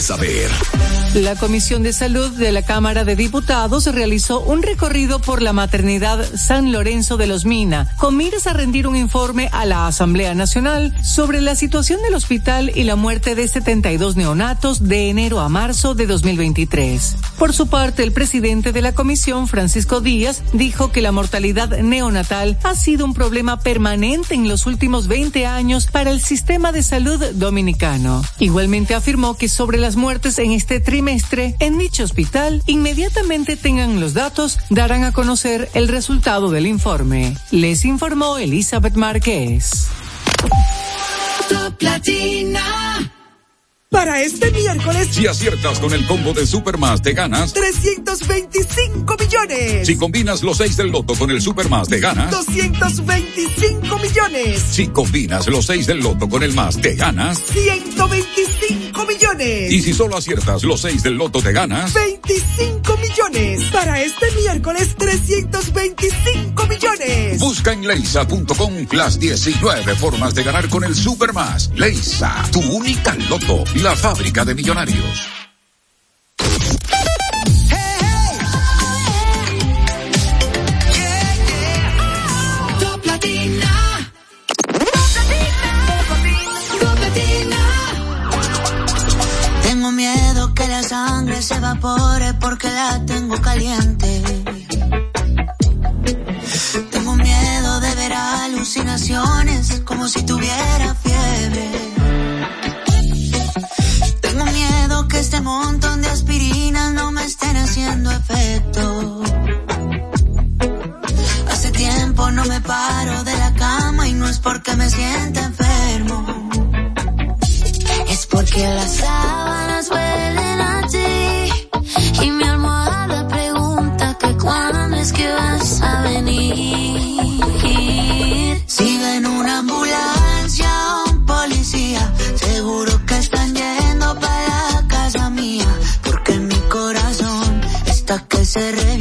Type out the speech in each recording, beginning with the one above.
saber. La Comisión de Salud de la Cámara de Diputados realizó un recorrido por la maternidad San Lorenzo de los Mina, con miras a rendir un informe a la Asamblea Nacional sobre la situación del hospital y la muerte de 72 neonatos de enero a marzo de 2023. Por su parte, el presidente de la comisión, Francisco Díaz, dijo que la mortalidad neonatal ha sido un problema permanente en los últimos 20 años para el sistema de salud dominicano. Igualmente afirmó que sobre las muertes en este trimestre en dicho hospital, inmediatamente tengan los datos, darán a conocer el resultado del informe. Les informó Elizabeth Márquez. Para este miércoles, si aciertas con el combo de Supermas, te ganas 325 millones. Si combinas los 6 del loto con el Supermas, te ganas 225 millones. Si combinas los 6 del loto con el más, te ganas 125 millones. Y si solo aciertas los 6 del loto, te ganas 25 millones. Para este miércoles, 325 millones. Busca en leisa.com las 19 formas de ganar con el Supermas. Leisa, tu única loto la fábrica de millonarios. Tengo miedo que la sangre se evapore porque la tengo caliente. Tengo miedo de ver alucinaciones como si tuviera fiebre que este montón de aspirinas no me estén haciendo efecto. Hace tiempo no me paro de la cama y no es porque me sienta enfermo. Es porque las sábanas huelen se revienta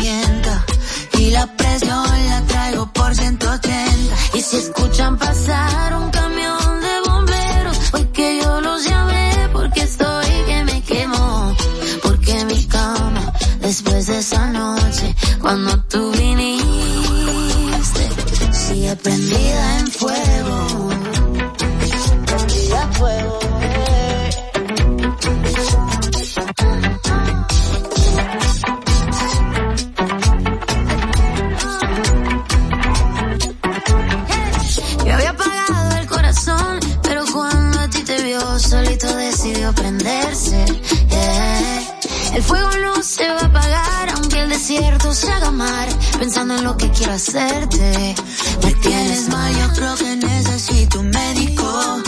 lo que quiero hacerte. Me tienes mal, yo creo que necesito un médico.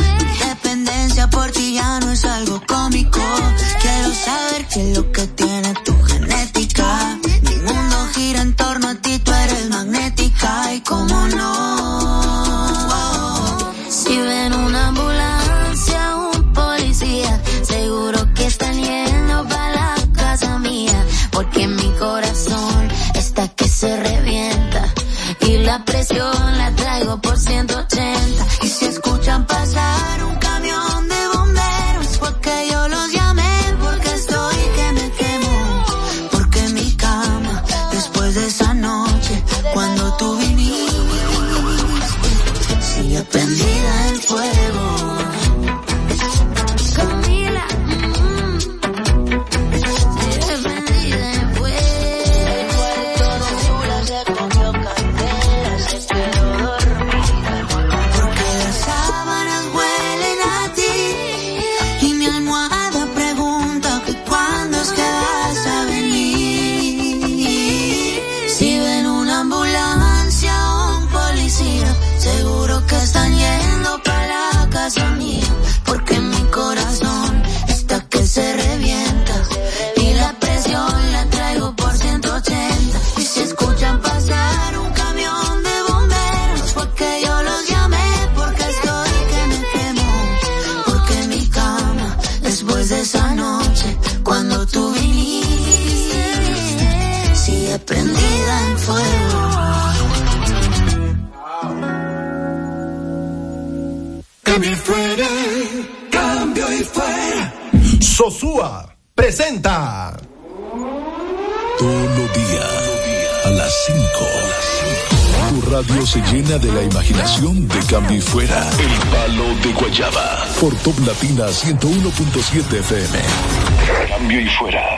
Dependencia por ti ya no es algo cómico. Quiero saber qué es lo que tiene tu genética. Mi mundo gira en torno a ti, tú eres magnética y cómo no. Si ven una presión Por Top Latina 101.7 FM. Cambio y fuera.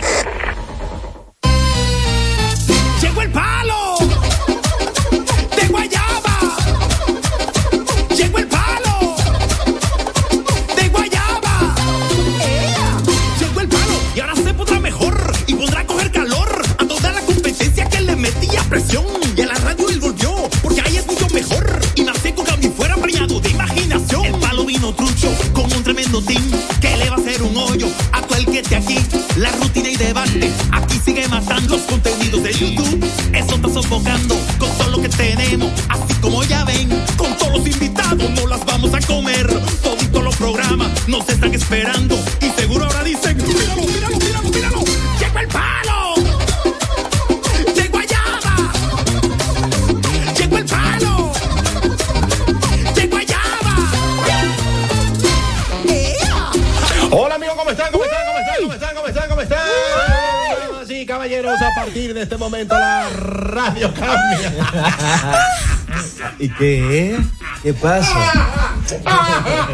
¿Y qué? ¿Qué pasa?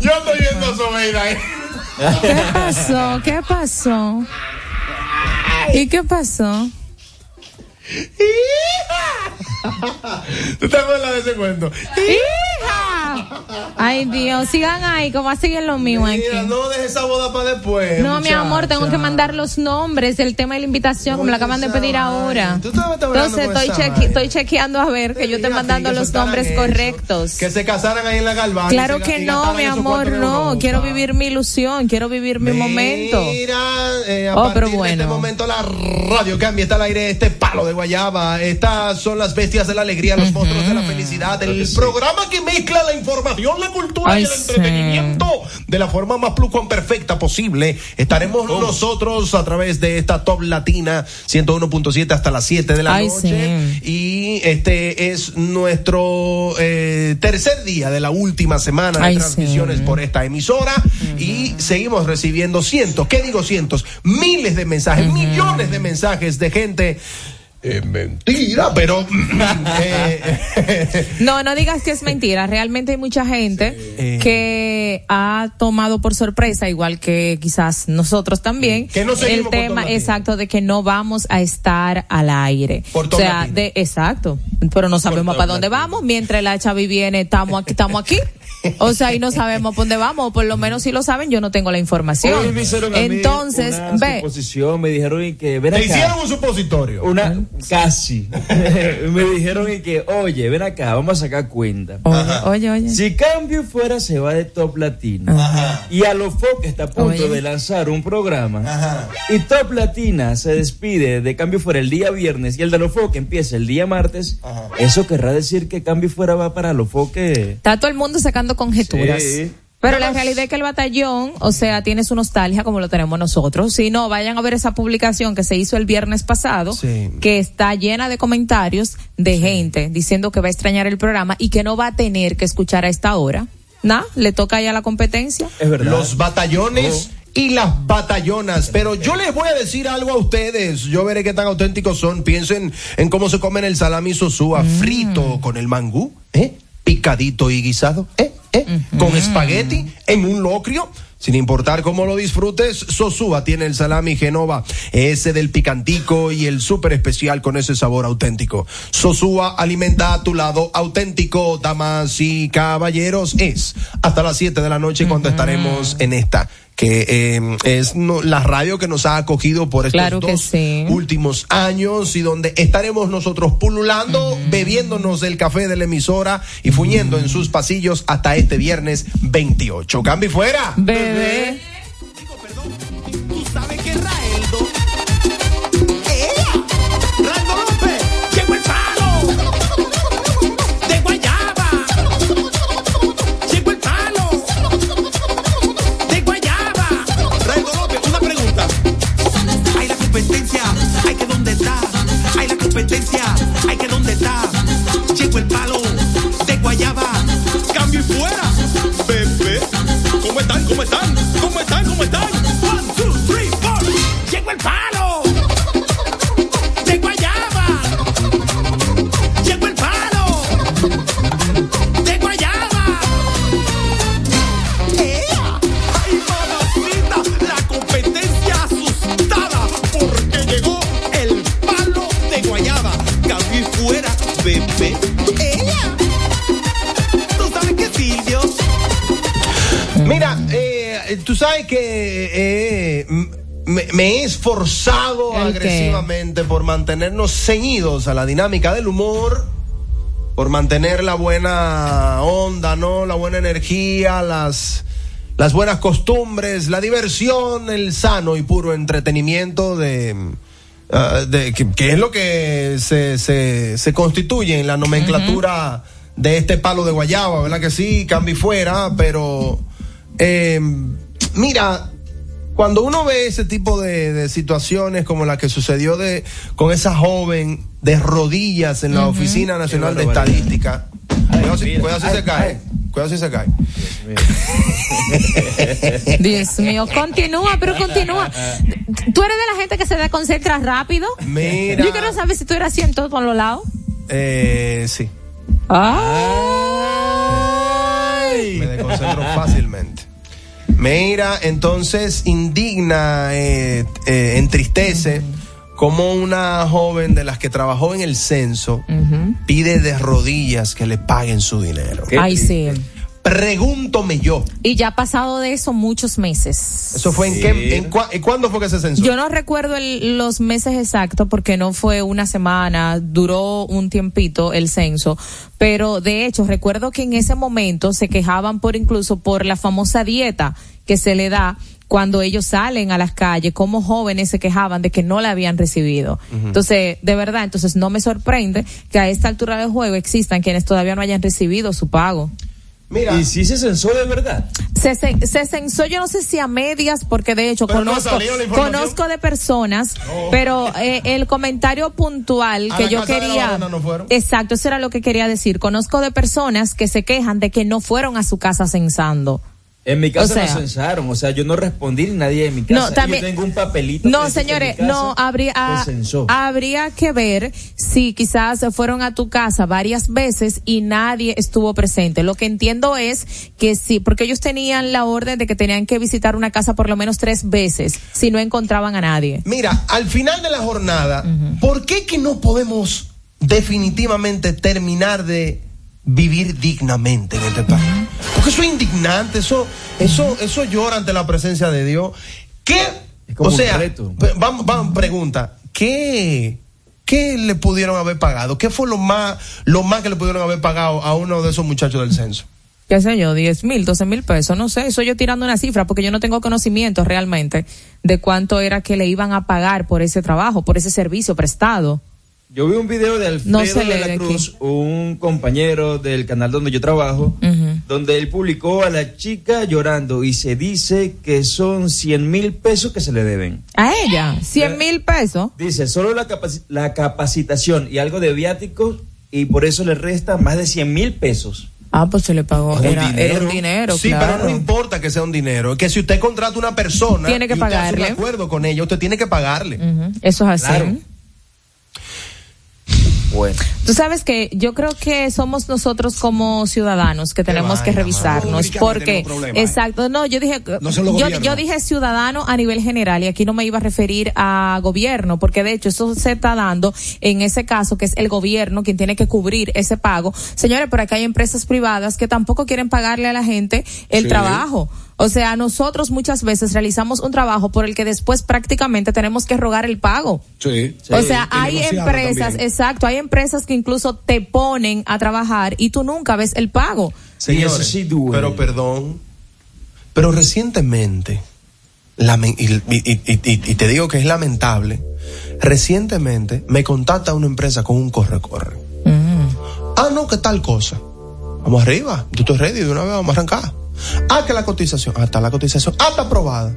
Yo estoy viendo a Sobeida ahí. ¿Qué pasó? ¿Qué pasó? ¿Y qué pasó? ¿Tú te acuerdas de ese cuento? Ay, Dios, sigan ahí, como así en lo mío aquí. Mira, no dejes esa boda para después. No, mi amor, tengo que mandar los nombres, el tema de la invitación, como lo acaban de pedir ahora. Tú Entonces estoy, cheque- estoy chequeando a ver que yo Mira, mandando los nombres eso, correctos. Que se casaran ahí en la Galván. Claro que no, mi amor, en no. Quiero vivir mi ilusión, quiero vivir mi momento. Mira, eh, a Oh, de este momento la radio cambia, está al aire este palo de guayaba. Estas son las bestias de la alegría, los monstruos de la felicidad. El programa que mezcla la información, la cultura Ay, y el sí. entretenimiento de la forma más plucuan perfecta posible. Estaremos nosotros a través de esta Top Latina 101.7 hasta las 7 de la Ay, noche. Y este es nuestro eh, tercer día de la última semana de Ay, sí. transmisiones por esta emisora y seguimos recibiendo cientos, ¿qué digo cientos? Miles de mensajes, millones de mensajes de gente. Eh, mentira, pero eh, No, no digas que es mentira. Realmente hay mucha gente Eh. que ha tomado por sorpresa, igual que quizás nosotros también, Que no el tema exacto de que no vamos a estar al aire. Por o sea, de exacto, pero no sabemos para dónde vamos. Mientras la Chavi viene, estamos aquí, estamos aquí. O sea, y no sabemos por dónde vamos, o por lo menos si lo saben, yo no tengo la información. Hoy me hicieron a mí Entonces, una ve, suposición, me dijeron y que ven te acá. hicieron un supositorio. Una casi. me dijeron y que, oye, ven acá, vamos a sacar cuenta. oye, oye, oye. Si Cambio fuera se va de Top Latino y a lo que está a punto Oye. de lanzar un programa y Top Latina se despide de Cambio fuera el día viernes y el de lo que empieza el día martes, eso querrá decir que Cambio fuera va para lo que Está todo el mundo sacando conjeturas. Sí. Pero la realidad es que el batallón, o sea, tiene su nostalgia como lo tenemos nosotros. Si no, vayan a ver esa publicación que se hizo el viernes pasado, Sí. que está llena de comentarios de gente diciendo que va a extrañar el programa y que no va a tener que escuchar a esta hora. Nah, le toca ya la competencia. es verdad. Los batallones y las batallonas. Pero yo les voy a decir algo a ustedes. Yo veré qué tan auténticos son. Piensen en cómo se comen el salami sosúa frito con el mangú, ¿eh? Picadito y guisado, ¿eh? ¿eh? Con espagueti en un locrio. Sin importar cómo lo disfrutes, Sosúa tiene el salami Genova, ese del picantico y el súper especial con ese sabor auténtico. Sosúa alimenta a tu lado auténtico, damas y caballeros. Es hasta las 7 de la noche cuando estaremos en esta que eh, es no- la radio que nos ha acogido por estos Claro dos sí. últimos años y donde estaremos nosotros pululando, bebiéndonos el café de la emisora y fuñendo en sus pasillos hasta este viernes 28. Cambio y fuera. Bebé. Tú sabes que Raeldo. Competencia, hay que dónde está. Llegó el palo. De Guayaba. Cambio y fuera. Bebé. ¿Cómo están? ¿Cómo están? M- me, me he esforzado agresivamente por mantenernos ceñidos a la dinámica del humor, por mantener la buena onda, ¿no? La buena energía, las, las buenas costumbres, la diversión, el sano y puro entretenimiento de, ah, de que, que es lo que se, se, se constituye en la nomenclatura de este palo de guayaba, ¿verdad que sí? Cambi fuera, pero eh, mira, cuando uno ve ese tipo de, de situaciones como la que sucedió de con esa joven de rodillas en la Oficina Nacional de. Estadística, cuidado si, mira. cuidado si Ay, se cae, cuidado si se cae. Dios mío, continúa, pero continúa. ¿Tú eres de la gente que se desconcentra rápido? Mira. Yo quiero saber si tú eres así en todos los lados. Eh, sí, Ay. me desconcentro fácilmente. Mira, entonces indigna, eh, eh, entristece como una joven de las que trabajó en el censo pide de rodillas que le paguen su dinero. Ay, sí. Pregúntome yo. Y ya ha pasado de eso muchos meses. ¿Eso fue en qué? En cua- ¿en ¿Cuándo fue que se censó? Yo no recuerdo el- los meses exactos porque no fue una semana, duró un tiempito el censo, pero de hecho recuerdo que en ese momento se quejaban por incluso por la famosa dieta que se le da cuando ellos salen a las calles, como jóvenes se quejaban de que no la habían recibido. Entonces, de verdad, entonces no me sorprende que a esta altura del juego existan quienes todavía no hayan recibido su pago. Mira, Y si se censó de verdad. Se, se, se censó, yo no sé si a medias, porque de hecho Pero conozco, conozco de personas, pero eh, el comentario puntual A que la yo casa de la quería, no fueron. exacto, eso era lo que quería decir. Conozco de personas que se quejan de que no fueron a su casa censando. En mi casa O sea- no censaron, o sea, yo no respondí ni nadie en mi casa. No, también- yo tengo un papelito. No, señores, no habría habría que ver si quizás se fueron a tu casa varias veces y nadie estuvo presente. Lo que entiendo es que sí, porque ellos tenían la orden de que tenían que visitar una casa por lo menos tres veces si no encontraban a nadie. mira, al final de la jornada, ¿por qué que no podemos definitivamente terminar de vivir dignamente en este país? Porque eso es indignante, eso, eso, eso llora ante la presencia de Dios. ¿Qué? O sea, vamos, vamos, pregunta, ¿qué? ¿Qué le pudieron haber pagado? ¿Qué fue lo más, lo más que le pudieron haber pagado a uno de esos muchachos del censo? qué sé yo, 10 mil, 12 mil pesos, no sé, eso yo tirando una cifra porque yo no tengo conocimiento realmente de cuánto era que le iban a pagar por ese trabajo, por ese servicio prestado. Yo vi un video de Alfredo No de la Cruz, un compañero del canal donde yo trabajo, donde él publicó a la chica llorando y se dice que son 100 mil pesos que se le deben. A ella, 100 mil pesos. Dice, solo la, capaci- la capacitación y algo de viáticos y por eso le resta más de 100 mil pesos. Ah, pues se le pagó. Era, dinero. era un dinero, Sí, claro. pero no importa que sea un dinero. Es que si usted contrata una persona Tiene que y usted hace pagarle. un acuerdo con ella, usted tiene que pagarle. Eso es así. Claro. Bueno. Tú sabes que yo creo que somos nosotros como ciudadanos que tenemos que revisarnos porque exacto, no, yo dije No yo, dije ciudadano a nivel general y aquí no me iba a referir a gobierno porque de hecho eso se está dando en ese caso que es el gobierno quien tiene que cubrir ese pago. Señores, por acá hay empresas privadas que tampoco quieren pagarle a la gente el Sí. trabajo. O sea, nosotros muchas veces realizamos un trabajo por el que después prácticamente tenemos que rogar el pago. Sí. O sea, Y hay empresas, también. exacto, hay empresas que incluso te ponen a trabajar y tú nunca ves el pago. Señores, eso sí duele. pero perdón, pero recientemente, y, y- y- y- y te digo que es lamentable, recientemente me contacta una empresa con un corre-corre. Ah, no, ¿qué tal cosa? Vamos arriba, yo estoy ready, de una vez vamos a arrancar. Ah, que la cotización, ah, está la cotización, ah, está aprobada.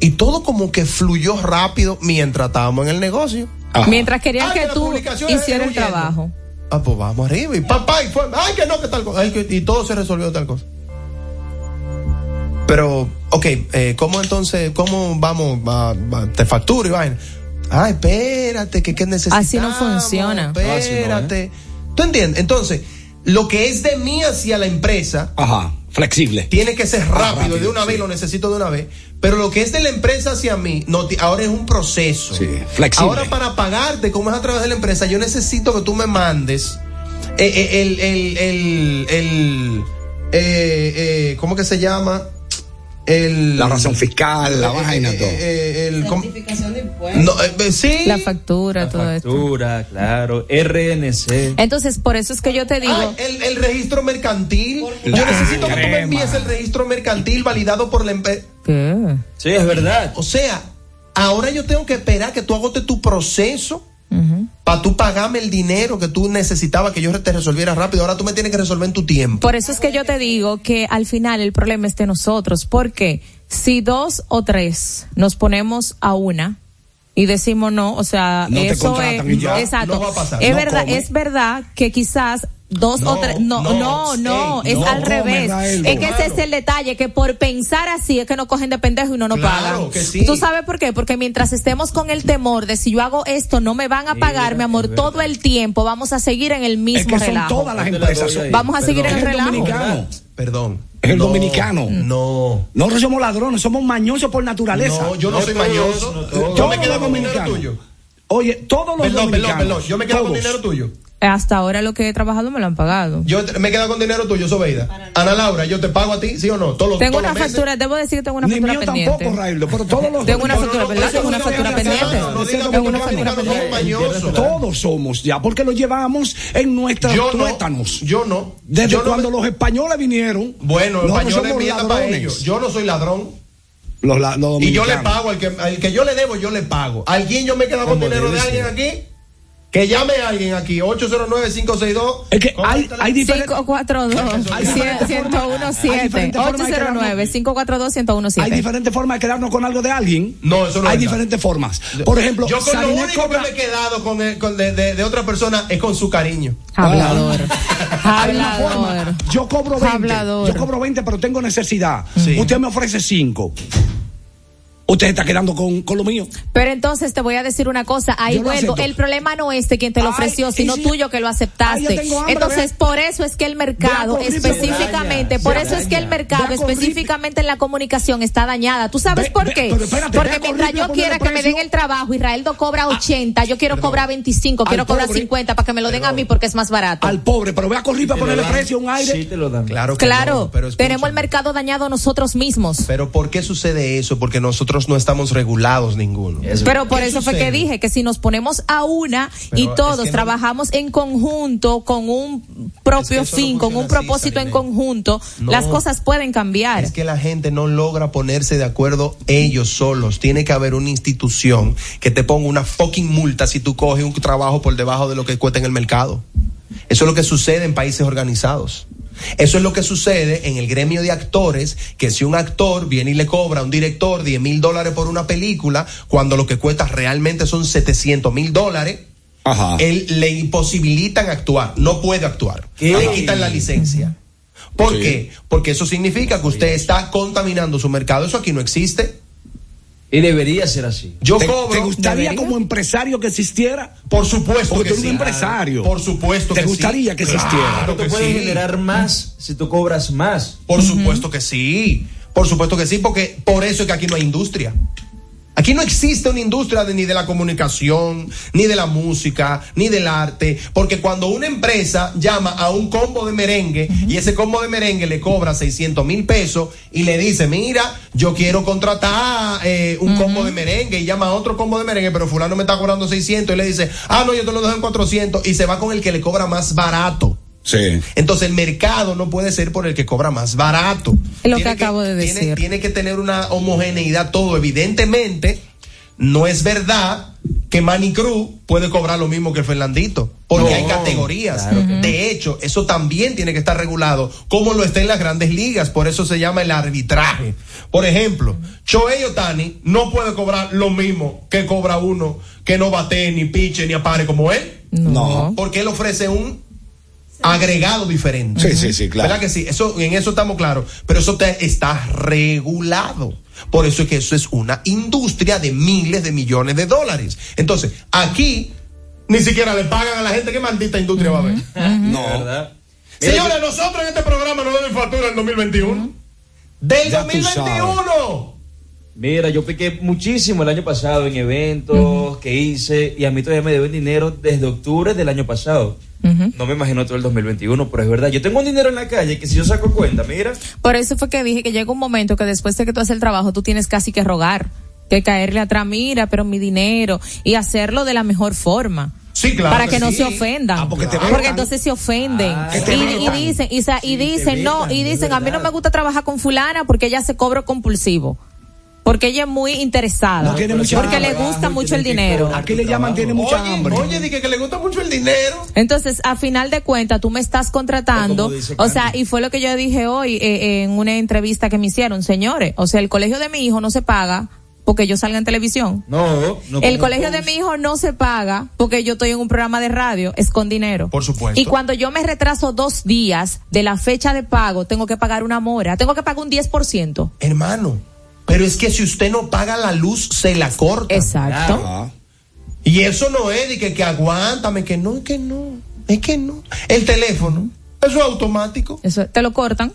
Y todo como que fluyó rápido mientras estábamos en el negocio. Ajá. Mientras querían Ah, que tú hicieras el trabajo. Ah, pues vamos arriba. Y papá, y fue. Ay, que no, que tal cosa. Ay, que- y todo se resolvió tal cosa. Pero, ok, eh, ¿cómo entonces, cómo vamos a, a- te facturo y vaina? Ah, espérate, que, que necesitamos. Así no funciona. No, así no, ¿eh? Espérate. ¿Tú entiendes? Entonces, lo que es de mí hacia la empresa Ajá. Flexible. tiene que ser rápido, rápido, de una sí. vez, lo necesito de una vez. Pero lo que es de la empresa hacia mí, no, ahora es un proceso. Sí, flexible. Ahora para pagarte, como es a través de la empresa, yo necesito que tú me mandes eh, eh, el, el, el, el, eh, eh, ¿cómo que se llama? El La razón fiscal, la eh, vaina, eh, todo. eh, el no, eh, eh, sí La factura, todo esto. Factura, claro. RNC. Entonces, por eso es que yo te digo, Ah, el, el registro mercantil. Yo necesito que tú me envíes el registro mercantil validado por la empresa. Sí, es verdad. O sea, ahora yo tengo que esperar que tú agotes tu proceso para tú pagarme el dinero que tú necesitabas que yo te resolviera rápido. Ahora tú me tienes que resolver en tu tiempo. Por eso es que yo te digo que al final el problema es de nosotros, porque si dos o tres nos ponemos a una y decimos no, o sea, No te eso contratan es y ya. exacto. No va a pasar. Es No verdad, come. es verdad que quizás dos No, o tres no no, no no, ey, es no al revés es que ese es el detalle que por pensar así es que nos cogen de pendejo y no nos Claro pagan que sí. tú sabes por qué porque mientras estemos con el temor de si yo hago esto no me van a pagar mi amor todo el tiempo vamos a seguir en el Es mismo que son relajo todas las empresas. vamos a seguir en Es el el relajo dominicano. Perdón. Es el No, dominicano. No. Nosotros somos ladrones, somos mañosos por naturaleza. No, yo no, No soy mañoso. no yo me quedo con dinero tuyo. Oye, todos los Perdón, perdón, dominicanos. perdón. Yo me quedo con dinero tuyo. Hasta ahora lo que he trabajado me lo han pagado Yo me quedo con dinero tuyo, Sobeida. Ana Laura, yo te pago a ti, ¿sí o no? Todos los, tengo todos una los meses. factura debo decir que tengo una Ni factura mío pendiente tampoco, Railo, pero todos los Tengo una factura, no, ¿verdad? Tengo una no factura pendiente. Tengo una factura somos pendiente. Todos somos ya, porque lo llevamos en nuestros Yo no. tuétanos. Yo no. Desde Yo no cuando me- los españoles vinieron. Bueno, los españoles mientan para ellos. Yo no soy ladrón. Los, los Y yo le pago al que, al que yo le debo, yo le pago. ¿Alguien yo me he quedado con dinero de alguien aquí? Que llame a alguien aquí, 809-562. Es que ¿Cómo hay, hay diferentes. 542 Hay diferentes formas- hay 1017 diferentes formas de 809 542 Hay 1017 diferentes formas de quedarnos con algo de alguien. No, eso no Hay es verdad. diferentes formas. Por ejemplo, yo con lo único cobra- que me he quedado con, el- con de, de- de otra persona es con su cariño. Hablador. Hay una forma. Hablador. Yo cobro 20. Hablador. Yo cobro 20, pero tengo necesidad. Sí. Usted me ofrece 5. Usted está quedando con, con lo mío. Pero entonces te voy a decir una cosa, ahí Yo vuelvo, el problema no es de quien te lo ofreció, sino si- tuyo que lo aceptaste. hambre, entonces, ve. por eso es que el mercado, a específicamente, por daña, eso es que el mercado, a específicamente en la comunicación, está dañada. ¿Tú sabes Ve- por qué? espérate, Porque a mientras a yo quiera que me den el trabajo, Israeldo cobra 80, yo quiero cobrar 25, Al quiero cobrar pobre. 50 para que me lo den a mí porque es más barato. Al pobre, pero ve a correr para Te lo ponerle dan. precio a un aire. Sí, te lo dan. Claro que Claro, no, pero tenemos el mercado dañado nosotros mismos. Pero ¿por qué sucede eso? Porque nosotros no estamos regulados ninguno. Pero por ¿Qué eso fue que dije que si nos ponemos a una Pero y es todos no- trabajamos en conjunto con un propio Es que eso no fin, con un así, propósito en conjunto, No. las cosas pueden cambiar. Es que la gente no logra ponerse de acuerdo ellos solos. Tiene que haber una institución que te ponga una fucking multa si tú coges un trabajo por debajo de lo que cuesta en el mercado. Eso es lo que sucede en países organizados. Eso es lo que sucede en el gremio de actores, que si un actor viene y le cobra a un director 10 mil dólares por una película, cuando lo que cuesta realmente son 700 mil dólares, Ajá. él le imposibilitan actuar, no puede actuar, ¿Qué? le quitan la licencia. ¿Por Sí. qué? Porque eso significa que usted está contaminando su mercado, eso aquí no existe. Y debería ser así. Yo ¿Te, cobro. te gustaría ¿Debería? como empresario que existiera? Por supuesto Porque que tú eres sí. un empresario. Por supuesto ¿Te que sí. gustaría que existiera? Claro que puedes sí. generar más si tú cobras más. Por supuesto que sí. Por supuesto que sí, porque por eso es que aquí no hay industria. Aquí no existe una industria de- ni de la comunicación, ni de la música, ni del arte, porque cuando una empresa llama a un combo de merengue y ese combo de merengue le cobra 600 mil pesos y le dice, mira, yo quiero contratar eh, un combo de merengue y llama a otro combo de merengue, pero fulano me está cobrando 600 y le dice, ah, no, yo te lo dejo en 400 y se va con el que le cobra más barato. Sí. Entonces el mercado no puede ser por el que cobra más barato. Es lo que Tiene acabo de tiene- decir. Tiene que tener una homogeneidad todo. Evidentemente, no es verdad que Manny Cruz puede cobrar lo mismo que el Fernandito, porque No, hay categorías. claro que. De hecho, eso también tiene que estar regulado, como lo está en las grandes ligas, por eso se llama el arbitraje. Por ejemplo, Choey Otani no puede cobrar lo mismo que cobra uno que no bate, ni piche, ni apare como él, No. porque él ofrece un agregado diferente. Sí, sí, sí, claro. ¿Verdad que sí? Eso, en eso estamos claros. Pero eso te- está regulado. Por eso es que eso es una industria de miles de millones de dólares. Entonces, aquí ni siquiera le pagan a la gente. ¿Qué maldita industria va a haber? No. ¿Verdad? Señores, nosotros en este programa no deben factura el 2021. ¡Del Ya tú 2021! Mira, yo piqué muchísimo el año pasado en eventos que hice y a mí todavía me deben dinero desde octubre del año pasado. No me imagino todo el 2021, pero es verdad. Yo tengo un dinero en la calle que si yo saco cuenta, mira. Por eso fue que dije que llega un momento que después de que tú haces el trabajo, tú tienes casi que rogar, que caerle atrás, mira, pero mi dinero, y hacerlo de la mejor forma. Sí, claro. para que, que no sí. se ofendan. Ah, porque te porque entonces se ofenden. Te y, y dicen, y, sa- y dicen, no, y dicen, a mí no me gusta trabajar con fulana porque ella se cobra compulsivo. Porque ella es muy interesada. No tiene mucha porque le gusta mucho el dinero. Aquí le llaman tiene mucha oye, hambre. Oye, dije que le gusta mucho el dinero. Entonces, a final de cuentas, tú me estás contratando, O dice o sea, y fue lo que yo dije hoy eh, en una entrevista que me hicieron, señores, o sea, el colegio de mi hijo no se paga porque yo salga en televisión. No, no. El colegio de mi hijo no se paga porque yo estoy en un programa de radio, es con dinero. Por supuesto. Y cuando yo me retraso dos días de la fecha de pago, tengo que pagar una mora, tengo que pagar un 10%. Hermano, pero es que si usted no paga la luz, se la corta. Exacto. Ah. Y eso no es de que, que aguántame, que no, es que no, es que no. El teléfono, eso es automático. Eso, te lo cortan.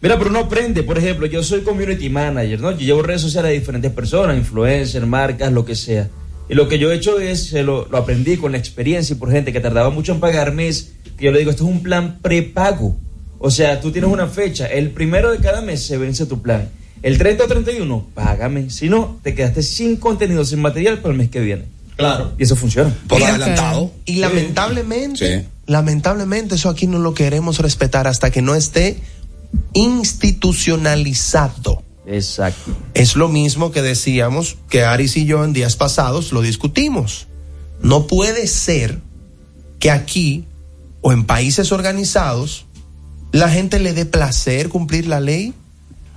Mira, pero uno aprende, por ejemplo, yo soy community manager, ¿no? Yo llevo redes sociales a diferentes personas, influencers, marcas, lo que sea. Y lo que yo he hecho es, se lo, lo aprendí con la experiencia y por gente que tardaba mucho en pagarme, es que yo le digo, esto es un plan prepago. O sea, tú tienes una fecha, el primero de cada mes se vence tu plan. El 30 o 31, págame. Si no, te quedaste sin contenido, sin material para el mes que viene. Claro. Y eso funciona. Por adelantado. Y lamentablemente, Sí. lamentablemente eso aquí no lo queremos respetar hasta que no esté institucionalizado. Exacto. Es lo mismo que decíamos que Aris y yo en días pasados lo discutimos. No puede ser que aquí o en países organizados la gente le dé placer cumplir la ley.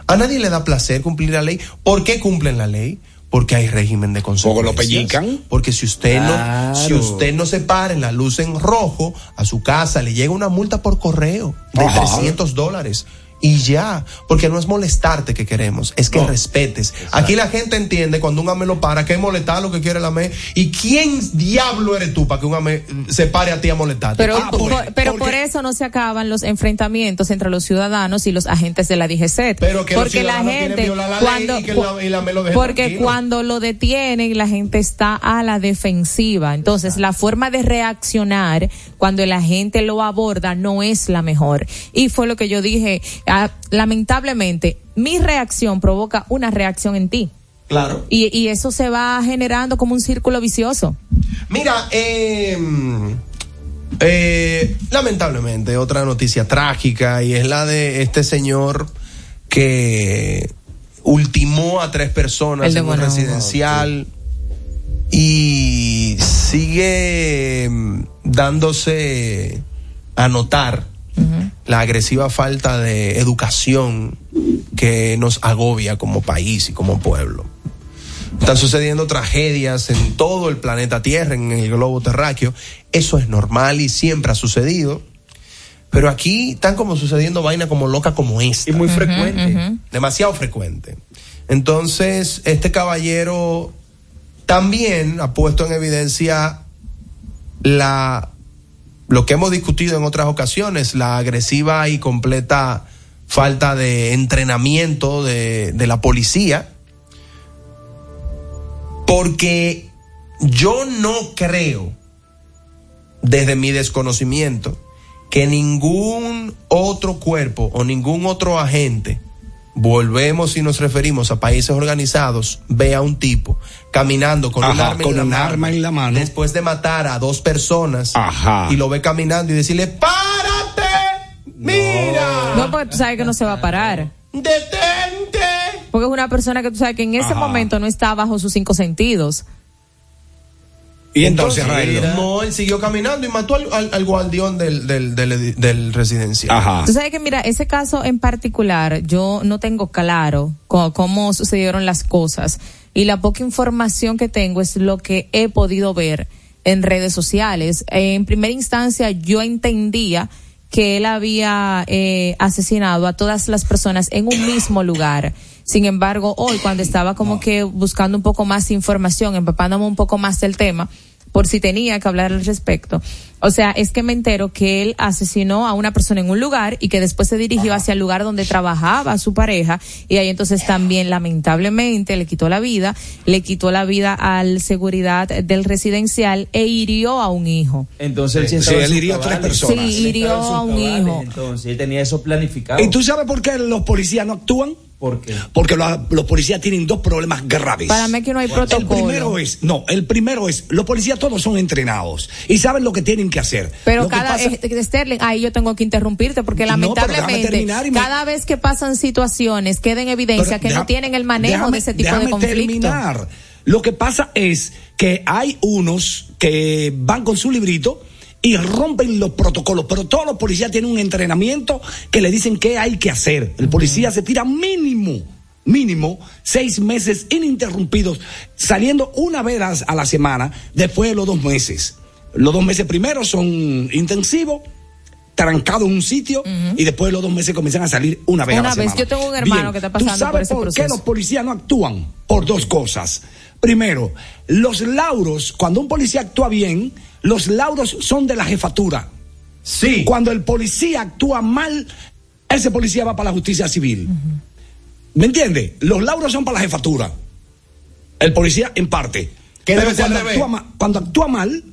A nadie le da placer cumplir la ley. ¿Por qué cumplen la ley? Porque hay régimen de consecuencias. lo pellican. Porque si usted no, si usted no se para en la luz en rojo, a su casa le llega una multa por correo de Ajá. 300 dólares. Y ya, porque no es molestarte que queremos, es que No. respetes. Aquí la gente entiende cuando un AME lo para, que es molestar lo que quiere el AME. ¿Y quién diablo eres tú para que un AME se pare a ti a molestarte? Pero, Ah, por, porque- pero porque- por eso no se acaban los enfrentamientos entre los ciudadanos y los agentes de la DGC. Pero que los porque la gente violar la ley cuando y que la- y la me lo deje porque tranquilo. cuando lo detienen la gente está a la defensiva. Entonces la forma de reaccionar cuando el agente lo aborda no es la mejor. Y fue lo que yo dije. Ah, lamentablemente mi reacción provoca una reacción en ti. Claro. Y, y eso se va generando como un círculo vicioso. Mira, eh, eh, lamentablemente, otra noticia trágica y es la de este señor que ultimó a tres personas El en un residencial y sigue mm, dándose a notar la agresiva falta de educación que nos agobia como país y como pueblo. Están sucediendo tragedias en todo el planeta Tierra, en el globo terráqueo. Eso es normal y siempre ha sucedido. Pero aquí están como sucediendo vainas como loca como esta. Y muy frecuente. Demasiado frecuente. Entonces, este caballero también ha puesto en evidencia la lo que hemos discutido en otras ocasiones, la agresiva y completa falta de entrenamiento de, la policía. Porque yo no creo, desde mi desconocimiento, que ningún otro cuerpo o ningún otro agente, volvemos y nos referimos a países organizados, ve a un tipo caminando con un Ajá, arma, con en, la un arma en la mano. después de matar a dos personas Ajá. y lo ve caminando y decirle, párate, mira, No, porque tú sabes que no se va a parar. detente. Porque es una persona que tú sabes que en ese Ajá. momento no está bajo sus cinco sentidos. Y entonces, Raelo. No, él siguió caminando y mató al, al- al guardián del, del, del, del residencial. Ajá. Tú sabes que, mira, ese caso en particular, yo no tengo claro cómo sucedieron las cosas. Y la poca información que tengo es lo que he podido ver en redes sociales. En primera instancia, yo entendía que él había eh, asesinado a todas las personas en un mismo lugar. Sin embargo, hoy cuando estaba como que buscando un poco más de información, empapándome un poco más del tema, por si tenía que hablar al respecto. O sea, es que me entero que él asesinó a una persona en un lugar y que después se dirigió hacia el lugar donde trabajaba su pareja y ahí entonces también lamentablemente le quitó la vida, le quitó la vida al seguridad del residencial e hirió a un hijo. Entonces, Sí, él hirió a tres personas. Sí, hirió a un cabales, hijo. Entonces, él tenía eso planificado. ¿Y tú sabes por qué los policías no actúan? ¿Por qué? Porque los, los policías tienen dos problemas graves. Para mí que no hay El protocolo. primero es, no, el primero es, los policías todos son entrenados y saben lo que tienen que hacer. Pero Lo cada pasa- eh, Sterling, ahí yo tengo que interrumpirte porque No, lamentablemente y me- cada vez que pasan situaciones queda en evidencia Pero que deja- no tienen el manejo déjame- de ese tipo de conflicto. terminar. Lo que pasa es que hay unos que van con su librito y rompen los protocolos, pero todos los policías tienen un entrenamiento que le dicen qué hay que hacer. El policía se tira mínimo, mínimo, seis meses ininterrumpidos, saliendo una vez a la semana después de los dos meses. Los dos meses primero son intensivos, trancado en un sitio y después de los dos meses comienzan a salir una vez a la vez, semana. yo tengo un hermano que está pasando ¿tú sabes por ese por qué los policías no actúan? Por dos cosas. Primero, los lauros, cuando un policía actúa bien, los lauros son de la jefatura. Sí. Cuando el policía actúa mal, ese policía va para la justicia civil. ¿Me entiende? Los lauros son para la jefatura. El policía en parte. ¿Qué Pero debe ser al cuando actúa, ma- cuando actúa mal,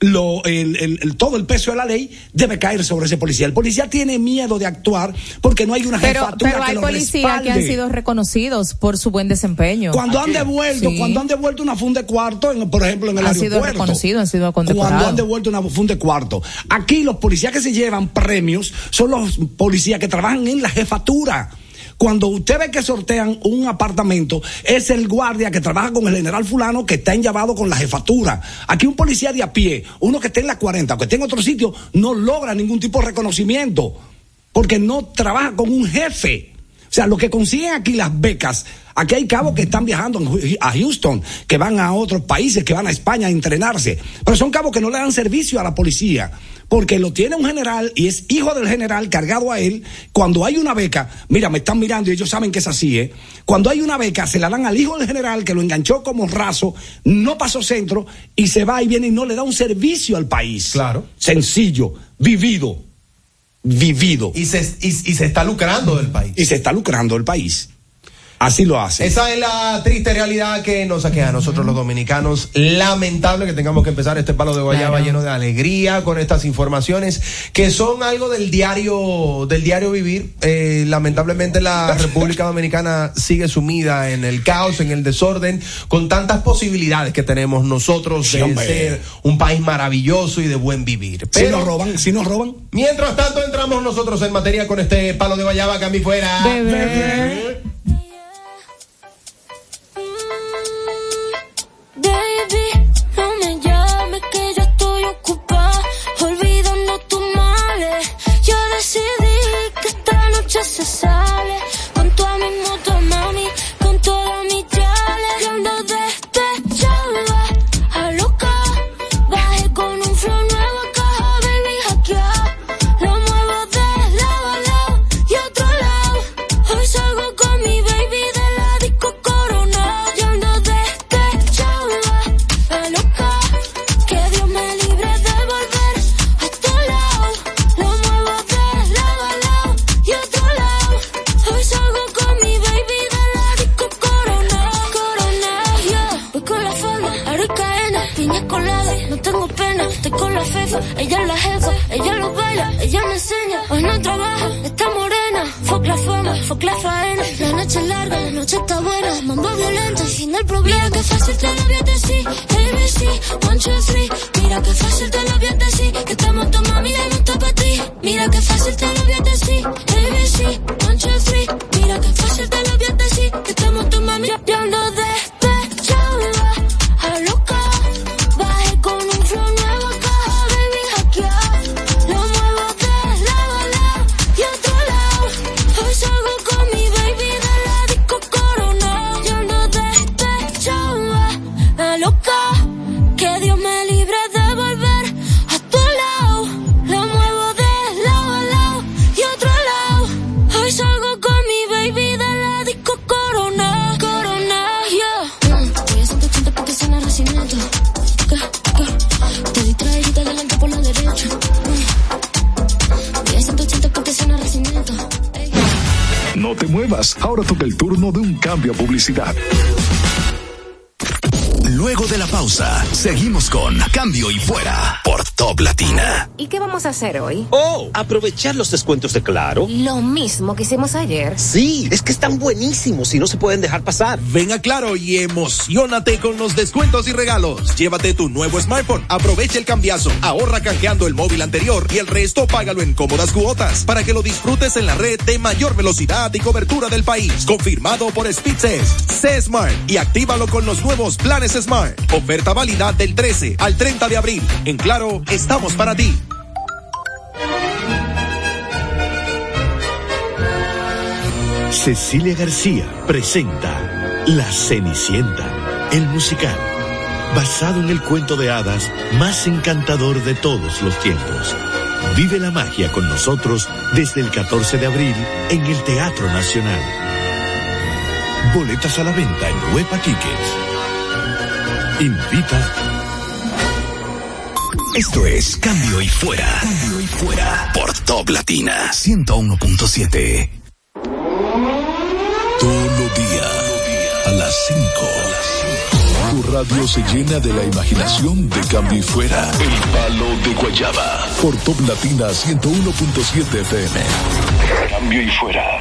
lo, el- el- el- todo el peso de la ley debe caer sobre ese policía. El policía tiene miedo de actuar porque no hay una Pero, jefatura pero que hay lo policías que han sido reconocidos por su buen desempeño. Cuando han devuelto, Sí. cuando han devuelto una funda de cuarto, en- por ejemplo, en el Han sido reconocidos, han sido condecorados. Cuando han devuelto una funda de cuarto. Aquí los policías que se llevan premios son los policías que trabajan en la jefatura. Cuando usted ve que sortean un apartamento, es el guardia que trabaja con el general fulano que está en llamado con la jefatura. Aquí un policía de a pie, uno que esté en la 40 o que esté en otro sitio, no logra ningún tipo de reconocimiento porque no trabaja con un jefe. O sea, lo que consiguen aquí las becas, aquí hay cabos que están viajando a Houston, que van a otros países, que van a España a entrenarse, pero son cabos que no le dan servicio a la policía, porque lo tiene un general y es hijo del general cargado a él. Cuando hay una beca, mira, me están mirando y ellos saben que es así, ¿eh? Cuando hay una beca, se la dan al hijo del general que lo enganchó como raso, no pasó centro y se va y viene y no le da un servicio al país. Claro. Sencillo, vivido, vivido. Y se, y, y se está lucrando del país. y se está lucrando el país. Así lo hace. Esa es la triste realidad que nos aqueja a nosotros los dominicanos. Lamentable que tengamos que empezar este palo de guayaba Claro. lleno de alegría con estas informaciones que son algo del diario del diario vivir. Eh, lamentablemente la República Dominicana sigue sumida en el caos, en el desorden, con tantas posibilidades que tenemos nosotros de ser un país maravilloso y de buen vivir. si Pero nos roban, si nos roban. mientras tanto entramos nosotros en materia con este palo de guayaba que a mí fuera. Bebé. Se sale ella lo baila, ella me enseña. Hoy no trabaja, está morena. Fuck la fama, fuck la faena. La noche es larga, la noche está buena. Mambo violento, el fin del problema. Mira que fácil te lo voy a decir. ABC, one, two, three. Mira que fácil te lo voy a. Que estamos tu mami, ya no está para ti. Mira que fácil te lo Ahora toca el turno de un cambio a publicidad. Luego de la pausa, seguimos con Cambio y Fuera Top Latina. ¿Y qué vamos a hacer hoy? Oh, aprovechar los descuentos de Claro. Lo mismo que hicimos ayer. Sí, es que están buenísimos y no se pueden dejar pasar. Ven a Claro y emocionate con los descuentos y regalos. Llévate tu nuevo smartphone, aprovecha el cambiazo, ahorra canjeando el móvil anterior y el resto págalo en cómodas cuotas para que lo disfrutes en la red de mayor velocidad y cobertura del país. Confirmado por Speedses. C Smart y actívalo con los nuevos planes Smart. Oferta válida del 13 al 30 de abril. En Claro, estamos para ti. Cecilia García presenta La Cenicienta, el musical, basado en el cuento de hadas más encantador de todos los tiempos. Vive la magia con nosotros desde el 14 de abril en el Teatro Nacional. Boletas a la venta en Huepa Tickets. Invita. Esto es Cambio y Fuera. Cambio y Fuera por Top Latina 101.7. Todos los días, a las 5. Tu radio se llena de la imaginación de Cambio y Fuera. El palo de Guayaba. Por Top Latina 101.7 FM. Cambio y Fuera.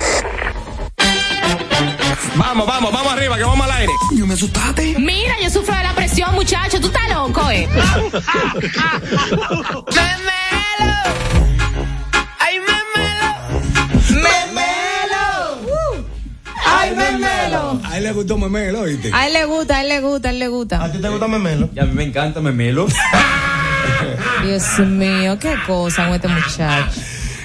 Vamos, vamos, vamos arriba, que vamos al aire. Yo me asustaste. Mira, yo sufro de la presión, muchacho. Tú estás loco, eh. Memelo. Ay, memelo. Memelo. Ay, memelo. A él le gustó Memelo, ¿oíste? A él le gusta, a él le gusta, a él le gusta. ¿A ti te gusta Memelo? Y a mí me encanta Memelo. Dios mío, qué cosa con este muchacho.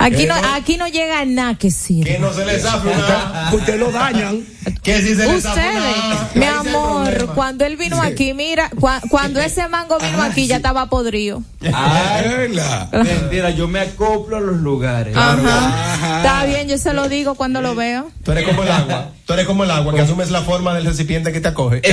Aquí no, aquí no llega nada que sirva. Que no se les zafe una. Ustedes lo dañan. Que si se les Ustedes, una. mi amor, cuando él vino aquí, mira, cua- cuando ese mango vino aquí ya estaba podrido. Ay, mentira, yo me acoplo a los lugares. Ajá. Está bien, yo se lo digo cuando lo veo. Tú eres como el agua. Tú eres como el agua, que asumes la forma del recipiente que te acoge.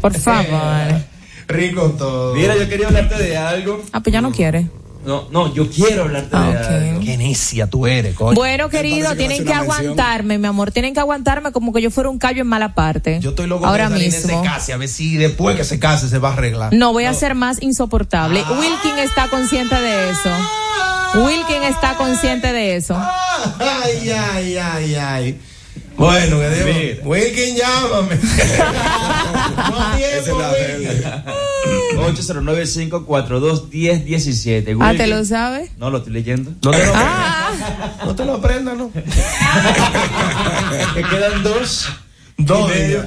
Por favor. Rico todo. Mira, yo quería hablarte de algo. Ah, pues ya no quiere. No, no, yo quiero hablarte Ah, de algo. Qué necia tú eres, coño. Bueno, querido, que tienen que mención. aguantarme, mi amor. Tienen que aguantarme como que yo fuera un callo en mala parte. Yo estoy loco Ahora que mismo. se case, a ver si después que se case se va a arreglar. No voy a ser más insoportable. Ah. Wilkin está consciente de eso. Wilkin está consciente de eso. Ay, ay, ay, ay. Bueno, que Dios. Mira. Wilkin, llámame. no tiempo, la Wilkin. 809-542-1017. Ah, ¿te lo sabes? No, lo estoy leyendo. No te lo, Ah, no te lo aprendas, ¿no? que quedan dos. Dos. y medio.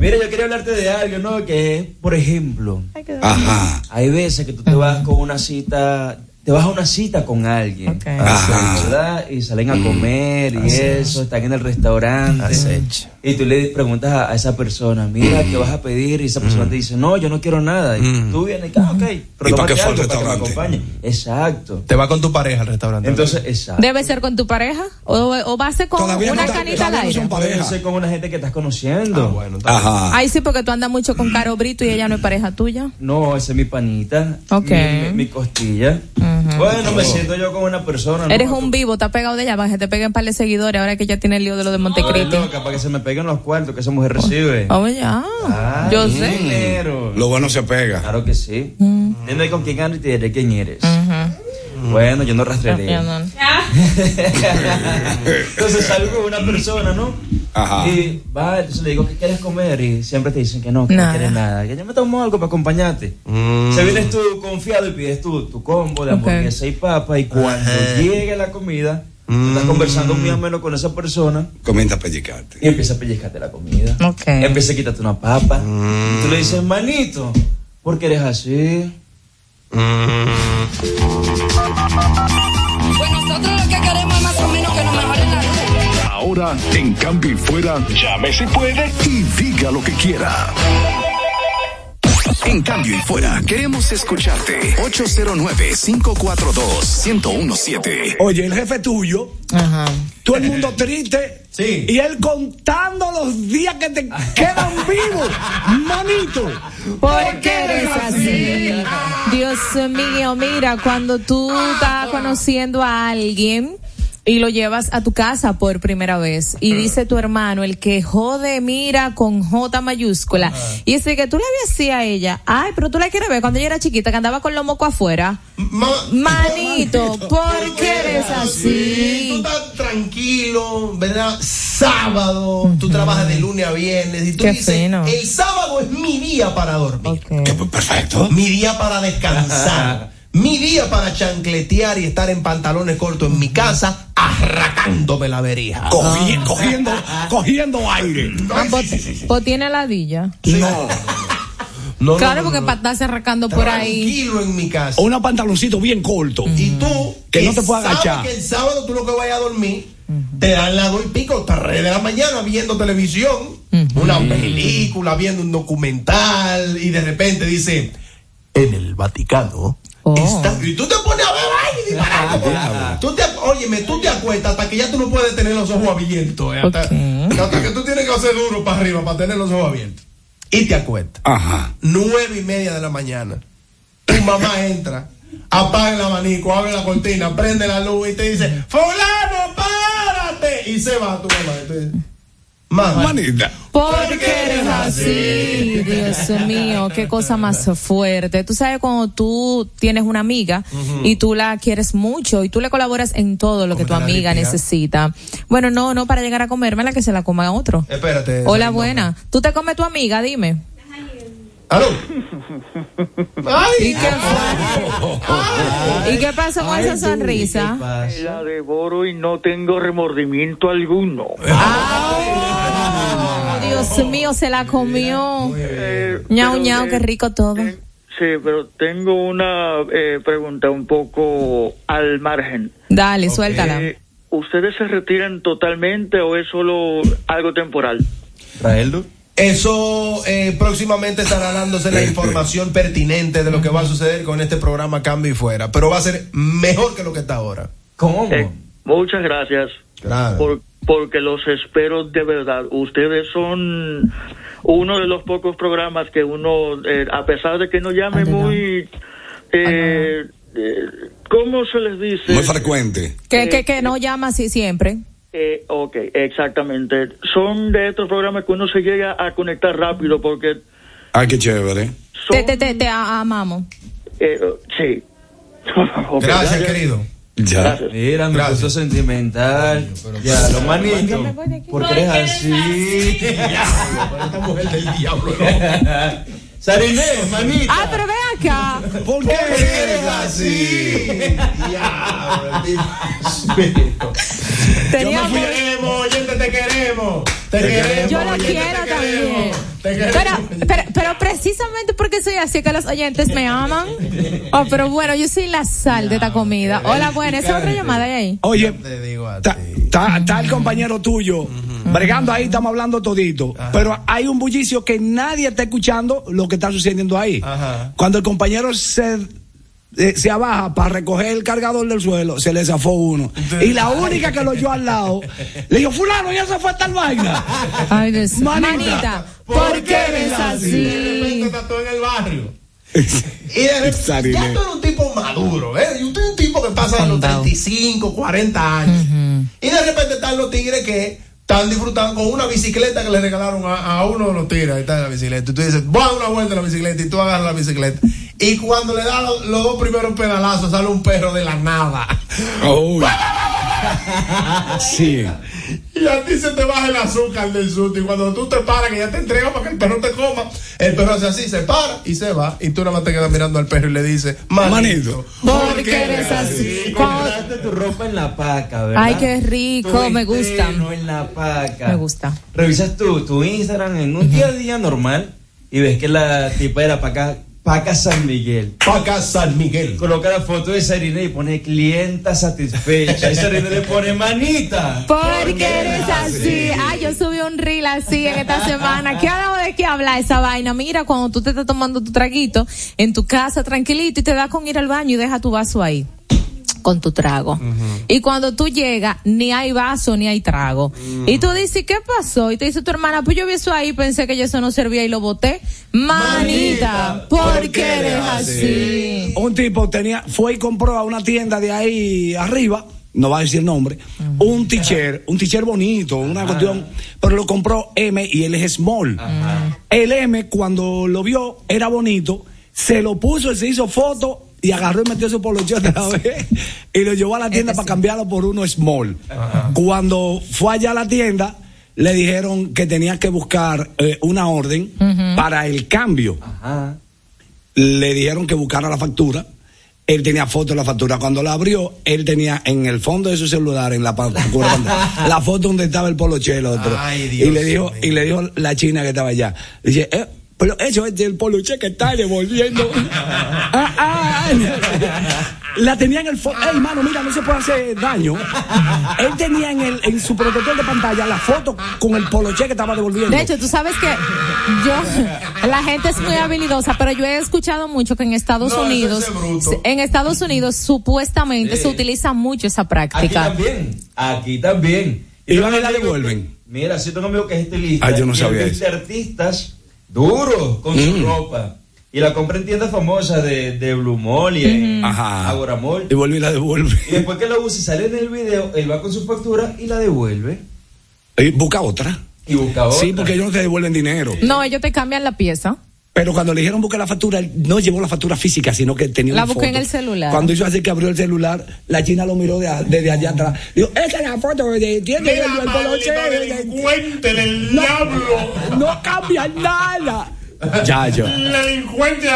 Mira, yo quería hablarte de algo, ¿no? Que por ejemplo, Ajá. hay veces que tú te vas con una cita, te vas a una cita con alguien, Ok. Ajá. ¿verdad? Y salen a comer y eso, están en el restaurante. Acecho. Y tú le preguntas a, a esa persona, mira, ¿qué vas a pedir? Y esa persona te dice, no, yo no quiero nada. Y tú vienes, ah, ok, pero ¿Y para qué fue al algo para que me restaurante? acompañe. Exacto. Te va con tu pareja al restaurante. Entonces, exacto. ¿Debe ser con tu pareja? ¿O, o va a ser con Todavía una no está- canita al no aire? ser con una gente que estás conociendo. Ah, bueno. Ajá. Ay, sí, porque tú andas mucho con Caro Brito y ella no es pareja tuya. No, esa es mi panita. Ok. Mi, mi- mi costilla. Bueno, me siento yo como una persona. ¿no? Eres un vivo, estás pegado de ella para que te peguen par de seguidores ahora que ya tiene el lío de lo de Montecristi. loca para que se me peguen los cuartos que esa mujer recibe. Oh, ya. Ah, Yo sé. dinero. Lo bueno se pega. Claro que sí. Mm. Dime con quién ando y te diré quién eres. Bueno, yo no rastrearé. No. Entonces salgo con una persona, ¿no? Ajá. Y va, entonces le digo, ¿qué quieres comer? Y siempre te dicen que no, que Nada. no quieres nada. Que yo me tomo algo para acompañarte. Se vienes tú confiado y pides tu, tu combo de hamburguesa y papa. Y cuando llegue la comida, tú estás conversando muy ameno con esa persona Comienza a pellizcarte. y empieza a pellizcarte la comida. Ok. Empieza a quitarte una papa. Y tú le dices, manito, ¿por qué eres así? Pues nosotros lo que queremos es más o menos que nos mejoren la. Ahora, en Cambio y Fuera, llame si puede y diga lo que quiera. En Cambio y Fuera, queremos escucharte. 809-542-1017. Oye, el jefe tuyo, Ajá. todo el mundo triste. Sí. Y él contando los días que te quedan vivos. Manito. ¿Por qué eres así? Dios mío, mira, cuando tú estás conociendo a alguien y lo llevas a tu casa por primera vez y dice tu hermano, el que jode mira con J mayúscula, y dice que tú le habías así a ella, ay, pero tú la quieres ver cuando ella era chiquita, que andaba con los mocos afuera. Manito, ¿por qué eres Sí, tú así? estás tranquilo, ¿verdad? Sábado, tú trabajas de lunes a viernes y tú Qué dices, fino. el sábado es mi día para dormir. Perfecto. Mi día para descansar. mi día para chancletear y estar en pantalones cortos en mi casa, arrancándome la verija. Cogi- cogiendo, cogiendo aire. Ah, pues, pues tiene ladilla. No. No, claro, no, no, porque no. para estarse arrancando por ahí. Tranquilo en mi casa. O unos pantaloncitos bien cortos. Y tú, Que no te puedas agachar. que el sábado tú lo que vayas a dormir, te dan las dos y pico, tres de la mañana viendo televisión, una película, viendo un documental, y de repente dice, en el Vaticano. está-". y tú te pones a ver ay, disparate, tú te, óyeme, tú te acuestas hasta que ya tú no puedes tener los ojos abiertos. eh, hasta, hasta que tú tienes que hacer duro para arriba para tener los ojos abiertos. Y te acuestas. Ajá. Nueve y media de la mañana. Tu mamá entra, apaga el abanico, abre la cortina, prende la luz y te dice, fulano, párate. Y se va tu mamá. Y Mamá. Manita. ¿Por qué eres así? Dios mío, qué cosa más fuerte. Tú sabes cuando tú tienes una amiga y tú la quieres mucho y tú le colaboras en todo lo que tu amiga necesita. Bueno, no, no para llegar a comérmela que se la coma otro. Espérate. Hola, buena. ¿Tú te comes tu amiga? Dime. ¿Aló? ¿Y qué ¿Y qué pasó con esa sonrisa? La devoro y no tengo remordimiento alguno. Oh, Dios mío, se la comió. Ñau, ñau, qué rico todo. Sí, pero tengo una eh, pregunta un poco al margen. Dale, suéltala. Eh, ¿Ustedes se retiran totalmente o es solo algo temporal? Raeldo. Eso eh, próximamente estará dándose la información pertinente de lo que va a suceder con este programa Cambio y Fuera, pero va a ser mejor que lo que está ahora. ¿Cómo? Eh, muchas gracias. Claro. Por- porque los espero de verdad. Ustedes son uno de los pocos programas que uno, eh, a pesar de que no llame muy... Eh, ¿Cómo se les dice? Muy frecuente. Que, que, que no llama así siempre. Eh, ok, exactamente. Son de estos programas que uno se llega a conectar rápido porque... Ay, qué chévere. Te, te, te, te amamos. Eh, sí. Ok, Gracias, querido. Ya. Mira, me puso sentimental. Ya, lo manito. ¿Por qué eres así? Esta mujer del diablo, Sariné, manito. Ah, pero ven acá. ¿Por qué eres así? Teníamos- Te queremos, oyente, te queremos. Te queremos. Yo lo oyente, quiero te también. queremos, Te queremos. Pero, pero, pero precisamente porque soy así que los oyentes me aman. Oh, pero bueno, yo soy la sal de esta comida. Hola, buena, esa es otra llamada ahí. Oye, Te digo a está está- está el compañero tuyo bregando ahí, estamos hablando todito. Pero hay un bullicio que nadie está escuchando lo que está sucediendo ahí. Ajá. Cuando el compañero se eh, se abaja para recoger el cargador del suelo, se le zafó uno. Y la única que lo oyó al lado, le dijo, fulano, ya se fue tal vaina. Ay, Dios. Manita. Manita, ¿por qué eres De así? repente estás tú en el barrio. Y de repente, ya tú eres un tipo maduro, ¿eh? Y usted es un tipo que pasa de los 35, 40 años. Y de repente están los tigres que están disfrutando con una bicicleta que le regalaron a, a uno de los tigres. Ahí está la bicicleta. Y tú dices, voy a dar una vuelta en la bicicleta. Y tú agarras la bicicleta. Y cuando le das los, los dos primeros pedalazos, sale un perro de la nada. Uy. Sí. Y a ti se te baja el azúcar del susto. Y cuando tú te paras, que ya te entregan para que el perro te coma, el perro hace así, se para y se va. Y tú nada más te quedas mirando al perro y le dices, manito, ¿Por qué eres así? Compraste tu ropa en la paca, ¿verdad? Ay, qué rico, Tu me gusta. en la paca. Me gusta. Revisas tu, tu Instagram en un día a día normal y ves que la tipa era paca, paca San Miguel. Paca San Miguel. Coloca la foto de Sarine y pone clienta satisfecha. Y Sarine le pone manita. ¿Por qué eres así? Ay, yo subí un reel así en esta semana. ¿Qué hablamos de qué habla esa vaina? Mira, cuando tú te estás tomando tu traguito en tu casa tranquilito y te da con ir al baño y deja tu vaso ahí con tu trago. Y cuando tú llegas, ni hay vaso ni hay trago. Y tú dices, ¿qué pasó? Y te dice tu hermana, pues yo vi eso ahí, pensé que eso no servía y lo boté. Manita, ¿por qué eres así? Un tipo tenía, fue y compró a una tienda de ahí arriba no va a decir el nombre, un t-shirt, un t-shirt bonito, una cuestión, pero lo compró M y él es small. El M cuando lo vio era bonito, se lo puso y se hizo foto y agarró y metió su poloche otra vez y lo llevó a la tienda para cambiarlo por uno small. Cuando fue allá a la tienda, le dijeron que tenía que buscar eh, una orden para el cambio. Le dijeron que buscara la factura. Él tenía foto de la factura. Cuando la abrió, él tenía en el fondo de su celular, en la factura, la foto donde estaba el polochelo. otro. Ay, Dios y le dijo, y le dijo la china que estaba allá. Dice, eh, pero eso es del poloche que está devolviendo. Ah, ah, la tenía en el fondo. Ey, mano, mira, no se puede hacer daño. Él tenía en, el, en su protector de pantalla la foto con el poloche que estaba devolviendo. De hecho, tú sabes que yo, la gente es muy habilidosa, pero yo he escuchado mucho que en Estados No, Unidos, es en Estados Unidos supuestamente Sí. se utiliza mucho esa Aquí práctica. también, aquí también. Y van y la devuelven. Mira, si tengo amigo que es estilista. Ah, yo no sabía viste artistas duros con su Mm. ropa. Y la compra en tiendas famosas de, de Blue Mall y en Ajá. Agora Mall. Y vuelve y la devuelve. Y después que la usa y sale en el video, él va con su factura y la devuelve. Y busca otra. Y busca otra. Sí, porque ellos no te devuelven dinero. No, ellos te cambian la pieza. Pero cuando le dijeron buscar la factura, él no llevó la factura física, sino que tenía La una busqué foto. en el celular. Cuando hizo así que abrió el celular, la china lo miró de desde allá atrás. Dijo, esa es la foto de tiene el, el poloche. delincuente del No, diablo. no cambia nada. Ya, yo. Delincuente.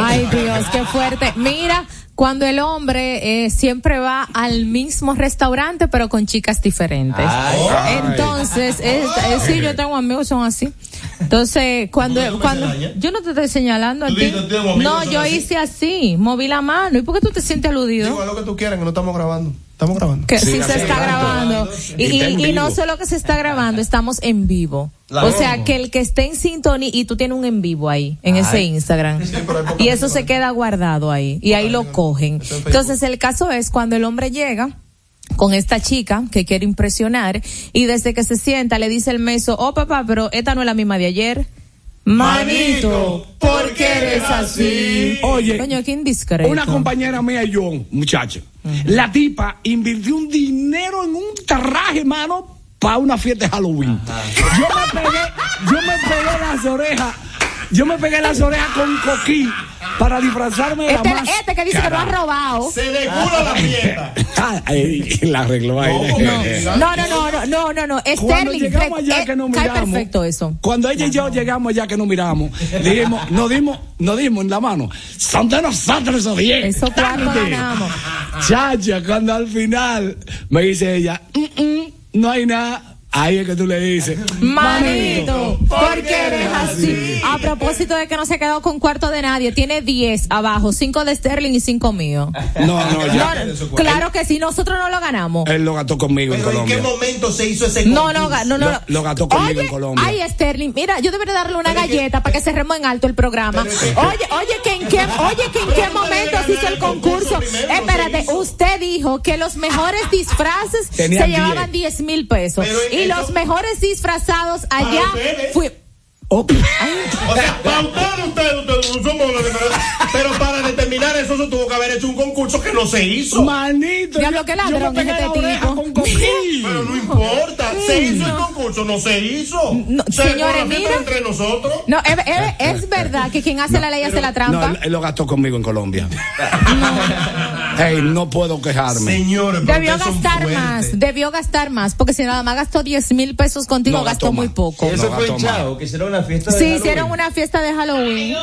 Ay, Dios, qué fuerte. Mira, cuando el hombre eh, siempre va al mismo restaurante, pero con chicas diferentes. Ay. Entonces, es- sí, yo tengo amigos que son así. Entonces, cuando, ¿Tú no me cuando yo no te estoy señalando a ti. No, yo así. hice así, moví la mano. ¿Y por qué tú te sientes aludido? Digo, haz lo que tú quieras, que no estamos grabando. Estamos grabando. Que sí, Sí, se está grabando. Y, Y no solo que se está grabando, estamos en vivo. La o sea, que el que esté en sintonía y tú tienes un en vivo ahí, en ese Instagram. Y eso se queda guardado ahí. Y ahí lo cogen. Facebook. Entonces, el caso es cuando el hombre llega con esta chica que quiere impresionar y desde que se sienta le dice el meso, oh papá, pero esta no es la misma de ayer. Manito, ¿por qué eres así? Oye, Coño, qué indiscreto. Una compañera mía y yo, muchacho, la tipa invirtió un dinero en un traje, mano, para una fiesta de Halloween. Yo me pegué, yo me pegué las orejas, yo me pegué las orejas con coquí para disfrazarme de la Este, más. este que dice que lo ha robado. Se de culo la fiesta. Ah, ay, la arregló ahí. No, no, no, no, no, no, no. Cuando Sterling, llegamos allá eh, que nos cae miramos, perfecto eso. Cuando ella y yo llegamos allá que nos miramos, dijimos, nos dimos, nos dimos en la mano. Son de nosotros esos 10. Eso Date. ganamos. Chacha, cuando al final me dice ella, "Mm, mm, no hay nada. Ahí es que tú le dices, Manito, ¿por qué eres así? A propósito de que no se ha quedado con cuarto de nadie, tiene 10 abajo, 5 de Sterling y 5 míos. No, no, ya. No, claro que sí, nosotros no lo ganamos. Él lo gastó conmigo en Pero ¿en qué Colombia. momento se hizo ese No, no, no, no. Lo- lo gastó conmigo Oye, en Colombia. Ay, Sterling, mira, yo debería darle una galleta para que cerremos en alto el programa. Oye, oye, que en qué, oye, que en qué momento se hizo el concurso. Espérate, usted dijo que los mejores disfraces se llevaban 10 mil pesos. Pero Y los mejores disfrazados allá ustedes. Oh, O sea, para ustedes, ustedes, ustedes somos los de- Pero para determinar eso se tuvo que haber hecho un concurso que no se hizo. manito. Diablo, yo- qué yo me ladrón pegué es este la oreja con. Pero no importa. Se hizo el concurso, no se hizo. No, se señores, la mira. entre nosotros. No, es, es- es verdad que quien hace la ley hace la No, trampa. él, él lo gastó conmigo en Colombia. Ey, no puedo quejarme. Señores, pero Debió gastar más, debió gastar más, porque si nada más gastó 10 mil pesos contigo, No, gastó, gastó muy poco. Eso No, fue. Chao, que hicieron una fiesta de Sí, Halloween. hicieron una fiesta de Halloween.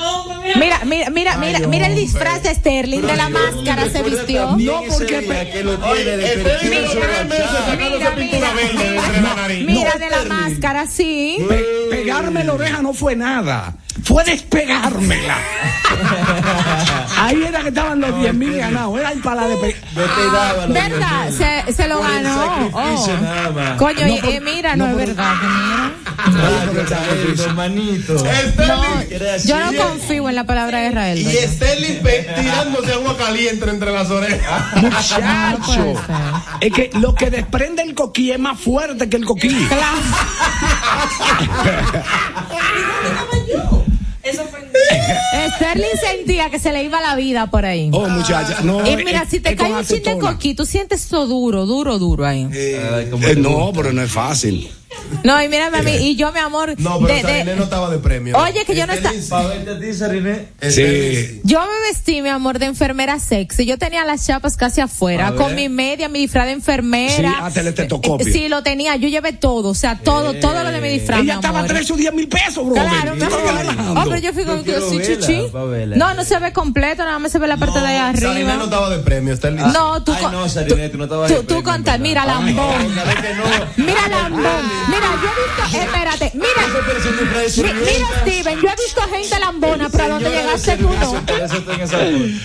Mira, mira, mira, mira, mira el disfraz de Sterling de la máscara se vistió. No, porque que lo tiene de este Mira, mira. la. Mira de la máscara, sí. Pe- pegarme la oreja no fue nada. Fue despegármela. Ahí era que estaban los 10 mil ganados. Era el para de pe- No te daba la ¿Verdad? Se, se lo ganó. Oh. Coño, No por- eh, mira, no no, por- es verdad. mira. Yo no confío en la palabra de Israel. Y. Sterling tirándose agua caliente entre las orejas. Muchacho. Es que lo que desprende el coquí es más fuerte que el coquí. Sterling sentía que se le iba la vida por ahí. Oh, muchacha, no. y mira, es- si te cae un chin de coquí, tú sientes eso duro, duro, duro ahí. Eh, no, pero no es fácil. No, y mírame a mí, y yo, mi amor, No, pero de- de- Sariné no estaba de premio. Oye, que yo no estaba. Para verte a ti, Sariné. Sí. Yo me vestí, mi amor, de enfermera sexy. Yo tenía las chapas casi afuera, A con ver. mi media, mi disfraz de enfermera. Sí, hasta el estetoscopio. Eh, Sí, lo tenía. Yo llevé todo, o sea, todo, todo lo de mi disfraz. mi Ella estaba a amor. 3 o 10 mil pesos, bro. Claro, mi amor. Oh, pero yo fui con sí, chichi. No, no se ve completo, nada más se ve la parte de ahí Sariné no arriba. estaba de premio. Sterling. No, tú Ay, con- no, Sariné, tú no estabas Tú, de tú premio, contas, en mira, verdad. lambón. Mira, lambón. Mira, yo he visto, espérate, mira. Mi- Mira, Steven, yo he visto gente lambona, pero donde llegaste tú no.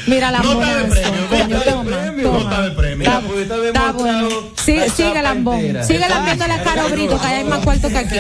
Mira, No está de lambona. premio. No está de premio. No está de premio. Está, está bueno. Sigue, sigue lambón. Sigue lambiendo la cara Brito, que allá hay más cuarto que aquí.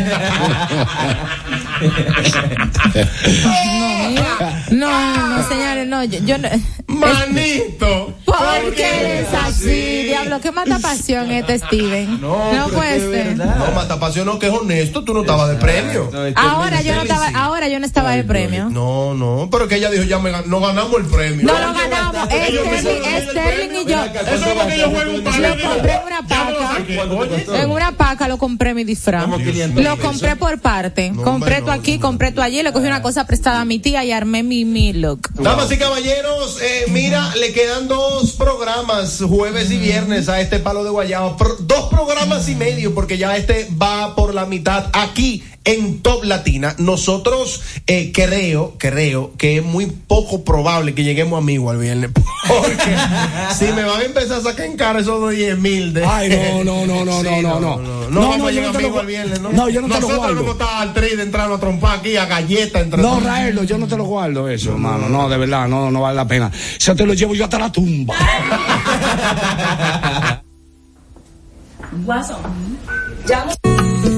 No, mira. No, no, no, señores, no, yo, yo no. Manito. ¿Por qué eres así? Diablo, qué mata pasión este Steven. No, puede ser. No, mata pasión, no, que es honesto. Tú no estabas de premio. Ahora yo no estaba, ahora yo no estaba de premio. No, no, pero que ella dijo, ya me no ganamos el premio. No lo ganamos. Sterling, y yo. Eso es porque yo juego un par de Lo compré en una paca. En una paca lo compré mi disfraz. Lo compré por parte. compré tú aquí, compré tú allí, le cogí una cosa prestada a mi tía y armé mi, mi look. Damas y caballeros, eh, mira, le quedan dos programas, jueves y viernes, a este palo de guayaba. Dos programas y medio, porque ya este va por la mitad aquí en Top Latina. Nosotros eh, creo, creo que es muy poco probable que lleguemos amigos al viernes. Porque si me van a empezar a sacar en cara esos 10 mil de. Ay, no, no, no, no, Sí, no, no, no. No, No, vamos no, a yo llegar no gu- al viernes, ¿no? No, yo no te lo Nosotros guardo. no hemos estado al tri de entrar a trompar aquí a galleta entre No. Raelo, yo no te lo guardo eso, hermano. No, de verdad, no, no vale la pena. Eso te lo llevo yo hasta la tumba.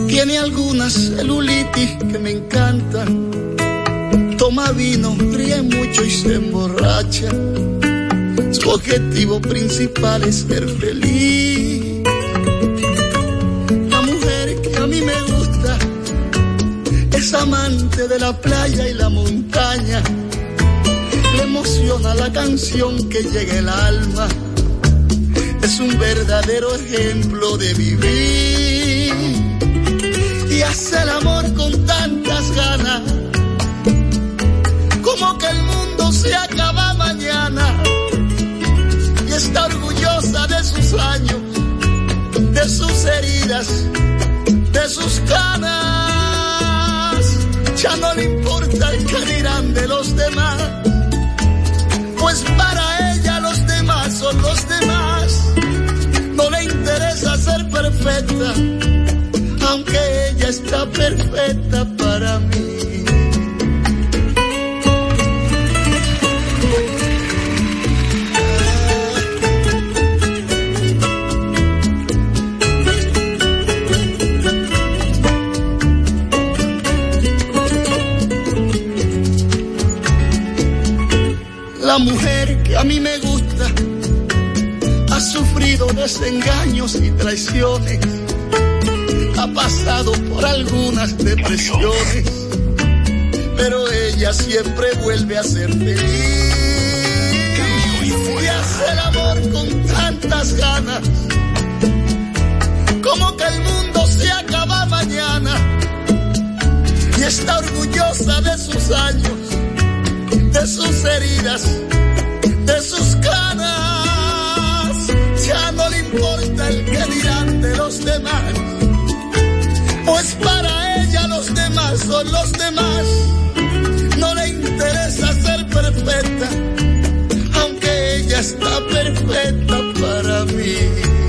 Tiene algunas celulitis que me encantan. Toma vino, ríe mucho y se emborracha. Su objetivo principal es ser feliz. La mujer que a mí me gusta es amante de la playa y la montaña. Le emociona la canción que llega el alma. Es un verdadero ejemplo de vivir y hace el amor con tantas ganas como que el mundo se acaba mañana y está orgullosa de sus años, de sus heridas, de sus canas. Ya no le importa el que dirán de los demás, pues para ella los demás son los demás. Perfecta aunque ella está perfecta para mí. La mujer que a mí me gusta sufrido desengaños y traiciones ha pasado por algunas depresiones, pero ella siempre vuelve a ser feliz. Y hace el amor con tantas ganas, como que el mundo se acaba mañana. Y está orgullosa de sus años, de sus heridas, de sus canas. Importa el que dirán de los demás pues para ella los demás son los demás. No le interesa ser perfecta, aunque ella está perfecta para mí.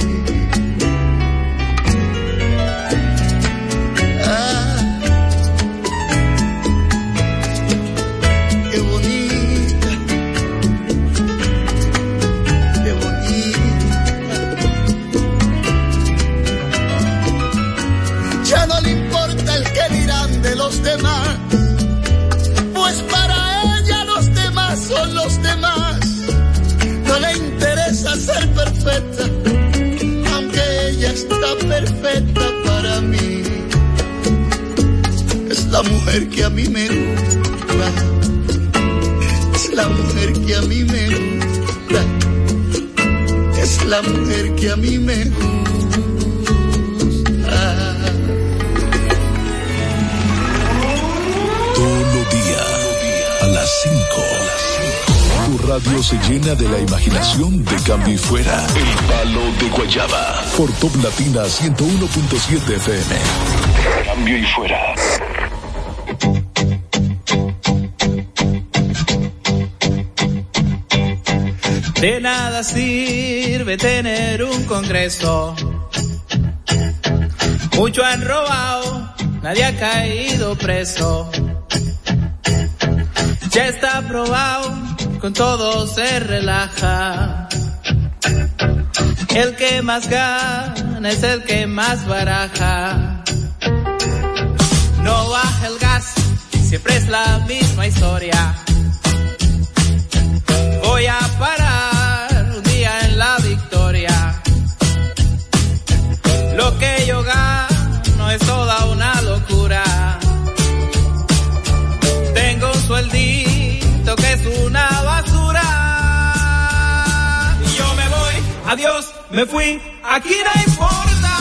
Aunque ella está perfecta para mí. Es la mujer que a mí me gusta. es la mujer que a mí me gusta, es la mujer que a mí me gusta. Radio se llena de la imaginación de cambio y fuera. El palo de Guayaba. Por Top Latina 101.7 FM. Cambio y fuera. De nada sirve tener un congreso. Mucho han robado, nadie ha caído preso. Ya está probado, con todo se relaja. El que más gana es el que más baraja. No baja el gas, siempre es la misma historia. Voy a parar adiós, me fui, aquí no importa.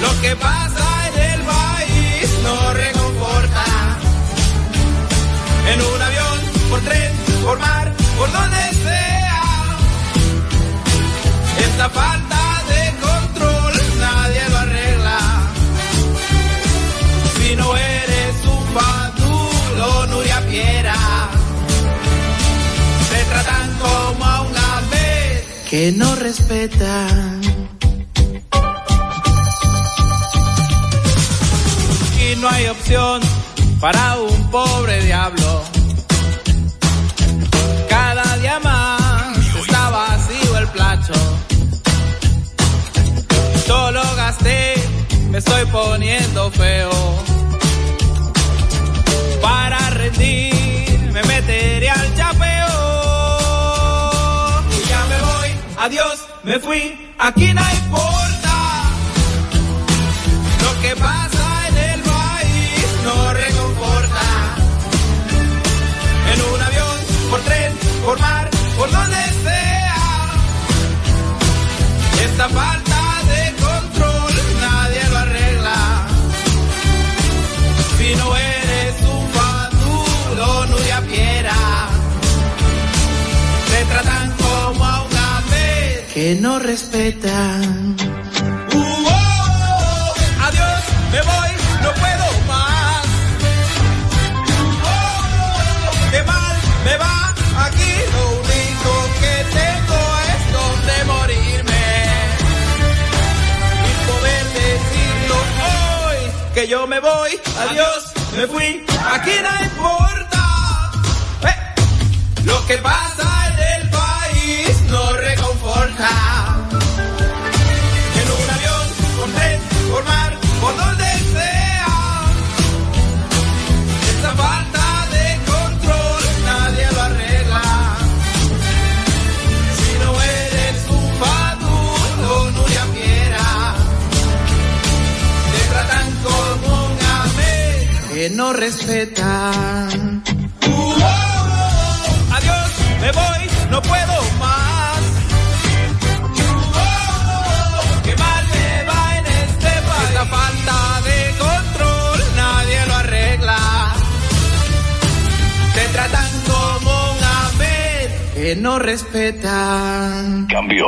Lo que pasa en el país no reconforta. En un avión, por tren, por mar, por donde sea. Esta falta de control nadie lo arregla. Si no eres un fadulo, Nuria Piera. Que no respetan. Y no hay opción para un pobre diablo. Cada día más está vacío el plato. Solo gasté, me estoy poniendo feo. Para rendir, me meteré al chapeo. Adiós, me fui, aquí no importa. Lo que pasa en el país no reconforta. En un avión, por tren, por mar, por donde sea. Esta que no respetan. Adiós, me voy, no puedo más. Uh, qué mal me va aquí, lo único que tengo es donde morirme. Y poder decirlo hoy, que yo me voy, adiós, me fui, aquí no importa. Eh, Lo que pasa reconforta. En un avión, por tren, por mar, por donde sea. Esa falta de control nadie lo arregla. Si no eres un fadulo, Nuria Piera. Te tratan como un ave que no respetan. Adiós, me voy, no puedo que no respetan. Cambio.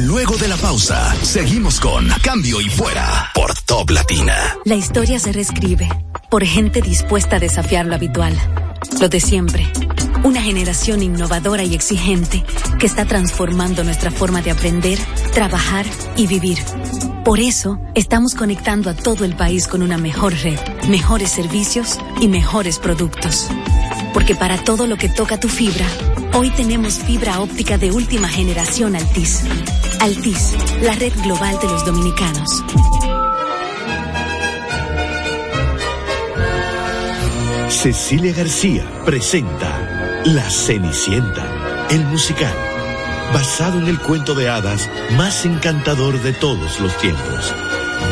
Luego de la pausa, seguimos con Cambio y Fuera por Top Latina. La historia se reescribe por gente dispuesta a desafiar lo habitual, lo de siempre. Una generación innovadora y exigente que está transformando nuestra forma de aprender, trabajar y vivir. Por eso, estamos conectando a todo el país con una mejor red, mejores servicios y mejores productos. Porque para todo lo que toca tu fibra, hoy tenemos fibra óptica de última generación Altis. Altis, la red global de los dominicanos. Cecilia García presenta La Cenicienta, el musical, basado en el cuento de hadas más encantador de todos los tiempos.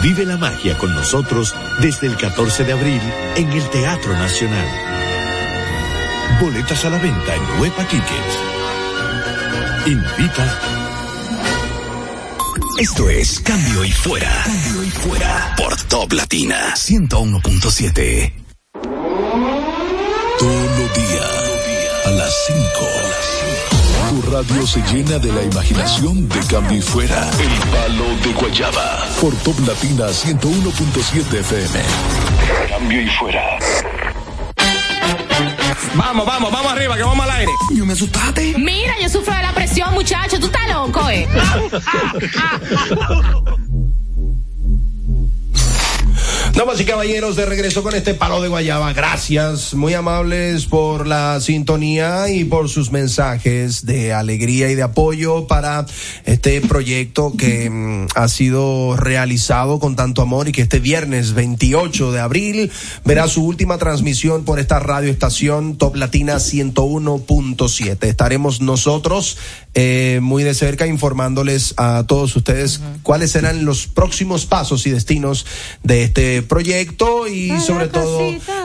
Vive la magia con nosotros desde el 14 de abril en el Teatro Nacional. Boletas a la venta en Huepa Tickets. Invita. Esto es Cambio y Fuera. Cambio y Fuera. Por Top Latina 101.7. Todos los días, a las 5. Tu radio se llena de la imaginación de cambio y fuera. El palo de Guayaba. Por Top Latina 101.7 FM. Cambio y fuera. Vamos, vamos, vamos arriba, que vamos al aire. Yo me asustaste. Mira, yo sufro de la presión, muchacho. Tú estás loco, eh. Damas y caballeros, de regreso con este palo de guayaba. Gracias, muy amables por la sintonía y por sus mensajes de alegría y de apoyo para este proyecto que mm, ha sido realizado con tanto amor y que este viernes 28 de abril verá su última transmisión por esta radioestación Top Latina 101.7. Estaremos nosotros eh, muy de cerca informándoles a todos ustedes cuáles serán los próximos pasos y destinos de este proyecto y sobre todo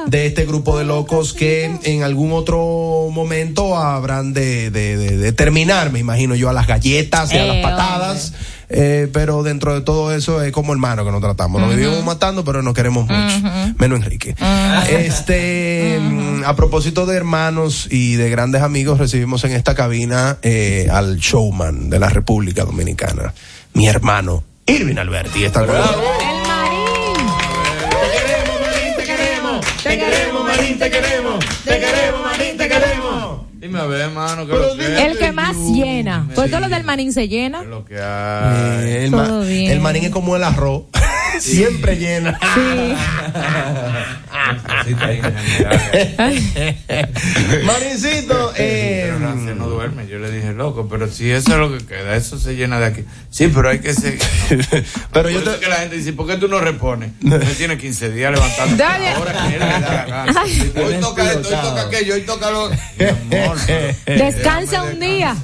de este grupo de locos que en algún otro momento habrán de, de, de- de terminar, me imagino yo, a las galletas y a las Eh, patadas. Eh, pero dentro de todo eso es como hermano que nos tratamos. Nos vivimos matando, pero nos queremos mucho. Menos Enrique. Este, a propósito de hermanos y de grandes amigos, recibimos en esta cabina eh, al showman de la República Dominicana, mi hermano Irvin Alberti. Está con te queremos. Te queremos, Marín, te queremos. Dime a ver, hermano, que lo que El que más llena. Pues todo lo del manín se llena. lo que hay. Eh, el, ma- Todo bien. el marín es como el arroz. Siempre llena. Marincito, eh, Pero no duerme, yo le dije, loco, pero si eso es lo que queda, eso se llena de aquí. Sí, pero hay que seguir. pero yo te... que la gente dice, ¿por qué tú no repones? Me tiene 15 días levantando. Dale. Ahora que él le da la gana. Hoy toca esto, hoy toca aquello, hoy toca lo... Mi amor, Descansa un día.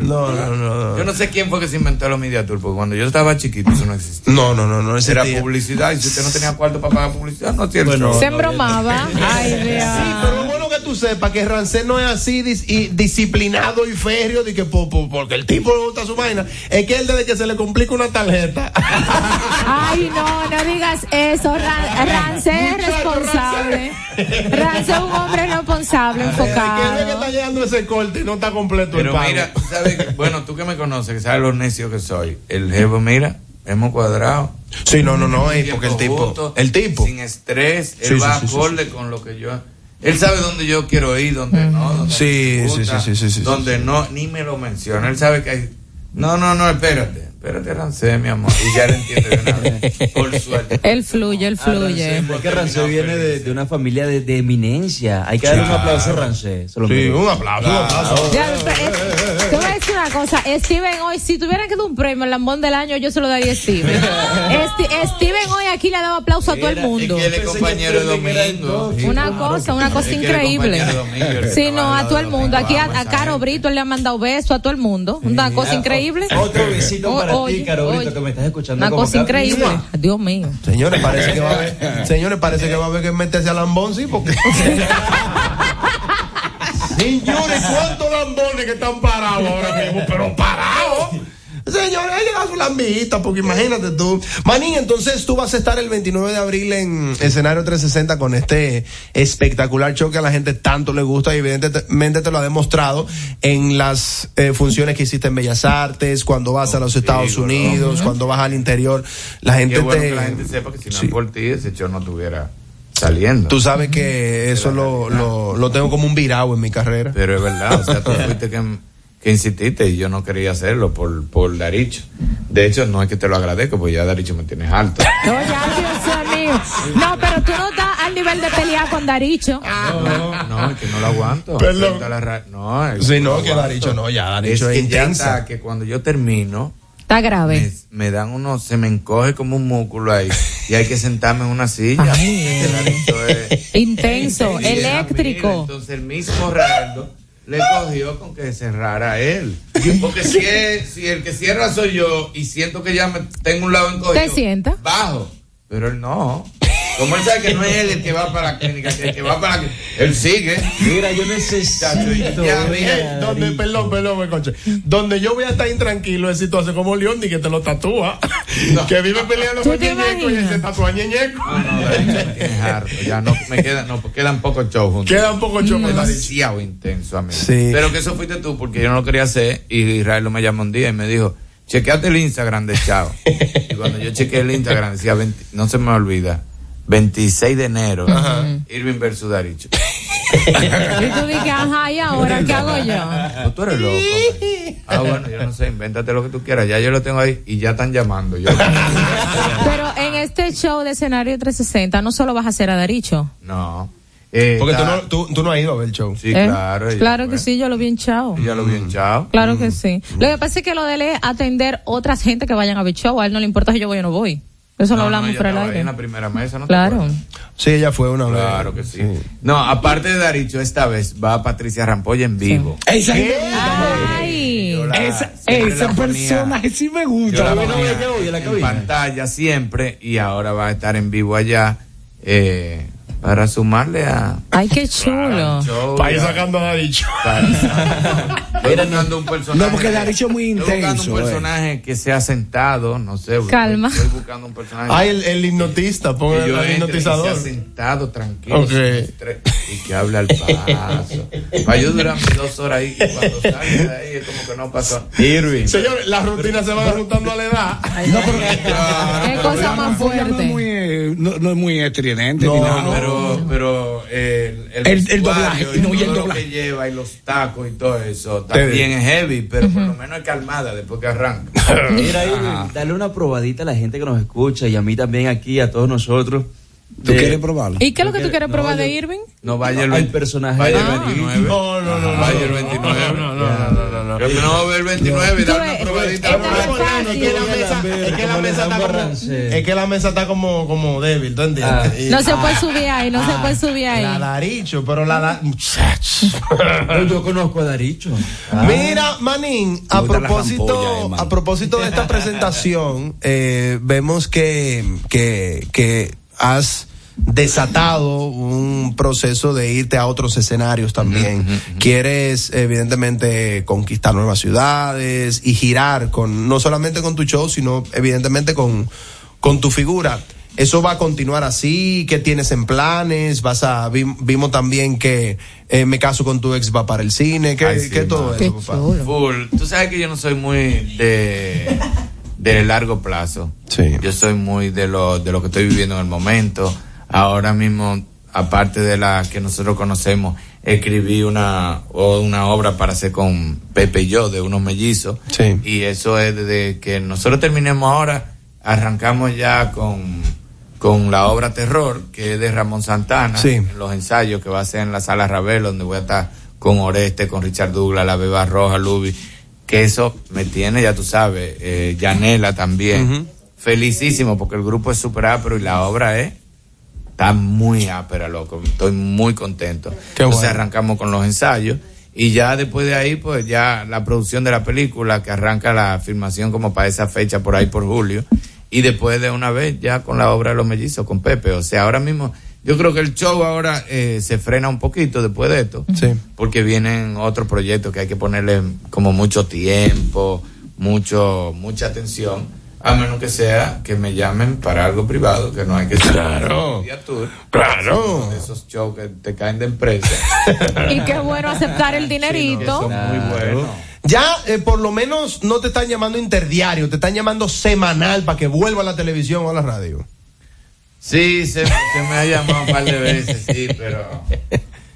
No, no, no. Yo no sé quién fue que se inventó los media tour, porque cuando yo estaba chiquito eso no existía. No, no, no, no. ese Era publicidad, y si usted no tenía cuarto para pagar publicidad, no tiene Bueno, Se embromaba. Ay, Sí, pero es bueno que tú sepas que Rancé no es así dis- y disciplinado y férreo de que po- po- porque el tipo le gusta su vaina. Es que él desde que se le complica una tarjeta. Ay, no, no digas eso. Ran- Rance es responsable. Rance es un hombre responsable, Que él ve que enfocado. está llegando ese corte y no está completo el Pero pago. mira, ¿sabes bueno, tú que me conoces, que sabes lo necio que soy. El jefe, mira, hemos cuadrado. Sí, no, no, no, es porque el tipo- el tipo. Sin estrés, él sí, va sí, sí, acorde con lo que yo. Él sabe dónde yo quiero ir, dónde no, dónde Sí, gusta, sí, sí, sí, sí, Donde no, ni me lo menciona. Él sabe que hay. No, no, no, espérate. Espérate, Rancé, mi amor. Y ya le entiende de una vez. Por suerte. Él fluye, él fluye. Es que Rancé viene de, de una familia de, de eminencia. Hay que darle un aplauso a Rancé. Se lo Sí, un aplauso, un aplauso. Ya, una cosa, Steven hoy, si tuvieran que dar un premio al lambón del año, yo se lo daría a Steven. Steven hoy aquí le ha dado aplauso a todo el mundo. Que compañero de domingo. Una cosa, una cosa increíble. Sí, no, al a todo el mundo. Aquí a, Caro Brito le han mandado beso a todo el mundo. Una cosa increíble. Otro besito para Oye, ti, Caro Brito, oye. que me estás escuchando. Una cosa increíble. Dios mío. Señores, parece que va a haber, señores, parece que va a haber que meterse a lambón, sí, porque. Señores, ¿cuántos lambones que están parados ahora mismo? Pero parados. Señores, hay que dar su lambita, porque imagínate tú. Manín, entonces tú vas a estar el 29 de abril en escenario 360 con este espectacular show que a la gente tanto le gusta y evidentemente te lo ha demostrado en las eh, funciones que hiciste en Bellas Artes, cuando vas a los Estados Unidos, cuando vas al interior. La gente bueno te. que la gente sepa que si no es por ti, ese show no estuviera saliendo. Tú sabes que eso lo, lo, lo tengo como un virado en mi carrera. Pero es verdad, o sea, tú fuiste que, que insististe y yo no quería hacerlo por, por Daricho. De hecho, no es que te lo agradezco, porque ya Daricho me tienes alto. Oye, ay, Dios mío. No, pero tú no estás al nivel de pelear con Daricho. No, no, es que no lo aguanto. Perdón. No, es Sí, que no, que. Daricho no, ya Daricho es es que ya intensa. está, que cuando yo termino, Está grave. me, me dan unos, se me encoge como un músculo ahí y hay que sentarme en una silla. Es- Intenso, eléctrico. mira, entonces el mismo Raldo le cogió con que cerrara él. Porque si, es- si el que cierra soy yo y siento que ya me tengo un lado encogido, ¿Te sienta? bajo. Pero él no. Como él sabe que no es él el que va para la clínica, que el que va para la él sigue. Mira, yo necesito. Ya, Eh, donde, perdón, perdón, me conche. Donde yo voy a estar intranquilo es si tú haces como León y que te lo tatúa. Que vive peleando ¿Tú con Ñeñeco y se tatúa Ñeñeco. Es harto, ya no me queda, no, quedan pocos shows juntos. Quedan pocos shows, demasiado intenso a mí. Sí. Pero que eso fuiste tú porque yo no lo quería hacer y Israel me llamó un día y me dijo, chequeate el Instagram de Chao. y cuando yo chequeé el Instagram decía, 20 no se me olvida, 26 de enero, Irving versus Daricho. Y tú dices, ajá, ¿y ahora qué hago yo? No, tú eres loco. Ah, bueno, yo no sé, invéntate lo que tú quieras. Ya yo lo tengo ahí y ya están llamando. Yo, Pero en este show de escenario 360 no solo vas a hacer a Daricho. no. Eh, Porque tú no, tú, tú no has ido a ver el show. Sí, ¿eh? claro. Claro que sí, yo lo vi en Chao. Ella lo vi en Chao. Claro que sí. Lo que pasa es que lo de él es atender otras gente que vayan a ver show. A él no le importa si yo voy o no voy. Eso lo No, hablamos no, estaba ahí aire. en la primera mesa, ¿no te Claro. Sí, ella fue una vez. Claro que sí. No, aparte de Daricho, esta vez va Patricia Rampolla en vivo. Esa, Ay. Yo la- esa, ponía- personaje sí me gusta. la en pantalla siempre y ahora va a estar en vivo allá eh, para sumarle a Ay, qué chulo. show. Para ir sacando a Dicho. Estoy buscando un personaje. No, porque Daricho es muy Estoy buscando intenso, un eh. personaje que sea sentado, no sé. Calma. Estoy buscando un personaje. Ay, el, el hipnotista, pon que el, yo el entre y hipnotizador. sea sentado, tranquilo, Ok. sin estrés, y que hable al paso. Para yo durar mis dos horas ahí y cuando salga de ahí es como que no pasó. Irving. Señores, las rutinas se van ajustando a la edad. Qué cosa más No es fuerte. muy, eh, no, no es muy estridente No, ni nada. no. Pero, pero eh, el, El- doblaje, y no, y el lo doblaje. que lleva y los tacos y todo eso también es heavy, pero por lo menos es calmada después que arranca. Mira, Irving, dale una probadita a la gente que nos escucha y a mí también aquí, a todos nosotros. ¿Tú de- quieres probarlo? ¿Y qué es lo que tú quieres no, probar de Irving? No vaya el, No, al 20 personaje. Vaya el Ah. 29. No, no, no, el 29. No, no, no, no, no, el 29 y dar una probadita. es que la mesa, la está como, es que la mesa está como, como débil, ¿tú entiendes? Y- No se puede subir ahí, no se puede subir La ahí. Daricho, pero la. Yo, conozco a Daricho. Mira, Manín, a la propósito, hermano. a propósito de esta presentación, eh, vemos que, que, que has desatado un proceso de irte a otros escenarios también. Quieres, evidentemente, conquistar nuevas ciudades y girar con, no solamente con tu show, sino evidentemente con, con tu figura. ¿Eso va a continuar así? ¿Qué tienes en planes? Vas a, vi- vimos también que eh, Me caso con tu ex va para el cine. ¿Qué, Ay, sí, qué todo eso, papá? Full. Tú sabes que yo no soy muy de, de largo plazo. Sí. Yo soy muy de lo, de lo que estoy viviendo en el momento. Ahora mismo, aparte de la que nosotros conocemos, escribí una, o una obra para hacer con Pepe y yo, de unos mellizos. Sí. Y eso es desde que nosotros terminemos ahora, arrancamos ya con, con la obra Terror, que es de Ramón Santana, Sí. en los ensayos que va a ser en la sala Ravel, donde voy a estar con Oreste, con Richard Douglas, la Beba Roja, Luby, que eso me tiene, ya tú sabes, eh, Yanela también. Felicísimo, porque el grupo es súper ápero y la obra es está muy ápera, loco. Estoy muy contento. Qué Entonces bueno. arrancamos con los ensayos y ya después de ahí, pues ya la producción de la película, que arranca la filmación como para esa fecha, por ahí por julio. Y después de una vez ya con la obra de los mellizos, con Pepe. O sea, ahora mismo, yo creo que el show ahora eh, se frena un poquito después de esto. Sí. Porque vienen otros proyectos que hay que ponerle como mucho tiempo, mucho, mucha atención. A menos que sea que me llamen para algo privado, que no hay que ser Claro. media tour. Claro. De esos shows que te caen de empresa. Y qué bueno aceptar el dinerito. son muy buenos. Ya, eh, por lo menos, no te están llamando interdiario, te están llamando semanal para que vuelva a la televisión o a la radio. Sí, se, me ha llamado un par de veces, sí, pero.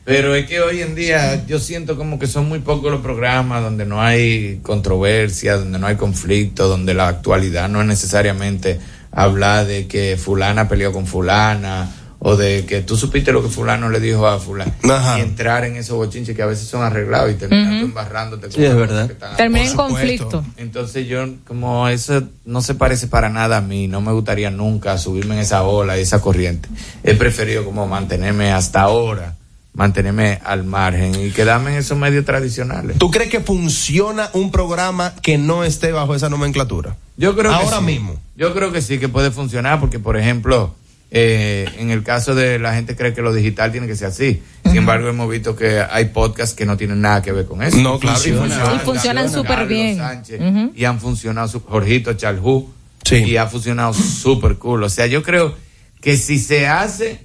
Pero es que hoy en día yo siento como que son muy pocos los programas donde no hay controversia, donde no hay conflicto, donde la actualidad no es necesariamente hablar de que fulana peleó con fulana o de que tú supiste lo que fulano le dijo a fulano Ajá. y entrar en esos bochinches que a veces son arreglados y terminas tú Ujú. embarrándote Sí, es verdad. Termina en conflicto. entonces yo, como eso no se parece para nada a mí, no me gustaría nunca subirme en esa ola y esa corriente. He preferido como mantenerme hasta ahora mantenerme al margen y quedarme en esos medios tradicionales. ¿Tú crees que funciona un programa que no esté bajo esa nomenclatura? Yo creo que Ahora sí. mismo. Yo creo que sí que puede funcionar porque, por ejemplo, eh, en el caso de la gente cree que lo digital tiene que ser así. Sin embargo, hemos visto que hay podcasts que no tienen nada que ver con eso. No, claro, y funcionan. Y funcionan súper bien. Sánchez. Y han funcionado, su- Jorgito Chalhú, Sí. y ha funcionado súper cool. O sea, yo creo que si se hace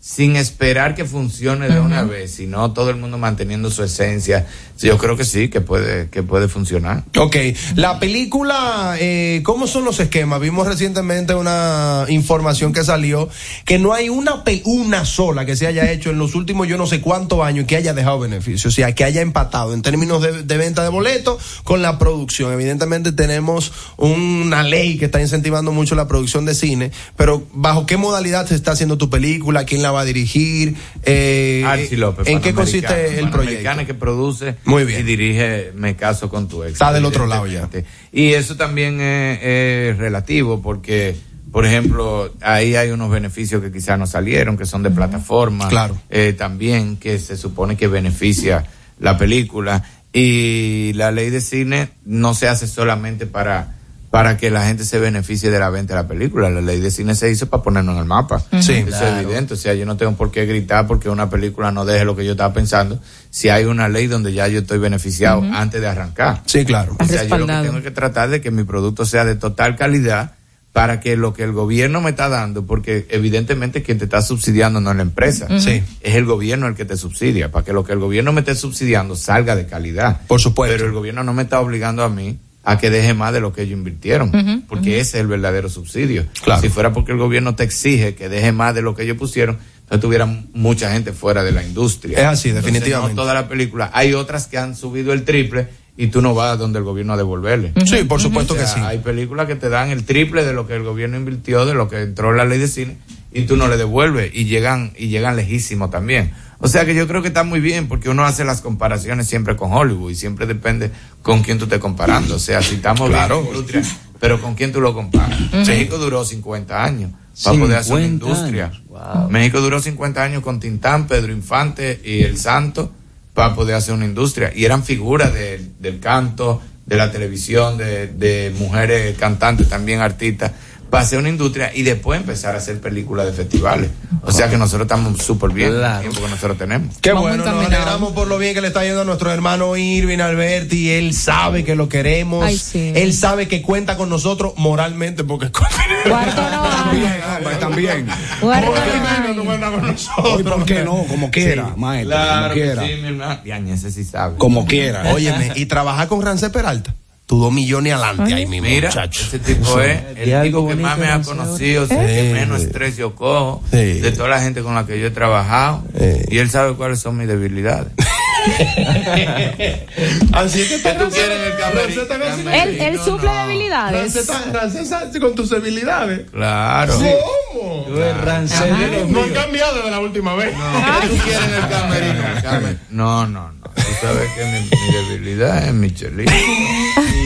sin esperar que funcione de una vez, sino todo el mundo manteniendo su esencia, yo creo que sí, que puede, que puede funcionar. Ok, la película, eh, ¿cómo son los esquemas? Vimos recientemente una información que salió que no hay una, una sola que se haya hecho en los últimos yo no sé cuántos años que haya dejado beneficio, o sea, que haya empatado en términos de, de venta de boletos con la producción. Evidentemente tenemos una ley que está incentivando mucho la producción de cine, pero ¿bajo qué modalidad se está haciendo tu película? ¿Quién la va a dirigir? Eh, Archie López. ¿En qué consiste el proyecto? Que produce Muy bien. y dirige Me caso con tu ex. Está del otro lado ya. Y eso también es, es relativo porque, por ejemplo, ahí hay unos beneficios que quizás no salieron, que son de plataforma. Claro. Eh, también que se supone que beneficia la película. Y la ley de cine no se hace solamente para para que la gente se beneficie de la venta de la película. La ley de cine se hizo para ponernos en el mapa. Sí. Eso Claro. es evidente. O sea, yo no tengo por qué gritar porque una película no deje lo que yo estaba pensando. Si hay una ley donde ya yo estoy beneficiado antes de arrancar. Sí, claro. O sea, yo lo que tengo que tratar de que mi producto sea de total calidad para que lo que el gobierno me está dando, porque evidentemente quien te está subsidiando no es la empresa. Sí. es el gobierno el que te subsidia, para que lo que el gobierno me esté subsidiando salga de calidad. Por supuesto. Pero el gobierno no me está obligando a mí a que deje más de lo que ellos invirtieron, porque ese es el verdadero subsidio. Claro. Si fuera porque el gobierno te exige que deje más de lo que ellos pusieron, entonces tuviera mucha gente fuera de la industria. Es así, Entonces, definitivamente. no toda la película. Hay otras que han subido el triple y tú no vas donde el gobierno a devolverle. Sí, por supuesto O sea, que sí. Hay películas que te dan el triple de lo que el gobierno invirtió, de lo que entró en la ley de cine, y tú no le devuelves y llegan y llegan lejísimo también. O sea que yo creo que está muy bien porque uno hace las comparaciones siempre con Hollywood y siempre depende con quién tú estés comparando. O sea, si estamos Claro. bien industria, pero con quién tú lo comparas. México duró 50 años para poder hacer una 50 industria. Wow. México duró 50 años con Tintán, Pedro Infante y El Santo para poder hacer una industria. Y eran figuras de- del canto, de la televisión, de, de mujeres cantantes, también artistas, para hacer una industria y después empezar a hacer películas de festivales. O sea que nosotros estamos súper bien con el tiempo que nosotros tenemos. Qué Vamos bueno, nos alegramos por lo bien que le está yendo a nuestro hermano Irving Alberti. Él sabe que lo queremos. Ay, sí. Él sabe que cuenta con nosotros moralmente porque Cuarto no hay. Hombre, también. Cuarto no hay. Irving no cuenta con nosotros. Hoy, ¿por qué no? Como quiera, maestro. Claro como que quiera. sí, mi hermano. Diañe, ese sí sabe. Como quiera. Óyeme, y trabajar con Rance Peralta. Tu dos millones adelante ahí mismo, Mira, muchacho. ese tipo es el algo tipo que más me ha conocido, sé que menos estrés yo cojo, de toda la gente con la que yo he trabajado, y él sabe cuáles son mis debilidades. Así que ¿Qué tú quieres en el camerino? Él, él suple no. debilidades. Rance está con tus debilidades. Claro. ¿Cómo? De No han cambiado desde la última vez. ¿Qué tú quieres en el camerino? Camer- No, no, no. Tú sabes que mi, mi debilidad es mi chelito.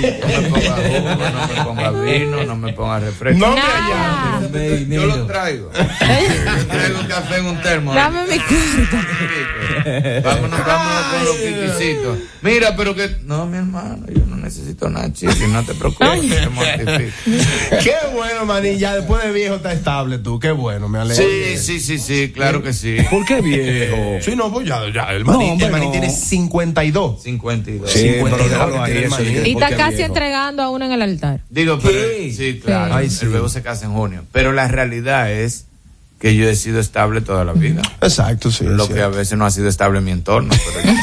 No me ponga jugo, no me ponga vino, no me ponga refresco. No me Nah. hallan. Yo lo traigo. Yo traigo un café en un termo. Dame mi cuarto. Vámonos, vámonos con los piquicitos. Mira, pero que. No, mi hermano, yo no necesito nada, chiqui, no te preocupes. te. Qué bueno, maní. Ya después de viejo está estable tú. Qué bueno, me alegro. Sí, sí, sí, sí, claro que sí. ¿Por qué viejo? Sí, no, pues ya, ya. El maní, No, hombre, el maní no. tiene 52. 52. Sí, pero 52 déjalo ahí, eso Y ¿por está casi viejo? entregando a uno en el altar. Digo, pero. Sí. Sí, claro. Ay, sí. El se casa en junio. Pero la realidad es que yo he sido estable toda la vida. Exacto, sí. Lo que a veces no ha sido estable en mi entorno. Pero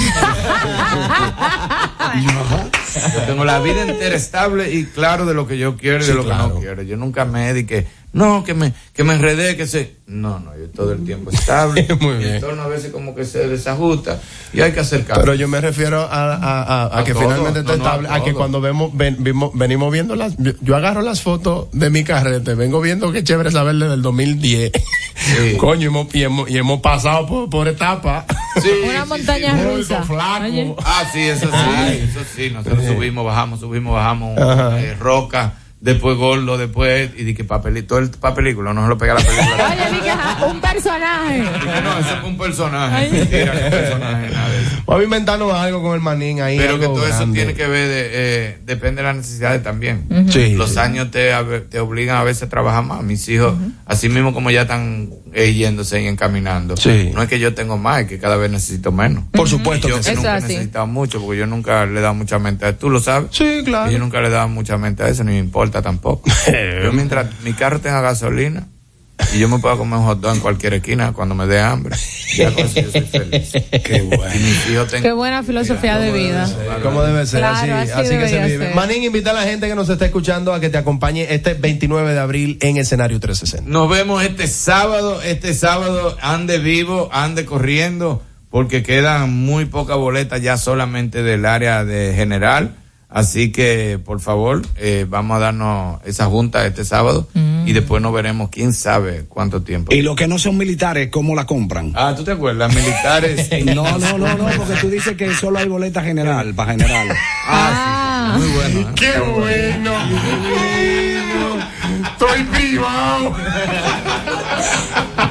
yo, yo tengo la vida entera estable y claro de lo que yo quiero y Sí, de lo que no quiero. Yo nunca me di que, no, que me, que me enredé, que se. No, no, yo todo el tiempo estable. Muy Mi bien. entorno a veces como que se desajusta y hay que acercar. Pero yo me refiero a, a- a- a A que todo. finalmente está No, no, a estable, a, que cuando vemos, ven- vimos- venimos viendo las, yo, agarro las fotos de mi carrete, vengo viendo que chévere saber desde el 2010. Sí. Coño, hemos, y, hemos, y hemos pasado por, por etapas. Sí, Una sí, montaña sí. rusa. Flaco. Ah, sí, eso sí, eso sí. Nosotros subimos, bajamos, subimos, bajamos eh, roca, después gordo, después, y di que papelito, el papelículo, no se lo pega la película. Oye, dije, un personaje. Dije, no, eso es un personaje. Mentira, un personaje, nada de eso. Vamos a inventarnos algo con el manín ahí. Pero que todo eso tiene que ver, de, eh, depende de las necesidades también. Sí, Los sí. años te, te obligan a veces a trabajar más. Mis hijos, así mismo como ya están eh, yéndose y encaminando. Sí. No es que yo tengo más, es que cada vez necesito menos. Por supuesto yo que sí. que nunca he necesitado mucho, porque yo nunca le he dado mucha mente a eso. ¿Tú lo sabes? Sí, claro. Yo nunca le he dado mucha mente a eso, ni me importa tampoco. yo mientras mi carro tenga gasolina y yo me pueda comer un hot dog en cualquier esquina cuando me dé hambre, ya con eso yo soy feliz. Qué bueno. Y Qué buena filosofía de vida. ¿Cómo debe ser? Claro, así, así así que se vive. ser. Manín, invita a la gente que nos está escuchando a que te acompañe este 29 de abril en escenario 360. Nos vemos este sábado, este sábado ande vivo, ande corriendo, porque quedan muy pocas boletas ya solamente del área de general. Así que, por favor, eh, vamos a darnos esa junta este sábado y después nos veremos quién sabe cuánto tiempo. Y los que no son militares, ¿cómo la compran? Ah, ¿tú te acuerdas? Militares. No, no, no, no, porque tú dices que solo hay boleta general, para general. Ah, Muy bueno. ¿eh? ¡Qué bueno! ¡Estoy privado!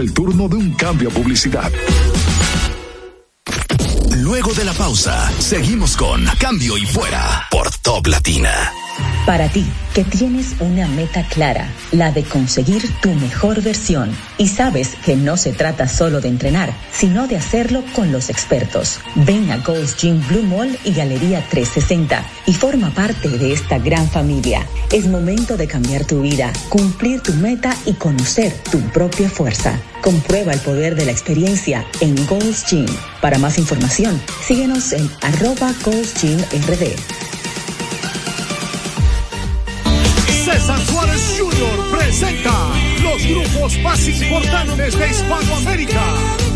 el turno de un cambio a publicidad. Luego de la pausa, seguimos con Cambio y Fuera por Top Latina. Para ti, que tienes una meta clara, la de conseguir tu mejor versión, y sabes que no se trata solo de entrenar, sino de hacerlo con los expertos. Ven a Gold's Gym Blue Mall y Galería 360 y forma parte de esta gran familia. Es momento de cambiar tu vida, cumplir tu meta y conocer tu propia fuerza. Comprueba el poder de la experiencia en Gold's Gym. Para más información, síguenos en arroba Gold's Gym RD. Jr. presenta los grupos más importantes de Hispanoamérica.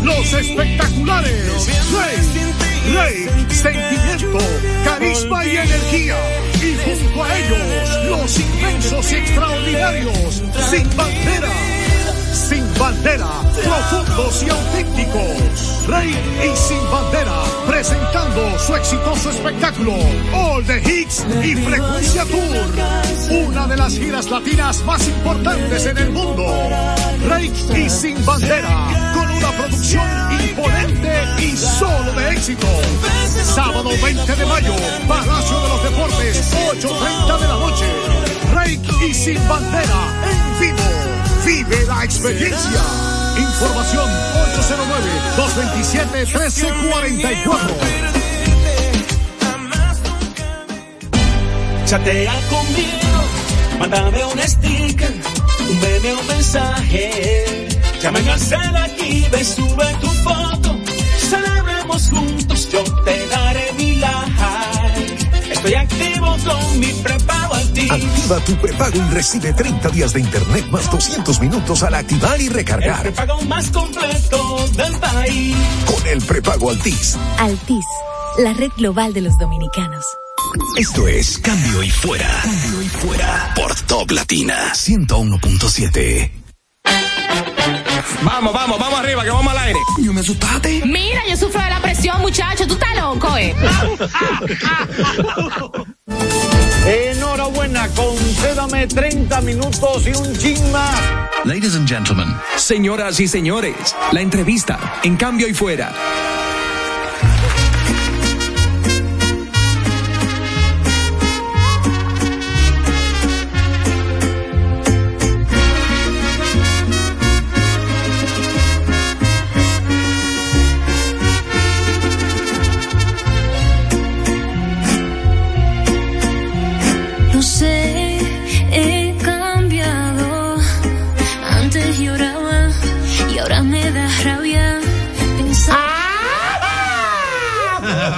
Los espectaculares Rey, Rey, Sentimiento, Carisma y Energía. Y junto a ellos, los inmensos y extraordinarios Sin Bandera. Sin Bandera, profundos y auténticos. Rey y Sin Bandera, presentando su exitoso espectáculo All the Hits y Frecuencia Tour. Una de las giras latinas más importantes en el mundo. Rey y Sin Bandera, con una producción imponente y solo de éxito. Sábado 20 de mayo, Palacio de los Deportes, 8.30 de la noche. Rey y Sin Bandera, en vivo. Vive la experiencia. Información 809-227-1344. Chatea conmigo, mándame un sticker, un meme mensaje. Llamen al cel aquí, ve, sube tu foto. Celebremos juntos, yo te daré. Estoy activo con mi prepago Altis. Activa tu prepago y recibe 30 días de internet más 200 minutos al activar y El recargar. prepago más completo del país. Con el prepago Altis. Altis, la red global de los dominicanos. Esto es Cambio y Fuera. Cambio y Fuera por Top Latina 101.7. Vamos, vamos, vamos arriba, que vamos al aire. Yo me asustaste. Mira, yo sufro de la presión, muchacho. Tú estás loco, eh. Enhorabuena, concédame 30 minutos y un chin más. Ladies and gentlemen. Señoras y señores, la entrevista en cambio y fuera.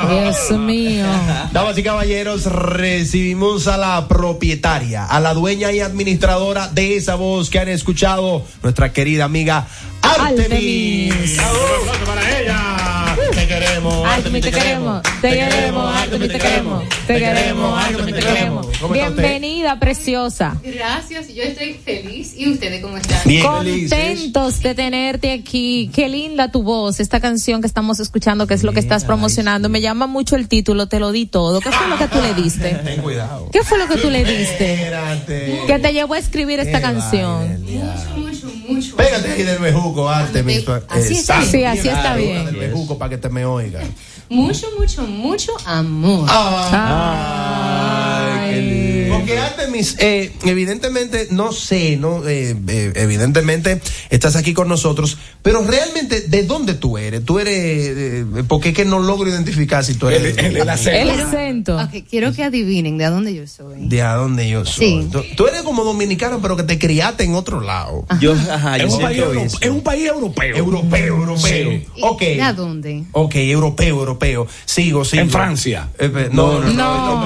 Dios mío. Damas y caballeros, recibimos a la propietaria, a la dueña y administradora de esa voz que han escuchado, nuestra querida amiga Artemis. Artemis. para ella. Te queremos, Artemis, te queremos, te queremos, Artemis, te queremos, te queremos, Artemis, te queremos. Bienvenida, preciosa. Gracias, yo estoy feliz. ¿Y ustedes cómo están? Contentos de tenerte aquí. Qué linda tu voz. Esta canción que estamos escuchando, que es lo que estás promocionando, me llama mucho el título, te lo di todo. ¿Qué fue lo que tú le diste? Ten cuidado. ¿Qué fue lo que tú le diste? Espérate. Que te llevó a escribir esta canción. Mucho, mucho. Pégate ahí del bejuco, Artemis. Así está. Sí, así está bien. Del bejuco para que te me oiga. Mucho, mucho, mucho amor. Ay, qué lindo. Porque eh, evidentemente, no sé, no, eh, eh, evidentemente estás aquí con nosotros, pero realmente, ¿de dónde tú eres? Tú eres, eh, porque es que no logro identificar si tú eres El- el- el El acento. Quiero que adivinen de dónde yo soy. de a dónde yo soy. Sí. Tú, tú eres como dominicano, pero que te criaste en otro lado. Yo, ajá, yo Es un, país euro- es un país europeo. Europeo, europeo. Sí. Ok. ¿De a dónde? Ok, europeo, europeo. Sigo, sigo. En Francia. Eh, eh, no, no, no. No.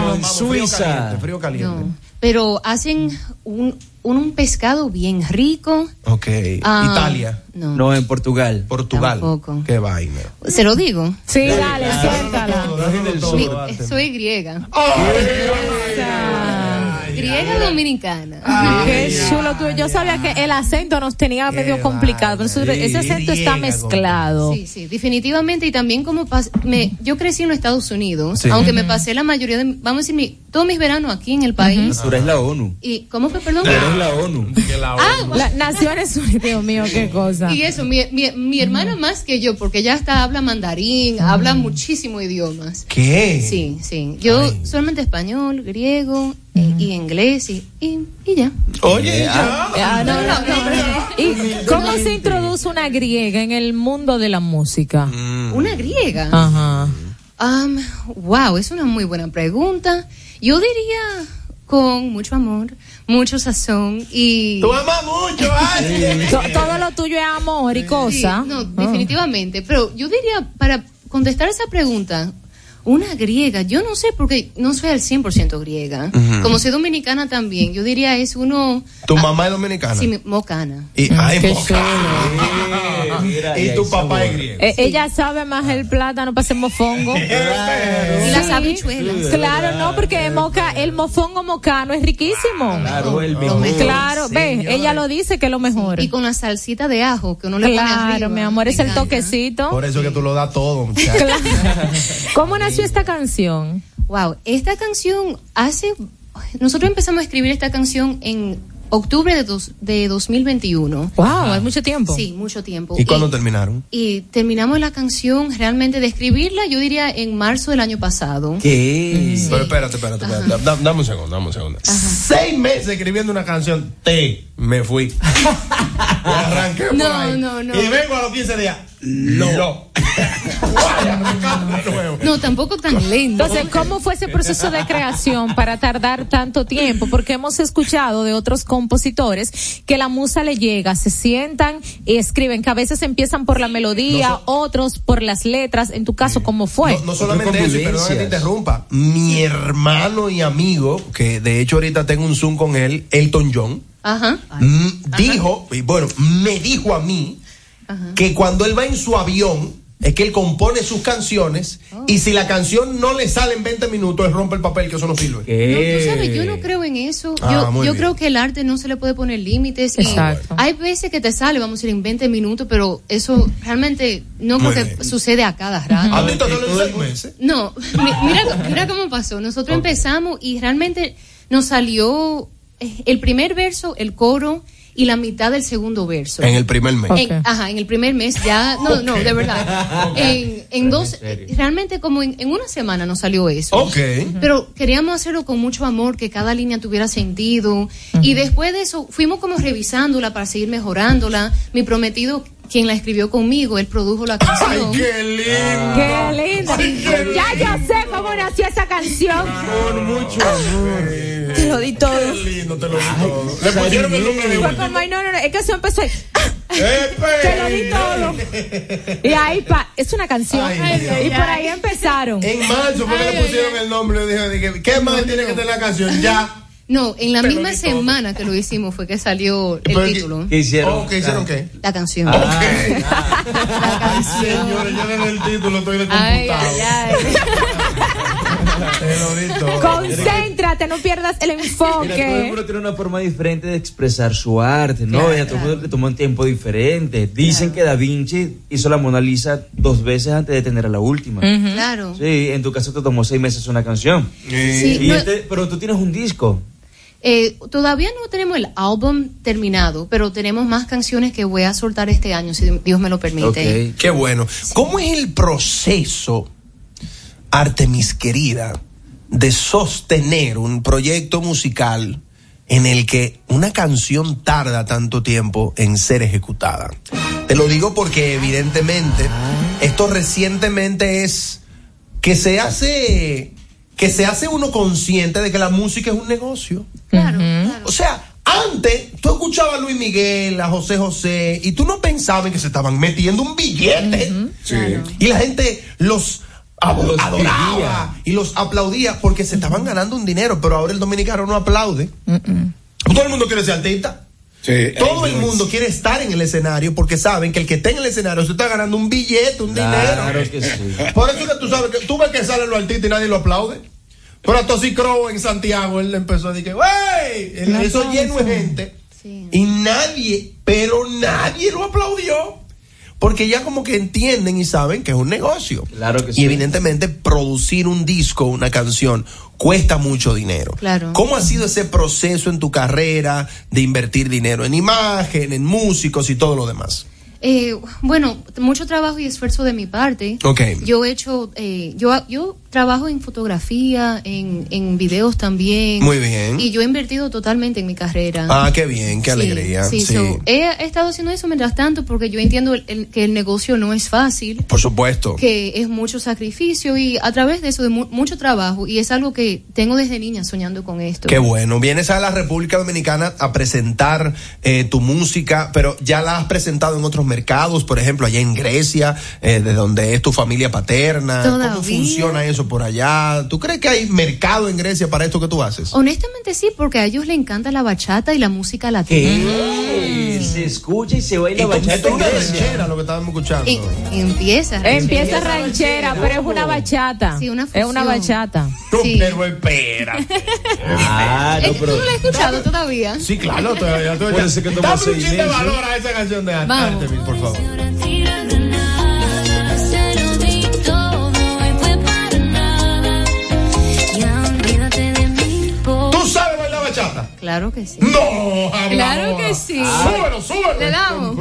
no, En vamos, frío Suiza. caliente, frío caliente. Pero hacen un, un, un pescado bien rico. Ok. Ah, Italia, No. No, en Portugal. Portugal. Tampoco. Qué vaina. ¿Se lo digo? Sí, dale, suéltala. Soy griega. Griega dominicana. Qué chulo tú. Yo sabía que el acento nos tenía medio complicado, pero eso- ese acento está mezclado. Sí, sí, definitivamente. Y también como me, yo crecí en los Estados Unidos, Sí. aunque me pasé la mayoría de, vamos a decir, mi- todos mis veranos aquí en el país. Tú eres la ONU. ¿Y cómo fue, perdón? Tú eres la ONU. Ah, La, Naciones Unidas, Dios mío, qué cosa. Y eso, mi, mi, mi hermana más que yo, porque ella hasta habla mandarín, habla muchísimos idiomas. ¿Qué? Sí, sí. Yo solamente español, griego eh, y inglés y, y, y ya. Oye, Yeah. ya. Ah, no, no, no, ¿Y cómo se introduce una griega en el mundo de la música? Una griega. Ajá. Um, wow, es una muy buena pregunta. Yo diría con mucho amor, mucho sazón y... Tú amas mucho. To- todo lo tuyo es amor y Sí, cosa. no, definitivamente. Pero yo diría, para contestar esa pregunta, una griega, yo no sé porque no soy al 100% griega. Como soy dominicana también, yo diría es uno... Tu mamá es dominicana. Sí, mocana. Y, ay, Qué mocana. Y tu papá es griego. Eh, Ella sabe más el plátano para hacer mofongo. Y las habichuelas. Claro, no, porque moca, el mofongo mocano es riquísimo. Claro, el mejor. Claro, ve, ella lo dice que es lo mejor. Y con la salsita de ajo que uno le pone Claro, mi amor, es el toquecito. Por eso que tú lo das todo. Claro. ¿Cómo nació esta canción? Wow, esta canción hace... Nosotros empezamos a escribir esta canción en octubre de, dos, de 2021. Wow, es mucho tiempo. Sí, mucho tiempo. ¿Y cuándo terminaron? y terminamos la canción realmente de escribirla, yo diría en marzo del año pasado. ¿Qué? Pero espérate, espérate, espérate. Da- dame un segundo, dame un segundo. Seis meses escribiendo una canción. Te, me fui. y arranqué por No, ahí. no, no. Y vengo a los 15 días. Nuevo. No, tampoco tan lento. Entonces, ¿cómo fue ese proceso de creación para tardar tanto tiempo? Porque hemos escuchado de otros compositores que la musa le llega, se sientan y escriben, que a veces empiezan por la melodía, otros por las letras. En tu caso, ¿cómo fue? No, no solamente eso, y perdón que te interrumpa. Mi hermano y amigo, que de hecho ahorita tengo un Zoom con él, Elton John, Ajá. dijo, y bueno, me dijo a mí que cuando él va en su avión, es que él compone sus canciones y si la canción no le sale en 20 minutos, él rompe el papel, que eso no sirve. No, tú sabes, yo no creo en eso. Ah, yo creo que el arte no se le puede poner límites. y Exacto. Hay veces que te sale, vamos a decir, en 20 minutos, pero eso realmente no Muy creo que bien. sucede a cada rato. ¿A ti te sale en seis meses? No, mi- mira, mira cómo pasó. Nosotros empezamos y realmente nos salió eh, el primer verso, el coro y la mitad del segundo verso. En el primer mes. En- ajá, en el primer mes ya, no, no, de verdad. En, en dos, realmente como en, en una semana nos salió eso. Ok. Pero queríamos hacerlo con mucho amor, que cada línea tuviera sentido. Y después de eso, fuimos como revisándola para seguir mejorándola. Mi prometido, quien la escribió conmigo, él produjo la canción. ¡Qué lindo! Qué lindo. Ya yo sé cómo nació esa canción. Con mucho amor. Te lo di todo. Qué lindo, te lo di todo. Le pusieron el nombre de Fue como, ay, no, no, no, es que eso empezó ahí. Te lo di todo. Y ahí, pa, es una canción. Ay, y por ahí empezaron. En marzo fue que le pusieron el nombre. Dije, ¿qué más tiene que tener la canción? Ya. No, en la misma semana que lo hicimos fue que salió el Pero, título. ¿Qué hicieron? Oh, ¿Qué hicieron qué? La canción. Ay, señores, ya el título estoy de Ay, computado. ay, ay. Te lo di todo. Concéntrate, no pierdas el Mira, todo el enfoque. mundo tiene una forma diferente de expresar su arte, ¿no? Y a todo el mundo le tomó un tiempo diferente. Dicen que Da Vinci hizo la Mona Lisa dos veces antes de tener a la última. Claro. Sí, en tu caso te tomó seis meses una canción. Sí, Y no- este- pero tú tienes un disco. Eh, todavía no tenemos el álbum terminado, pero tenemos más canciones que voy a soltar este año, si Dios me lo permite. Qué bueno. ¿Cómo es el proceso, Artemis querida, de sostener un proyecto musical en el que una canción tarda tanto tiempo en ser ejecutada? Te lo digo porque evidentemente esto recientemente es que se hace que se hace uno consciente de que la música es un negocio. Claro, O sea, antes tú escuchabas a Luis Miguel, a José José, y tú no pensabas en que se estaban metiendo un billete. Y la gente los, ab- Los adoraba quería. y los aplaudía porque se estaban ganando un dinero, pero ahora el dominicano no aplaude. Todo el mundo quiere ser artista. Todo el mundo quiere estar en el escenario porque saben que el que está en el escenario se está ganando un billete, un Claro dinero. que sí. Por eso que tú sabes que tú ves que salen los artistas y nadie lo aplaude. Pero a Tosi Crow en Santiago, él empezó a decir, ¡wey! Eso lleno de gente. Y nadie, pero nadie lo aplaudió. Porque ya como que entienden y saben que es un negocio. Claro que Y sí. evidentemente producir un disco, una canción, cuesta mucho dinero. Claro. ¿Cómo ha sido ese proceso en tu carrera de invertir dinero en imagen, en músicos y todo lo demás? Eh, bueno, mucho trabajo y esfuerzo de mi parte. Ok. Yo he hecho, eh, yo, yo trabajo en fotografía, en, en videos también. Muy bien. Y yo he invertido totalmente en mi carrera. Ah, qué bien, qué Sí, alegría. Sí, Sí, so, he, he estado haciendo eso mientras tanto porque yo entiendo el- el- que el negocio no es fácil, por supuesto. que es mucho sacrificio y a través de eso, de mu- mucho trabajo, y es algo que tengo desde niña soñando con esto. Qué bueno. Vienes a la República Dominicana a presentar eh, tu música, pero ya la has presentado en otros mercados, por ejemplo, allá en Grecia, eh, de donde es tu familia paterna. ¿Cómo funciona eso por allá? ¿Tú crees que hay mercado en Grecia para esto que tú haces? Honestamente sí, porque a ellos les encanta la bachata y la música latina. ¿Qué? Se escucha y se baila Y bachata es en ranchera lo que estábamos escuchando. Y- empieza. Empieza ranchera, pero es una bachata. Sí, una es una fusión. bachata. Sí. Pero espérate. Ah, ¿Tú no la has escuchado todavía? Sí, claro, todavía. todavía. Puede ser que toma Dame un chin de valor a esa canción de. Artemis, por favor. ¿Tú sabes bailar bachata? Claro que sí. No, habla Claro que sí. Súbelo, súbelo. Le damos.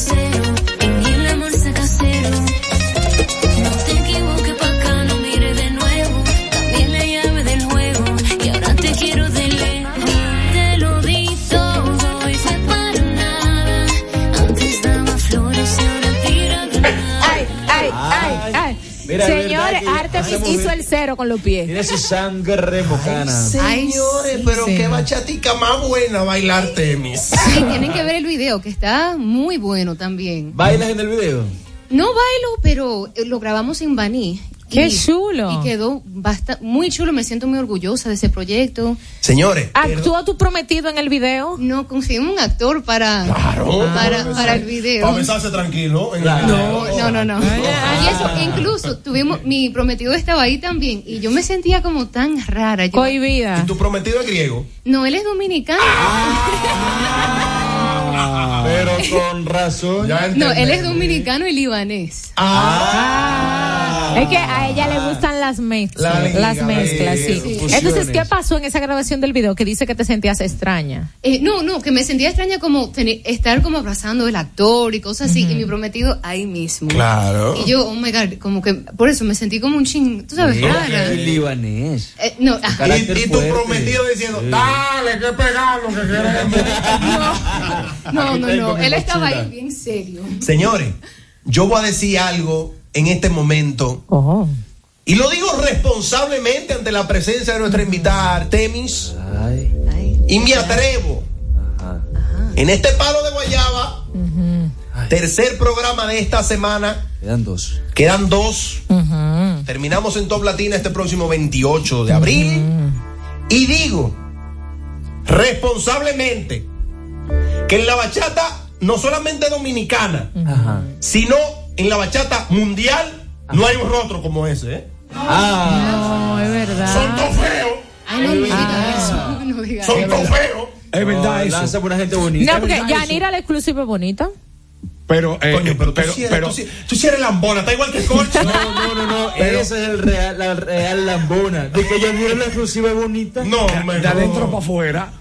Sincero. Hizo el cero con los pies. Tiene su sangre mocana. Ay, Señores, sí, pero sí. qué bachatica más buena bailar Artemis. Sí, tienen que ver el video, que está muy bueno también. ¿Bailas en el video? No bailo, pero eh, lo grabamos en Baní. ¡Qué Y- chulo! Y quedó basta- muy chulo, me siento muy orgullosa de ese proyecto. Señores. ¿Actuó tu prometido en el video? No, conseguimos un actor para, para, para el video. Para besarse tranquilo. en el No, video. no, no, no. Y eso, incluso tuvimos, mi prometido estaba ahí también y yo me sentía como tan rara. Yo, Cohibida. Tu prometido es griego. no, él es dominicano. Pero con razón. No, él es dominicano y libanés. Es que a ella le gustan las mezclas. La liga, las mezclas, eh, sí. fusiones. Entonces, ¿qué pasó en esa grabación del video que dice que te sentías extraña? Eh, no, no, que me sentía extraña como tener- estar como abrazando al actor y cosas así, y mi prometido ahí mismo. Claro. Y yo, oh my god, como que por eso me sentí como un ching, tú sabes, rara. El libanés. Eh, no, ah, Y tu fuerte. prometido diciendo, dale, que pegarlo, que queremos. no, no, no, mi él estaba ahí bien serio. Señores, yo voy a decir algo en este momento. Y lo digo responsablemente ante la presencia de nuestra invitada Artemis. Y me atrevo. En este palo de Guayaba, tercer programa de esta semana. Quedan dos. Quedan dos. Terminamos en Top Latina este próximo 28 de abril. Y digo, responsablemente, que en la bachata, no solamente dominicana, sino en la bachata mundial, no hay un rostro como ese. ¿eh? No, es verdad. Son todos feos. Ay, no diga eso, no Son eso. todos feos. Es verdad eso. Lanza por una gente bonita. No, porque Yanira la exclusiva es bonita. Pero, eh, Coño, pero, pero, tú, sí eres, pero- tú, sí- tú sí eres lambona, está igual que Corcho. No, no, no, no. Esa es el real, la real lambona. De que Yanira la exclusiva es bonita. No, de adentro para afuera.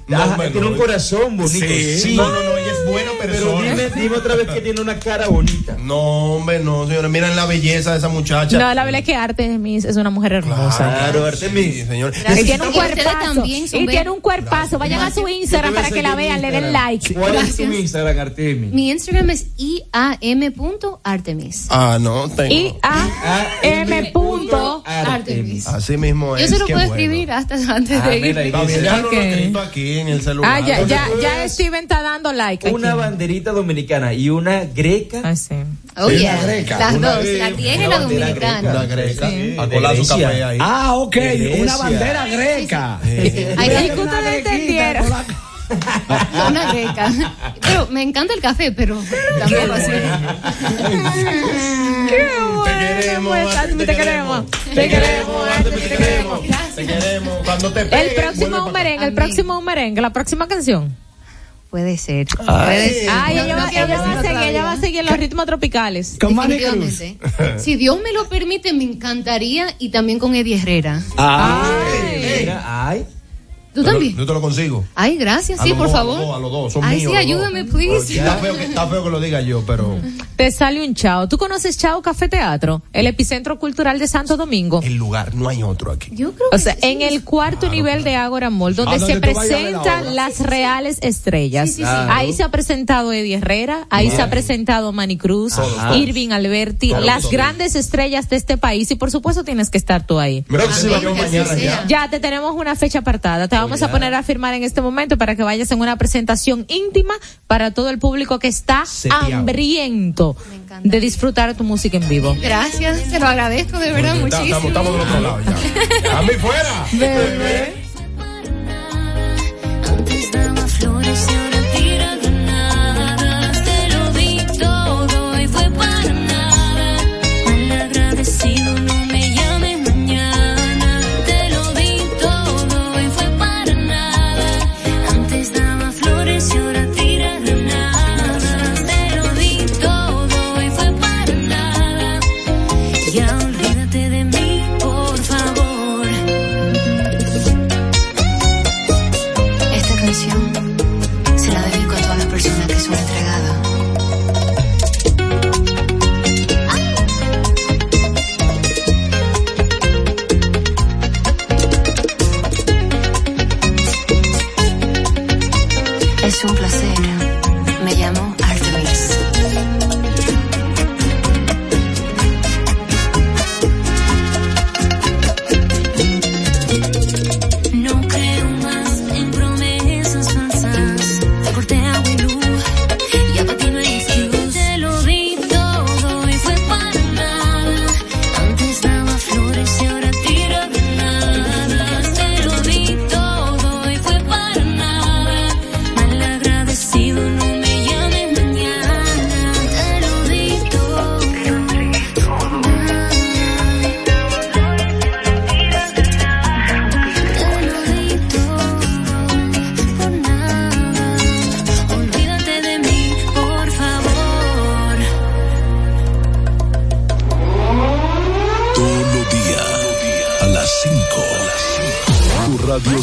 Tiene un corazón bonito. Sí. Sí. No, no, no, ella es buena Pero persona. dime, dime otra vez que tiene una cara bonita. No, hombre, no, señores. Miren la belleza de esa muchacha. No, la verdad es que Artemis es una mujer hermosa. Claro, Artemis. Sí, señor. Y tiene un cuerpazo. Y tiene un cuerpazo. Vayan a su Instagram para que la vean, le den like. ¿Cuál es tu. Instagram, Artemis? Mi Instagram es iam.artemis. Ah, no, tengo. I A M punto Artemis. Así mismo es. Yo se lo puedo escribir hasta antes Ah, de ir. ya no lo he escrito aquí en el celular. Ah, ya, ya, ya Steven está dando like. aquí. Una banderita dominicana y una greca. Ah, sí. Oh, yeah. greca, Las una dos, greca, la griega y la dominicana. La greca. Sí. A colar su café ahí. Ah, ok, una bandera greca. Hay Ay, que entendieron. una greca. Pero me encanta el café, pero tampoco así. Qué bueno. Te queremos, pues, te queremos. Te queremos, te queremos. Te queremos. Cuando te El próximo un merengue, el próximo un merengue, la próxima canción. Puede ser. Ay. Puede ser. Ay, ella, va, quiero ella va a seguir, otra ella va a vida. seguir los ritmos tropicales. Con Cruz. Si Dios me lo permite, me encantaría y también con Eddie Herrera. Ay. Mira, ay. ¿Tú también? Yo te lo consigo. Ay, gracias, A sí, por dos, a favor. los dos, a los dos, son Ay, míos sí, los dos. ayúdame, please. Está feo, que, está feo que lo diga yo, pero Te sale un chao. ¿Tú conoces Chao Café Teatro? El epicentro cultural de Santo Domingo. el lugar, no hay otro aquí. Yo creo O que sea, sí. en el cuarto nivel de Ágora Mall, donde Ah, se donde la presentan las reales estrellas. Sí, sí, sí. Ahí se ha presentado Eddie Herrera, ahí se ha presentado Manny Cruz, Ajá. Irving Alberti, las grandes estrellas de este país y por supuesto tienes que estar tú ahí. Ya te tenemos una fecha apartada. Vamos a poner a firmar en este momento para que vayas en una presentación íntima para todo el público que está Seteado. hambriento de disfrutar tu música en vivo. Gracias, te lo agradezco de verdad muchísimo. Estamos, estamos del otro lado ya. A mí fuera. Antes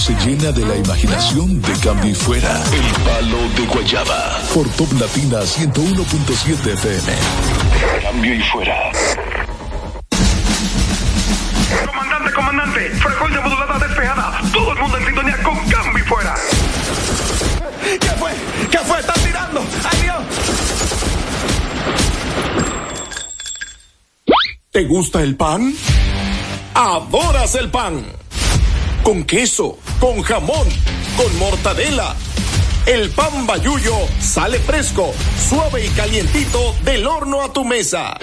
se llena de la imaginación de cambio y fuera. El palo de Guayaba. Por Top Latina 101.7 FM. Cambio y fuera. Comandante, comandante, frecuencia modulada despejada. Todo el mundo en sintonía con cambio y fuera. ¿Qué fue? ¿Qué fue? ¿Están tirando? ¡Ay, Dios! ¿Te gusta el pan? ¿Adoras el pan? Con queso, con jamón, con mortadela. El pan bayuyo sale fresco, suave y calientito del horno a tu mesa.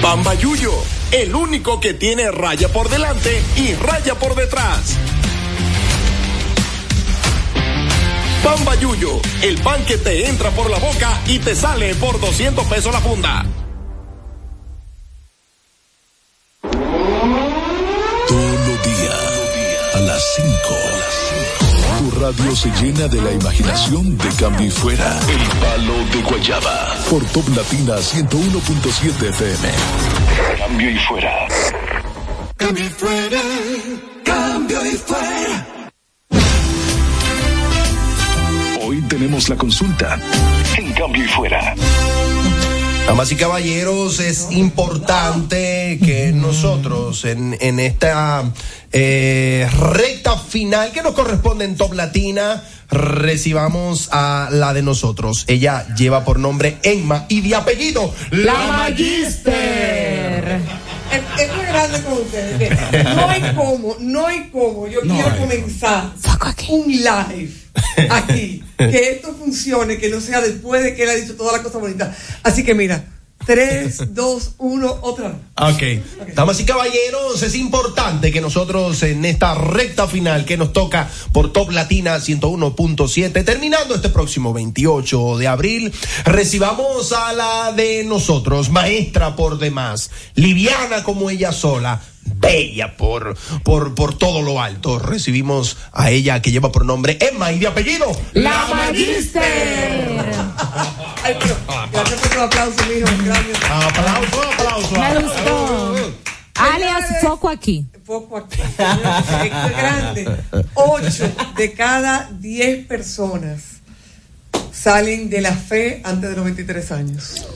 Pan bayuyo, el único que tiene raya por delante y raya por detrás. Pan bayuyo, el pan que te entra por la boca y te sale por 200 pesos la funda. Radio se llena de la imaginación de cambio y fuera. El palo de Guayaba. Por Top Latina 101.7 FM. Cambio y fuera. Cambio y fuera, cambio y fuera. Hoy tenemos la consulta. En cambio y fuera. Damas y caballeros, es importante que nosotros en, en esta eh, recta final que nos corresponde en Top Latina recibamos a la de nosotros. Ella lleva por nombre Emma y de apellido La Magister. Es, con ustedes. que No hay cómo, no hay cómo. Yo No quiero comenzar un live aquí. Que esto funcione, que no sea después de que él ha dicho toda la cosa bonita. Así que mira, 3, 2, 1, otra vez. Ok. Damas y caballeros, es importante que nosotros en esta recta final que nos toca por Top Latina 101.7, terminando este próximo 28 de abril, recibamos a la de nosotros, maestra por demás, liviana como ella sola. Bella por, por, por todo lo alto. Recibimos a ella que lleva por nombre Emma y de apellido La Magister. Ay, pero gracias por tu aplauso, mijo. Gracias. Aplauso, aplauso. Me gustó. Alias Foco aquí. Poco aquí. Esto es grande. Ocho de cada diez personas salen de la fe antes de los 23 años.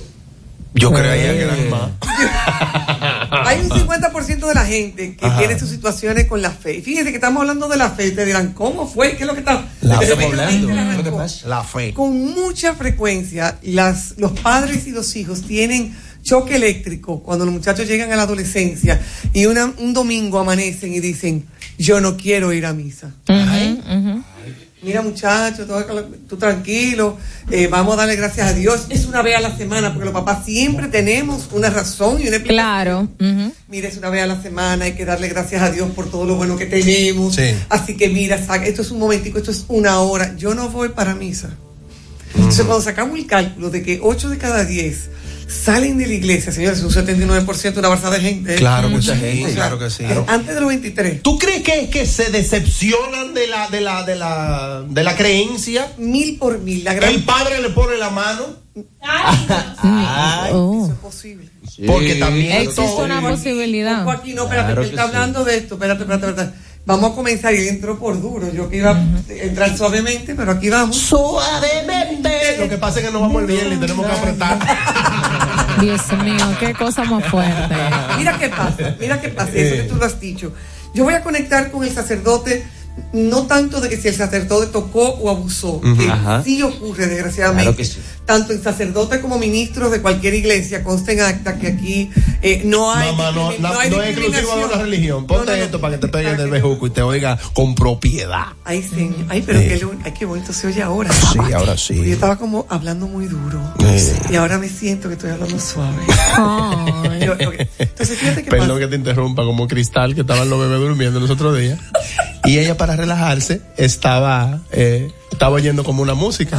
Yo creía que eran más. Hay un 50% de la gente que Ajá. tiene sus situaciones con la fe. Y fíjense que estamos hablando de la fe. Y te dirán, ¿cómo fue? ¿Qué es lo que está? La fe. Hablando. la ¿Qué arrancó. La fe. Con mucha frecuencia, las, los padres y los hijos tienen choque eléctrico cuando los muchachos llegan a la adolescencia y una- un domingo amanecen y dicen, yo no quiero ir a misa. Mira muchachos, tú, tú tranquilo, eh, vamos a darle gracias a Dios. Es una vez a la semana, porque los papás siempre tenemos una razón y una explicación. Claro. Mira, es una vez a la semana, hay que darle gracias a Dios por todo lo bueno que tenemos. Sí. Así que mira, saca- esto es un momentico, esto es una hora. Yo no voy para misa. Entonces, cuando sacamos el cálculo de que 8 de cada 10 salen de la iglesia, señores, es un 79%, una barza de gente. Claro que Mucha sí, gente. claro que sí. Eh, Antes de los 23. ¿Tú crees que es que se decepcionan de la, de la, de la, de la creencia? Mil por mil. La gran- El padre le pone la mano. Oh. Eso es posible. Porque también Existe esto- una posibilidad. Ojo aquí, no, espérate, Claro que que está sí. hablando de esto. Espérate, espérate, espérate. Vamos a comenzar y él entró por duro. Yo que iba a entrar suavemente, pero aquí vamos. Suavemente. Lo que pasa es que nos vamos el viernes y tenemos que apretar. Dios mío, qué cosa más fuerte. Mira qué pasa, mira qué pasa, eso que tú lo has dicho. Yo voy a conectar con el sacerdote, no tanto de que si el sacerdote tocó o abusó, que Ajá. sí ocurre desgraciadamente. Claro que sí. Tanto en sacerdote como ministros de cualquier iglesia, consta en acta que aquí eh, no hay, Mamá, no, no, hay no es exclusivo de una religión. Ponte No, no, no. esto para que te peguen del bejuco y te oiga con propiedad. Ay, señor. Ay, pero Sí. qué, lo- ay, qué bonito se oye ahora. Sí, ahora Yo sí. estaba como hablando muy duro. Sí. Y ahora me siento que estoy hablando suave. Ay. Yo-. Entonces, fíjate que Perdón que te interrumpa, como cristal que estaban los bebés durmiendo los otros días. Y ella para relajarse estaba, eh, estaba oyendo como una música.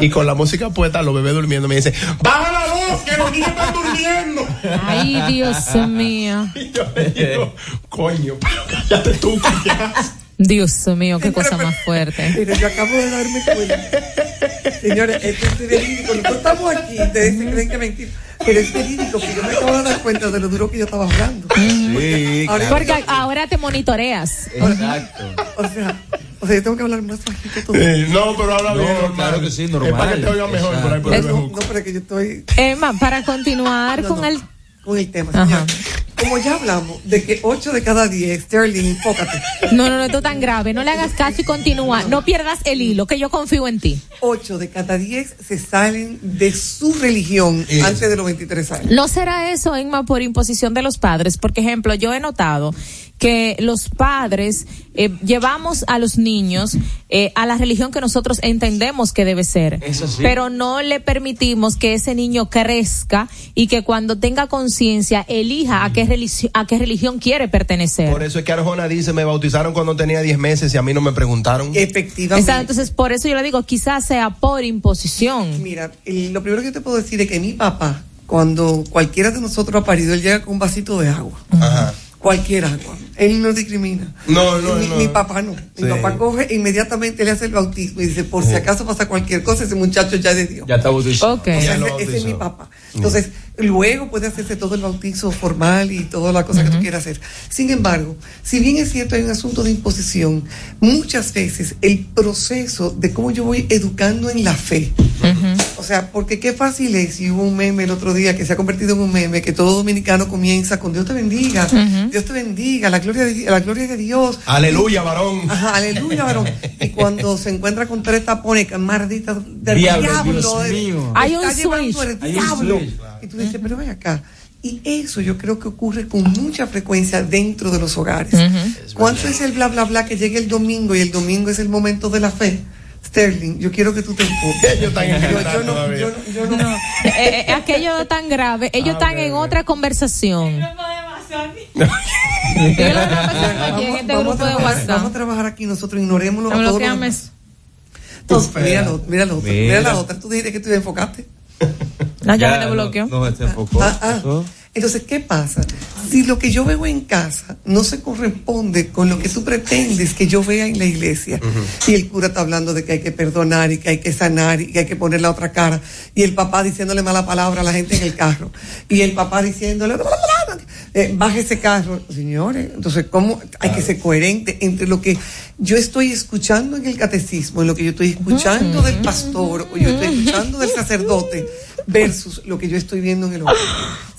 Y con la música puesta, los bebés durmiendo, me dice, baja la voz, que los niños están durmiendo. Ay, Dios mío. Y yo le digo, coño, pero cállate tú, ya. Dios mío, qué cosa más fuerte. Mira, yo acabo de darme cuenta. Señores, esto es. Nosotros estamos aquí, ustedes se creen que mentira. Pero es verídico que yo me acabo de dar cuenta de lo duro que yo estaba hablando. Sí, Ahora- Porque ahora te monitoreas. Exacto. O sea, o sea, yo tengo que hablar más bajito todo. Eh, no, pero habla bien, normal. claro que sí, Es normal. para que te oiga mejor por ahí por el No, no, pero es que yo estoy Emma, para continuar No, con no. el... con el tema. Ajá. señor. Como ya hablamos de que 8 de cada 10, Sterling, enfócate. No, no, no, esto es tan grave. No le hagas caso y continúa. No pierdas el hilo, que yo confío en ti. 8 de cada 10 se salen de su religión antes de los 23 años. ¿No será eso, Emma, por imposición de los padres? Por ejemplo, yo he notado que los padres eh, llevamos a los niños eh, a la religión que nosotros entendemos que debe ser, Eso sí. pero no le permitimos que ese niño crezca y que cuando tenga conciencia elija a qué, religi- a qué religión quiere pertenecer. Por eso es que Arjona dice, me bautizaron cuando tenía 10 meses y a mí no me preguntaron. Efectivamente. Exacto, entonces por eso yo le digo, quizás sea por imposición. Mira, el- lo primero que te puedo decir es que mi papá, cuando cualquiera de nosotros ha parido, él llega con un vasito de agua. Ajá. Cualquier agua. Él no discrimina. No, no, mi, no. mi papá no. Sí. Mi papá coge e inmediatamente le hace el bautismo y dice, por si acaso pasa cualquier cosa, ese muchacho ya es de Dios. Ya está bautizado. Ok. O sea, ese, ese es mi papá. Entonces, luego puede hacerse todo el bautizo formal y toda la cosa que tú quieras hacer. Sin embargo, si bien es cierto, hay un asunto de imposición, muchas veces el proceso de cómo yo voy educando en la fe, o sea, porque qué fácil es, y hubo un meme el otro día que se ha convertido en un meme, que todo dominicano comienza con Dios te bendiga, Dios te bendiga, la gloria de, la gloria de Dios. Aleluya, varón. Ajá, aleluya, varón. Y cuando se encuentra con tres tapones, que maldita del Diablo, diablo, Dios mío. Hay está un llevando switch. el Hay un diablo. switch. Y tú dices, pero ven acá. Y eso yo creo que ocurre con mucha frecuencia dentro de los hogares. ¿Cuánto es el bla, bla, bla que llega el domingo y el domingo es el momento de la fe? Sterling, yo quiero que tú te enfoques. Ellos están en Yo- yo no- yo no- yo no- No, eh, eh, aquello tan grave, ellos Ah, están ok, en ok. otra conversación. Ellos lo que pasa aquí en este Vamos grupo a de trabajar- WhatsApp. Vamos a trabajar aquí, nosotros demás. Entonces, Tú mira, lo- la otra, Mira. la otra. Tú dijiste que tú enfocaste. No, ya me bloqueó. No, no, enfocó. Ah, ah. Entonces, ¿qué pasa? Si lo que yo veo en casa no se corresponde con lo que tú pretendes que yo vea en la iglesia, y el cura está hablando de que hay que perdonar y que hay que sanar y que hay que poner la otra cara, y el papá diciéndole mala palabra a la gente en el carro, y el papá diciéndole, eh, baje ese carro, señores, entonces, ¿cómo hay que ser coherente entre lo que yo estoy escuchando en el catecismo, en lo que yo estoy escuchando del pastor, o yo estoy escuchando del sacerdote, versus lo que yo estoy viendo en el hogar?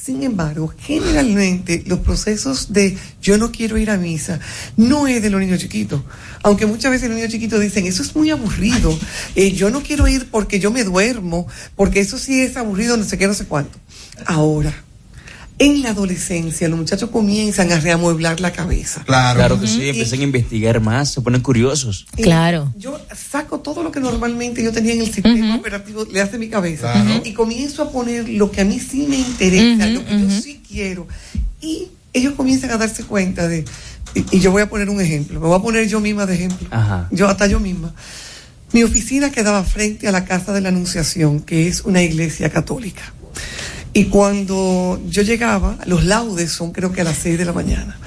Sin embargo, generalmente los procesos de yo no quiero ir a misa no es de los niños chiquitos. Aunque muchas veces los niños chiquitos dicen, eso es muy aburrido, eh, yo no quiero ir porque yo me duermo, porque eso sí es aburrido, no sé qué, no sé cuánto. Ahora, en la adolescencia los muchachos comienzan a reamueblar la cabeza. Claro. Claro que sí, empiezan a investigar más, se ponen curiosos. Claro. Yo saco todo lo que normalmente yo tenía en el sistema operativo, le hace mi cabeza, Claro. y comienzo a poner lo que a mí sí me interesa, lo que yo sí quiero. Y ellos comienzan a darse cuenta de, y, y yo voy a poner un ejemplo, me voy a poner yo misma de ejemplo, Ajá. yo hasta yo misma. Mi oficina quedaba frente a la Casa de la Anunciación, que es una iglesia católica. Y cuando yo llegaba, los laudes son creo que a las 6 de la mañana,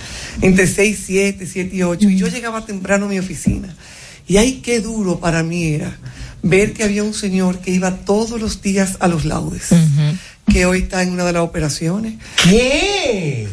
entre 6, 7, 7 y 8, y yo llegaba temprano a mi oficina. Y ahí qué duro para mí era ver que había un señor que iba todos los días a los laudes, que hoy está en una de las operaciones. ¿Qué?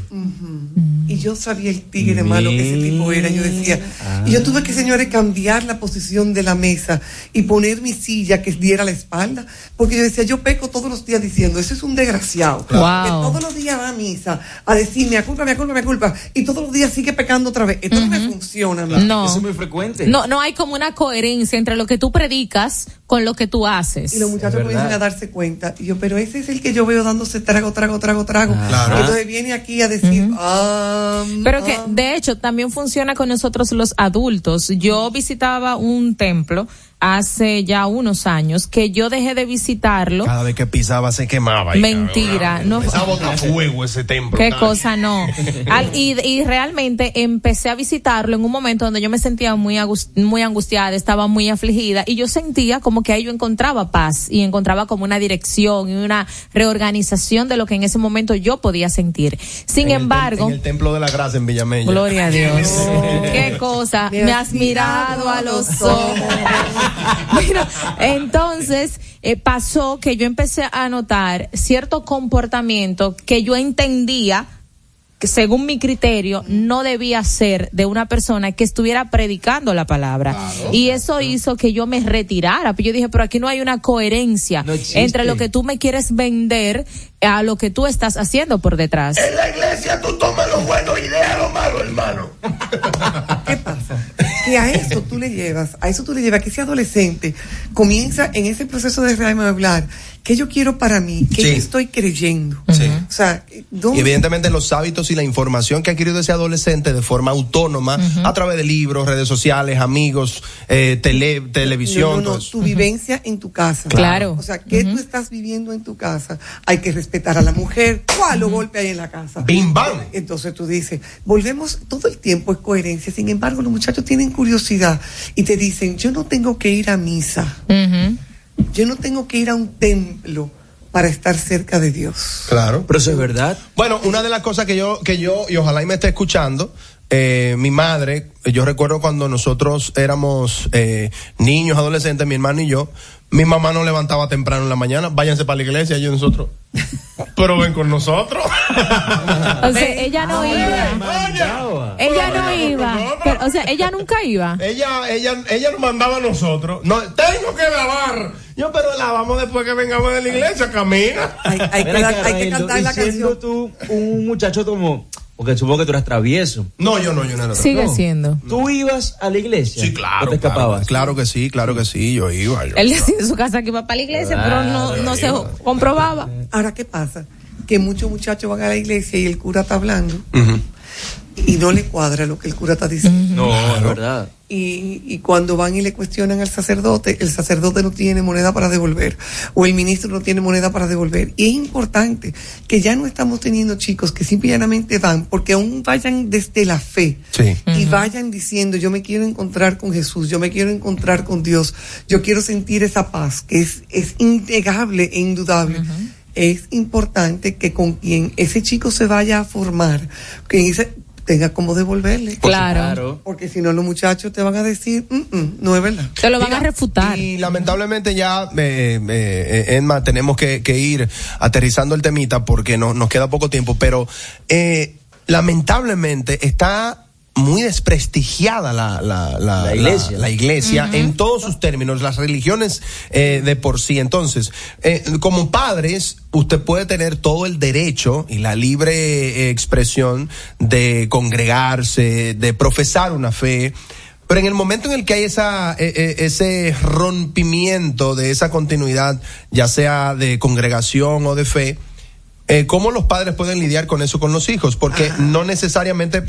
Y yo sabía el tigre malo que ese tipo era. Yo decía, y yo tuve que, señores, cambiar la posición de la mesa y poner mi silla que diera la espalda, porque yo decía, yo peco todos los días diciendo, ese es un desgraciado, Wow. que todos los días va a misa a decir, me culpa, me culpa, me culpa, y todos los días sigue pecando otra vez. Esto no me funciona a. No. Eso es muy frecuente. No, no hay como una coherencia entre lo que tú predicas con lo que tú haces. Y los muchachos comienzan a darse cuenta. Y yo, pero ese es el que yo veo dándose trago, trago, trago, trago. Claro. Y entonces viene aquí a decir, ah, Pero que ah. de hecho también funciona con nosotros los adultos. Yo visitaba un templo hace ya unos años que yo dejé de visitarlo. Cada vez que pisaba se quemaba. Mentira, no- Empezaba fuego ese templo. Qué cosa no. Al- y, y realmente empecé a visitarlo en un momento donde yo me sentía muy, muy angustiada, estaba muy afligida y yo sentía como que ahí yo encontraba paz y encontraba como una dirección y una reorganización de lo que en ese momento yo podía sentir. Sin En el tem- embargo, en el templo de la gracia en Villamella. Gloria a Dios. Qué cosa. Me has mirado a los ojos. Bueno, entonces eh, pasó que yo empecé a notar cierto comportamiento que yo entendía que según mi criterio no debía ser de una persona que estuviera predicando la palabra. Y eso hizo que yo me retirara. Pero yo dije pero aquí no hay una coherencia entre lo que tú me quieres vender a lo que tú estás haciendo por detrás En la iglesia tú tomas lo bueno y dejas lo malo, hermano. que a eso tú le llevas, a eso tú le llevas que ese adolescente comienza en ese proceso de hablar, que yo quiero para mí, Sí. yo estoy creyendo. Sí. O sea, ¿dónde- Y evidentemente los hábitos y la información que ha adquirido ese adolescente de forma autónoma a través de libros, redes sociales, amigos, eh, tele- televisión. No, no, todo no, eso. tu vivencia en tu casa. Claro. O sea, ¿qué tú estás viviendo en tu casa? Hay que respetar a la mujer. ¿Cuál lo golpe hay en la casa? Bim, bam. Entonces tú dices, volvemos, todo el tiempo es coherencia. Sin embargo, los muchachos tienen curiosidad y te dicen, yo no tengo que ir a misa. Yo no tengo que ir a un templo para estar cerca de Dios. Claro. Pero eso es verdad. Bueno, una de las cosas que yo, que yo, y ojalá y me esté escuchando, eh, mi madre, yo recuerdo cuando nosotros éramos eh, niños, adolescentes, mi hermano y yo, mi mamá nos levantaba temprano en la mañana, váyanse para la iglesia, y yo y nosotros. Pero ven con nosotros. o sea ella no iba ella no iba pero, o sea ella nunca iba ella ella ella nos mandaba a nosotros no tengo que lavar yo pero lavamos después que vengamos de la iglesia camina hay acá, Raimundo, y siendo tú un muchacho como, porque supongo que tú eras travieso. No, yo no, yo no era Sigue no. siendo. ¿Tú ibas a la iglesia? Sí, claro. ¿O te claro, escapabas? Claro que sí, claro que sí, yo iba. Yo. él decía en su casa que iba para la iglesia pero no, no se comprobaba Ahora, ¿qué pasa? Que muchos muchachos van a la iglesia y el cura está hablando y no le cuadra lo que el cura está diciendo. No, es verdad. Y, y cuando van y le cuestionan al sacerdote, el sacerdote no tiene moneda para devolver o el ministro no tiene moneda para devolver. Y es importante que ya no estamos teniendo chicos que simplemente van porque aún vayan desde la fe Sí. y vayan diciendo yo me quiero encontrar con Jesús, yo me quiero encontrar con Dios, yo quiero sentir esa paz que es, es innegable e indudable. Es importante que con quien ese chico se vaya a formar, que ese tenga como devolverle. Claro. Porque si no los muchachos te van a decir, "Mm, mm, no es verdad. te lo van a refutar Y lamentablemente ya, eh, eh, Emma, tenemos que, que ir aterrizando el temita porque no, nos queda poco tiempo, pero eh, lamentablemente está muy desprestigiada la, la, la, La iglesia. la, la iglesia en todos sus términos, las religiones eh, de por sí. Entonces, eh, como padres, usted puede tener todo el derecho y la libre eh, expresión de congregarse, de profesar una fe, pero en el momento en el que hay esa, ese rompimiento de esa continuidad, ya sea de congregación o de fe, eh, ¿cómo los padres pueden lidiar con eso con los hijos? Porque no necesariamente,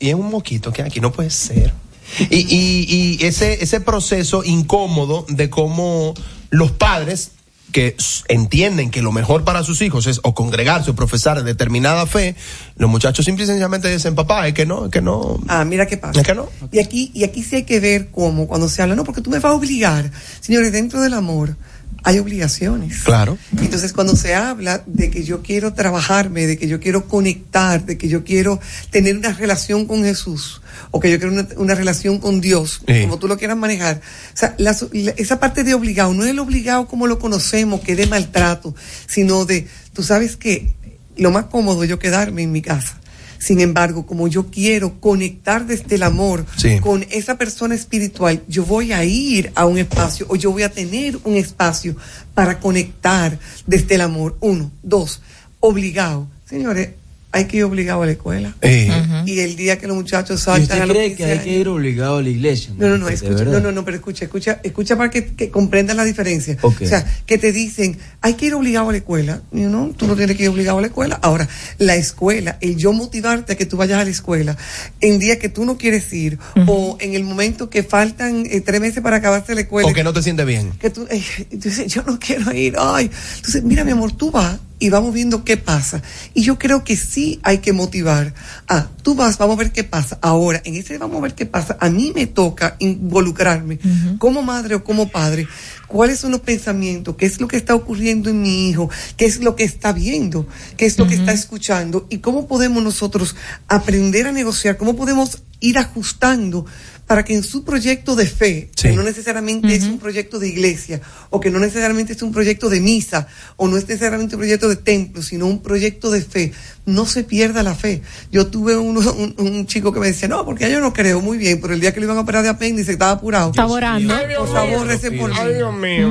y es un moquito que aquí no puede ser. Y, y, y ese, ese proceso incómodo de cómo los padres que entienden que lo mejor para sus hijos es o congregarse o profesar determinada fe, los muchachos simple y sencillamente dicen, papá, es que no, es que no. Ah, mira qué pasa. Es que no. Y aquí, y aquí sí hay que ver cómo, cuando se habla, no, porque tú me vas a obligar. Señores, dentro del amor hay obligaciones. Claro. Entonces, cuando se habla de que yo quiero trabajarme, de que yo quiero conectar, de que yo quiero tener una relación con Jesús, o que yo quiero una, una relación con Dios, Sí. como tú lo quieras manejar, o sea, la- la- esa parte de obligado, no es el obligado como lo conocemos, que es de maltrato, sino de, tú sabes que lo más cómodo es yo quedarme en mi casa. Sin embargo, como yo quiero conectar desde el amor Sí. con esa persona espiritual, yo voy a ir a un espacio o yo voy a tener un espacio para conectar desde el amor. Uno, dos, obligado. Señores, hay que ir obligado a la escuela. Eh, Y el día que los muchachos ¿Y saltan usted a los cree 15 que hay que ir obligado a la iglesia? no, no, no, escucha, no, no, no, pero escucha, escucha, escucha para que, que comprendas la diferencia. O sea, que te dicen, hay que ir obligado a la escuela. Y no, tú no tienes que ir obligado a la escuela. Ahora, la escuela, el yo motivarte a que tú vayas a la escuela en días que tú no quieres ir, o en el momento que faltan eh, tres meses para acabarse la escuela. o que no te sientes bien. que tú, eh, tú dices, yo no quiero ir, ay. Entonces, mira, mi amor, tú vas y vamos viendo qué pasa. Y yo creo que sí hay que motivar. Ah, tú vas, vamos a ver qué pasa. Ahora, en ese vamos a ver qué pasa, a mí me toca involucrarme como madre o como padre. ¿Cuáles son los pensamientos? ¿Qué es lo que está ocurriendo en mi hijo? ¿Qué es lo que está viendo? ¿Qué es lo que está escuchando? ¿Y cómo podemos nosotros aprender a negociar? ¿Cómo podemos ir ajustando para que en su proyecto de fe, Sí. que no necesariamente es un proyecto de iglesia, o que no necesariamente es un proyecto de misa, o no es necesariamente un proyecto de templo, sino un proyecto de fe, no se pierda la fe. Yo tuve uno- un, un chico que me decía, no, porque yo no creo muy bien, pero el día que le iban a operar de apéndice estaba apurado. Está orando. Por favor, recen por mí. Ay, Dios mío.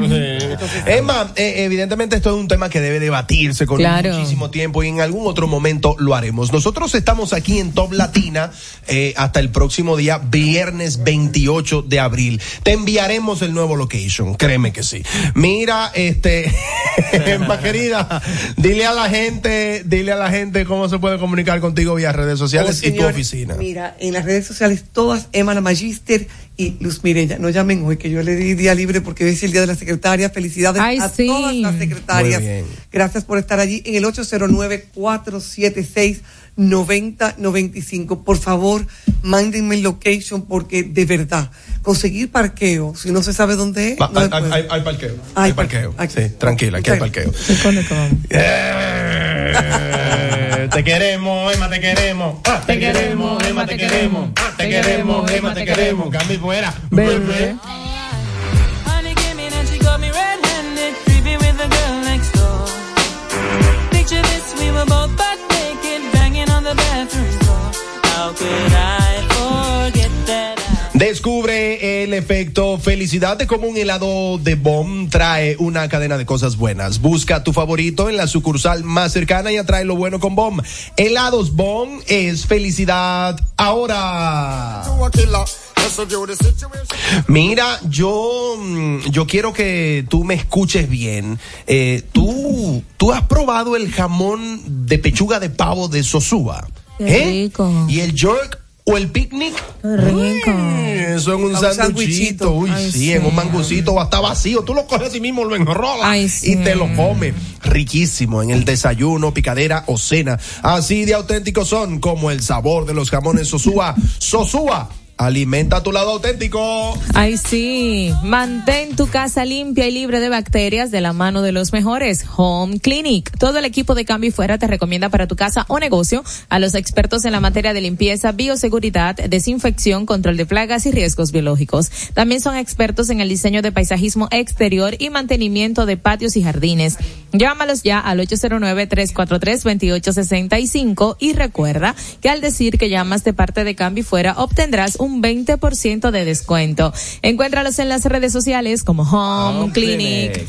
Emma, eh, evidentemente esto es un tema que debe debatirse con Claro. muchísimo tiempo y en algún otro momento lo haremos. Nosotros estamos aquí en Top Latina eh, hasta el próximo día, viernes 28 de abril. Te enviaremos el nuevo location, créeme que sí. Mira, este, Emma querida, dile a la gente, dile a la gente cómo se puede comunicar contigo vía redes sociales Oh, y tu oficina. Mira, en las redes sociales todas, Emma la Magister y Luz Mirella. No llamen hoy, que yo le di día libre porque hoy es el día de la secretaria. Felicidades Ay, a sí. todas las secretarias. Muy bien. Gracias por estar allí en el 809-476-9095. Por favor, mándenme el location porque de verdad, conseguir parqueo, si no se sabe dónde es, Va, no hay, parqueo. Hay Hay parqueo. Sí, tranquila, aquí hay parqueo. Eh, te queremos, Emma, te queremos. Ah, te queremos, Emma, te queremos. Ah, te queremos, Emma, te queremos. Cambio y fuera. Bebé. Honey Descubre el efecto felicidad de cómo un helado de BOM trae una cadena de cosas buenas. Busca tu favorito en la sucursal más cercana y atrae lo bueno con BOM. Helados BOM es felicidad ahora. Mira, yo, mm, yo quiero que tú me escuches bien. Eh, tú, tú has probado el jamón de pechuga de pavo de Sosúa. Qué ¿Eh? rico. Y el jerk o el picnic. rico. Mm, Eso en un sandwichito. Uy, Ay, sí, sí. en un mangucito o hasta vacío. Tú lo coges y mismo lo enrolas Ay, sí. y te lo comes. Riquísimo en el desayuno, picadera o cena. Así de auténticos son como el sabor de los jamones Sosúa. Sosúa. Alimenta tu lado auténtico. Ay, sí. Mantén tu casa limpia y libre de bacterias de la mano de los mejores. Home Clinic. Todo el equipo de cambio y fuera te recomienda para tu casa o negocio a los expertos en la materia de limpieza, bioseguridad, desinfección, control de plagas y riesgos biológicos. También son expertos en el diseño de paisajismo exterior y mantenimiento de patios y jardines. Llámalos ya al 809-343-2865 y recuerda que al decir que llamas de parte de Cambio y Fuera obtendrás un 20% de descuento. Encuéntralos en las redes sociales como Home, Clinic.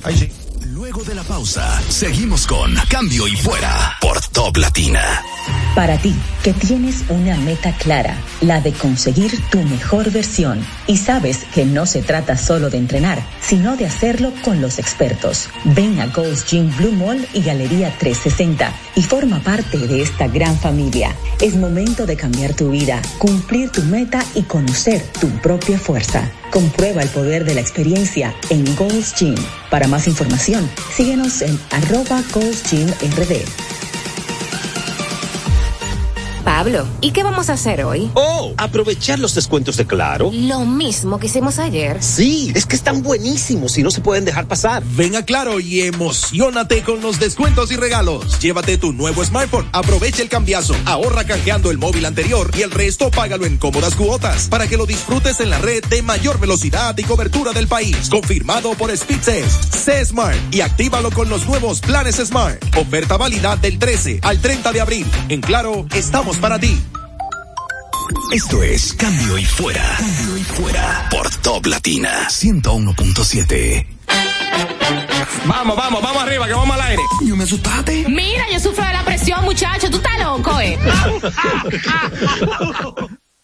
Luego de la pausa, seguimos con Cambio y Fuera por Top Latina. Para ti, que tienes una meta clara, la de conseguir tu mejor versión, y sabes que no se trata solo de entrenar, sino de hacerlo con los expertos. Ven a Ghost Gym Blue Mall y Galería 360 y forma parte de esta gran familia. Es momento de cambiar tu vida, cumplir tu meta y conocer tu propia fuerza. Comprueba el poder de la experiencia en Ghost Gym. Para más información, síguenos en arroba Ghost Gym RD. Pablo, ¿y qué vamos a hacer hoy? Oh, aprovechar los descuentos de Claro. Lo mismo que hicimos ayer. Sí, es que están buenísimos y no se pueden dejar pasar. Ven a Claro y emocionate con los descuentos y regalos. Llévate tu nuevo smartphone, aprovecha el cambiazo, ahorra canjeando el móvil anterior y el resto págalo en cómodas cuotas para que lo disfrutes en la red de mayor velocidad y cobertura del país. Confirmado por Speedtest. Sé Smart y actívalo con los nuevos planes Smart. Oferta válida del 13 al 30 de abril. En Claro, estamos para ti. Esto es Cambio y Fuera. Cambio y Fuera por Top Latina 101.7. Vamos, vamos, vamos arriba, que vamos al aire. Yo me asustaste. Mira, yo sufro de la presión, muchacho. Tú estás loco, ¿eh? ¿A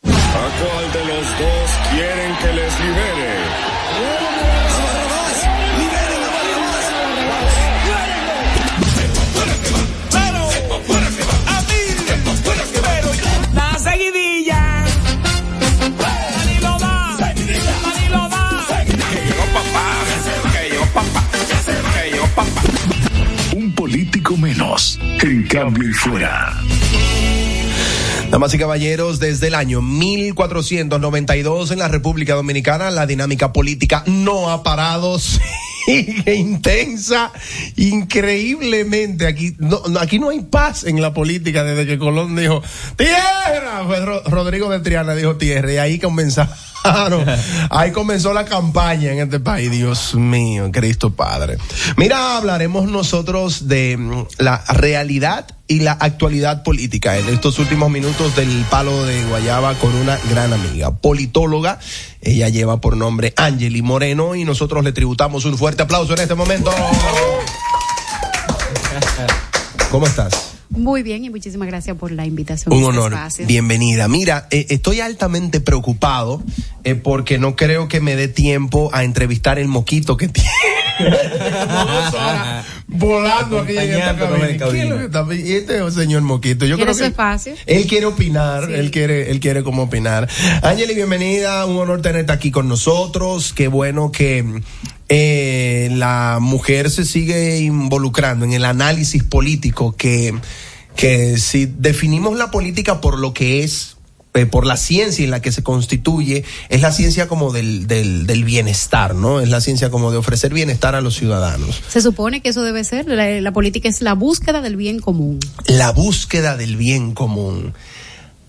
cuál de los dos quieren que les libere? Un político menos. En cambio y fuera. Damas y caballeros, desde el año 1492 en la República Dominicana la dinámica política no ha parado. sigue intensa, increíblemente. Aquí no, aquí no hay paz en la política desde que Colón dijo tierra. Ro- Rodrigo de Triana dijo tierra y ahí comenzaron. Ahí comenzó la campaña en este país. Dios mío, Cristo Padre. Mira, hablaremos nosotros de mm, la realidad y la actualidad política en estos últimos minutos del palo de Guayaba con una gran amiga, politóloga. Ella lleva por nombre Angeli Moreno y nosotros le tributamos un fuerte aplauso en este momento. ¿Cómo estás? Muy bien y muchísimas gracias por la invitación. Un este honor. espacio. Bienvenida. Mira, eh, estoy altamente preocupado eh, porque no creo que me dé tiempo a entrevistar el moquito que tiene. volando aquí en esta cabina. ¿Qué es lo que está- y este señor moquito, yo ¿Quiere creo que espacio? él quiere opinar, él quiere, él quiere como opinar. Ángeli, bienvenida, un honor tenerte aquí con nosotros. Qué bueno que eh, la mujer se sigue involucrando en el análisis político, que, que si definimos la política por lo que es, eh, por la ciencia en la que se constituye, es la ciencia como del, del, del bienestar, ¿no? Es la ciencia como de ofrecer bienestar a los ciudadanos. Se supone que eso debe ser, la, la política es la búsqueda del bien común. la búsqueda del bien común.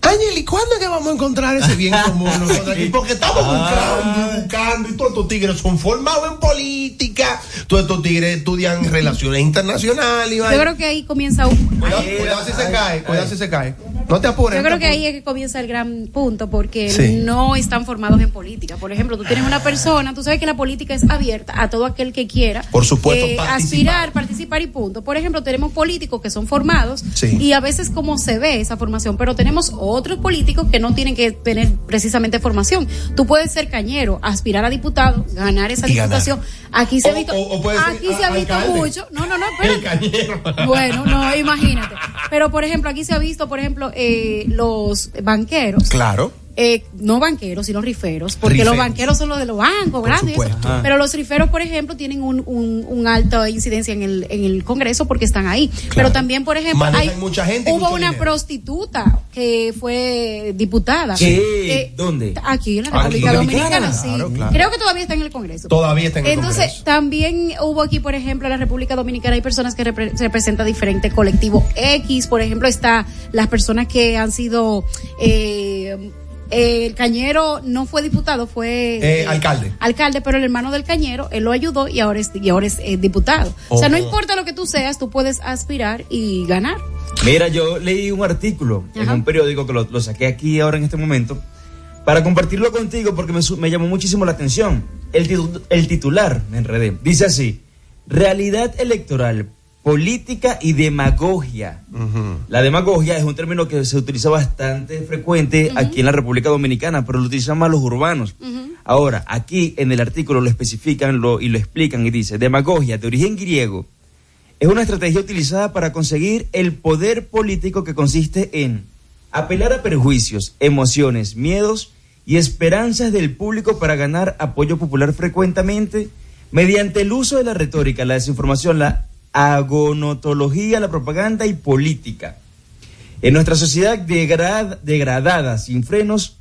Ángel, ¿y cuándo es que vamos a encontrar ese bien común nosotros aquí? Porque estamos buscando y buscando y todos estos tigres son formados en política, todos estos tigres estudian relaciones internacionales. Yo creo que ahí comienza un, Cuidado, cuidado si se cae, cuidado si se cae. No te apures. Yo creo que ahí es que comienza el gran punto, porque Sí. no están formados en política. Por ejemplo, tú tienes una persona, tú sabes que la política es abierta a todo aquel que quiera Por supuesto, eh, participar. aspirar, participar y punto. Por ejemplo, tenemos políticos que son formados Sí. y a veces como se ve esa formación, pero tenemos otros políticos que no tienen que tener precisamente formación. Tú puedes ser cañero, aspirar a diputado, ganar esa Y ganar. diputación. Aquí se ha visto, o- aquí se ha visto alcalde. mucho. No, no, no, cañero. Bueno, no, imagínate. Pero, por ejemplo, aquí se ha visto, por ejemplo, eh, los banqueros. Claro. Eh, no banqueros, sino riferos, porque los banqueros son los de los bancos grandes. Ajá. Pero los riferos, por ejemplo, tienen un, un, un alta incidencia en el, en el Congreso porque están ahí. Pero también, por ejemplo, Manejan hay, mucha gente y hubo una dinero. prostituta que fue diputada. ¿Qué? Eh, ¿Dónde? Aquí en la Aquí, República Dominicana. Dominicana, sí. Claro, claro. Creo que todavía está en el Congreso. Todavía está en el Entonces, Congreso. también hubo aquí, por ejemplo, en la República Dominicana hay personas que repre- representan diferentes colectivos X. Por ejemplo, está las personas que han sido. Eh, eh, el Cañero no fue diputado, fue. Eh, alcalde. Alcalde, pero el hermano del Cañero, él lo ayudó y ahora es, y ahora es eh, diputado. O sea, no importa lo que tú seas, tú puedes aspirar y ganar. Mira, yo leí un artículo en un periódico que lo, lo saqué aquí ahora en este momento para compartirlo contigo porque me, llamó muchísimo la atención. El, el titular, me enredé, dice así, realidad electoral, política y demagogia. La demagogia es un término que se utiliza bastante frecuente aquí en la República Dominicana, pero lo utilizan más los urbanos. Ahora, aquí en el artículo lo especifican lo, y lo explican y dice, demagogia de origen griego es una estrategia utilizada para conseguir el poder político que consiste en apelar a perjuicios, emociones, miedos y esperanzas del público para ganar apoyo popular frecuentemente mediante el uso de la retórica, la desinformación, la agonotología, la propaganda y política. En nuestra sociedad degrad- degradada, sin frenos,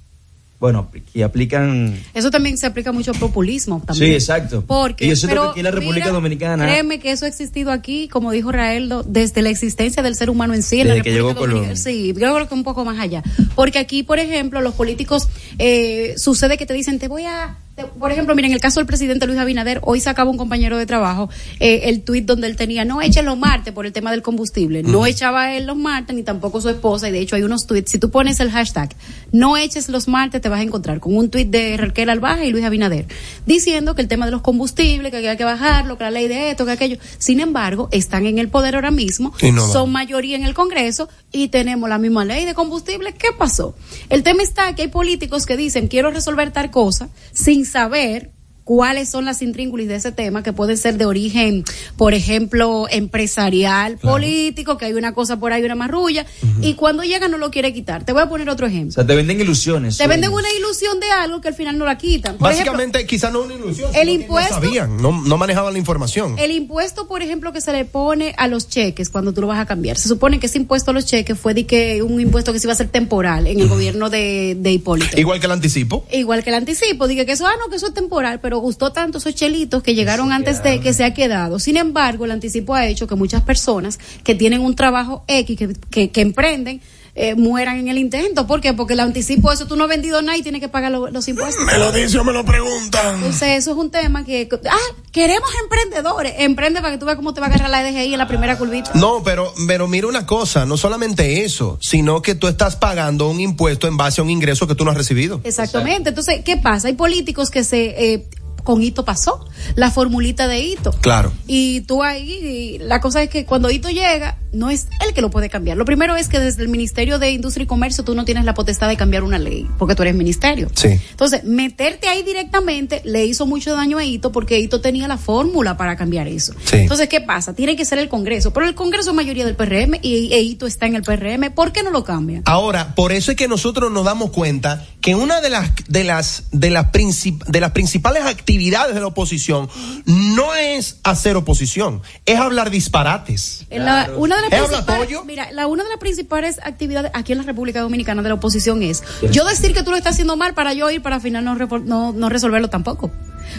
bueno, que aplican... Eso también se aplica mucho al populismo. También. Sí, exacto. Porque, y yo siento pero que aquí en la República mira, Dominicana... Créeme que eso ha existido aquí, como dijo Raeldo, desde la existencia del ser humano en sí. en la que República llegó Colón. Dominicana. Sí, yo creo que un poco más allá. Porque aquí, por ejemplo, los políticos, eh, sucede que te dicen, te voy a... por ejemplo, miren, en el caso del presidente Luis Abinader, hoy sacaba un compañero de trabajo eh, el tuit donde él tenía, no echen los martes por el tema del combustible. No echaba él los martes, ni tampoco su esposa, y de hecho hay unos tuits, si tú pones el hashtag, no eches los martes, te vas a encontrar con un tuit de Raquel Albaja y Luis Abinader, diciendo que el tema de los combustibles, que hay que bajarlo, que la ley de esto, que aquello. Sin embargo, están en el poder ahora mismo, no son mayoría en el Congreso y tenemos la misma ley de combustible. ¿Qué pasó? El tema está que hay políticos que dicen quiero resolver tal cosa sin saber cuáles son las intríngulis de ese tema que pueden ser de origen, por ejemplo, empresarial, político, que hay una cosa por ahí, una marrulla, y cuando llega no lo quiere quitar. Te voy a poner otro O ejemplo. sea, te venden ilusiones. Te venden una ilusión de algo que al final no la quitan. Por Básicamente, quizá no una ilusión. el sino que impuesto- No sabían, no, no manejaban la información. El impuesto, por ejemplo, que se le pone a los cheques cuando tú lo vas a cambiar. Se supone que ese impuesto a los cheques fue de que un impuesto que se iba a hacer temporal en el gobierno de, de Hipólito. Igual que el anticipo. Igual que el anticipo, dije que eso, ah, no, que eso es temporal, pero gustó tanto esos chelitos que llegaron antes de que se ha quedado. Sin embargo, el anticipo ha hecho que muchas personas que tienen un trabajo X, que, que, que emprenden, eh, mueran en el intento. ¿Por qué? Porque el anticipo, eso tú no has vendido nada y tienes que pagar lo- los impuestos. Me lo dice o me lo preguntan. Entonces, eso es un tema que, ah, queremos emprendedores. Emprende para que tú veas cómo te va a agarrar la DGI en la primera curvita. No, pero, pero mira una cosa, no solamente eso, sino que tú estás pagando un impuesto en base a un ingreso que tú no has recibido. Exactamente. Entonces, ¿qué pasa? Hay políticos que se, eh, con Hito pasó, la formulita de Hito. Claro. Y tú ahí, y la cosa es que cuando Hito llega, no es él que lo puede cambiar. Lo primero es que desde el Ministerio de Industria y Comercio tú no tienes la potestad de cambiar una ley, porque tú eres ministerio. Sí. Entonces, meterte ahí directamente le hizo mucho daño a Hito porque Hito tenía la fórmula para cambiar eso. Sí. Entonces, ¿qué pasa? Tiene que ser el Congreso, pero el Congreso es mayoría del PRM y e Hito está en el PRM. ¿Por qué no lo cambian? Ahora, por eso es que nosotros nos damos cuenta que una de las de las de las princip- de las principales actividades de la oposición no es hacer oposición, es hablar disparates. En la- una de las ¿Es habla principales, mira, la, una de las principales actividades aquí en la República Dominicana de la oposición es yo decir que tú lo estás haciendo mal para yo ir para al final no, no, no resolverlo tampoco.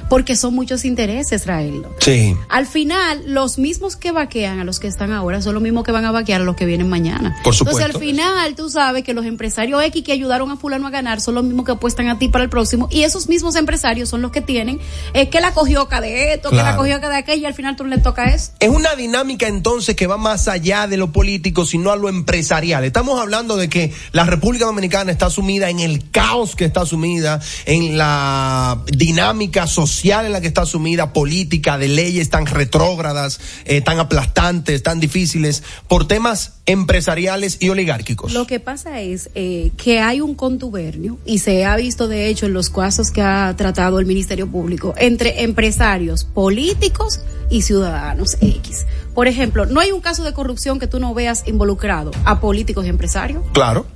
Porque son muchos intereses traerlo. Sí. Al final, los mismos que vaquean a los que están ahora son los mismos que van a vaquear a los que vienen mañana. Por Entonces, supuesto. al final, tú sabes que los empresarios X que ayudaron a fulano a ganar son los mismos que apuestan a ti para el próximo. Y esos mismos empresarios son los que tienen eh, que la cogió de esto, que la cogió de aquello y al final tú le toca eso. Es una dinámica entonces que va más allá de lo político, sino a lo empresarial. Estamos hablando de que la República Dominicana está sumida en el caos que está sumida, en la dinámica social en la que está sumida, política, de leyes tan retrógradas, eh, tan aplastantes, tan difíciles, por temas empresariales y oligárquicos. Lo que pasa es eh, que hay un contubernio y se ha visto de hecho en los casos que ha tratado el Ministerio Público entre empresarios políticos y ciudadanos X. Por ejemplo, no hay un caso de corrupción que tú no veas involucrado a políticos y empresarios. Claro.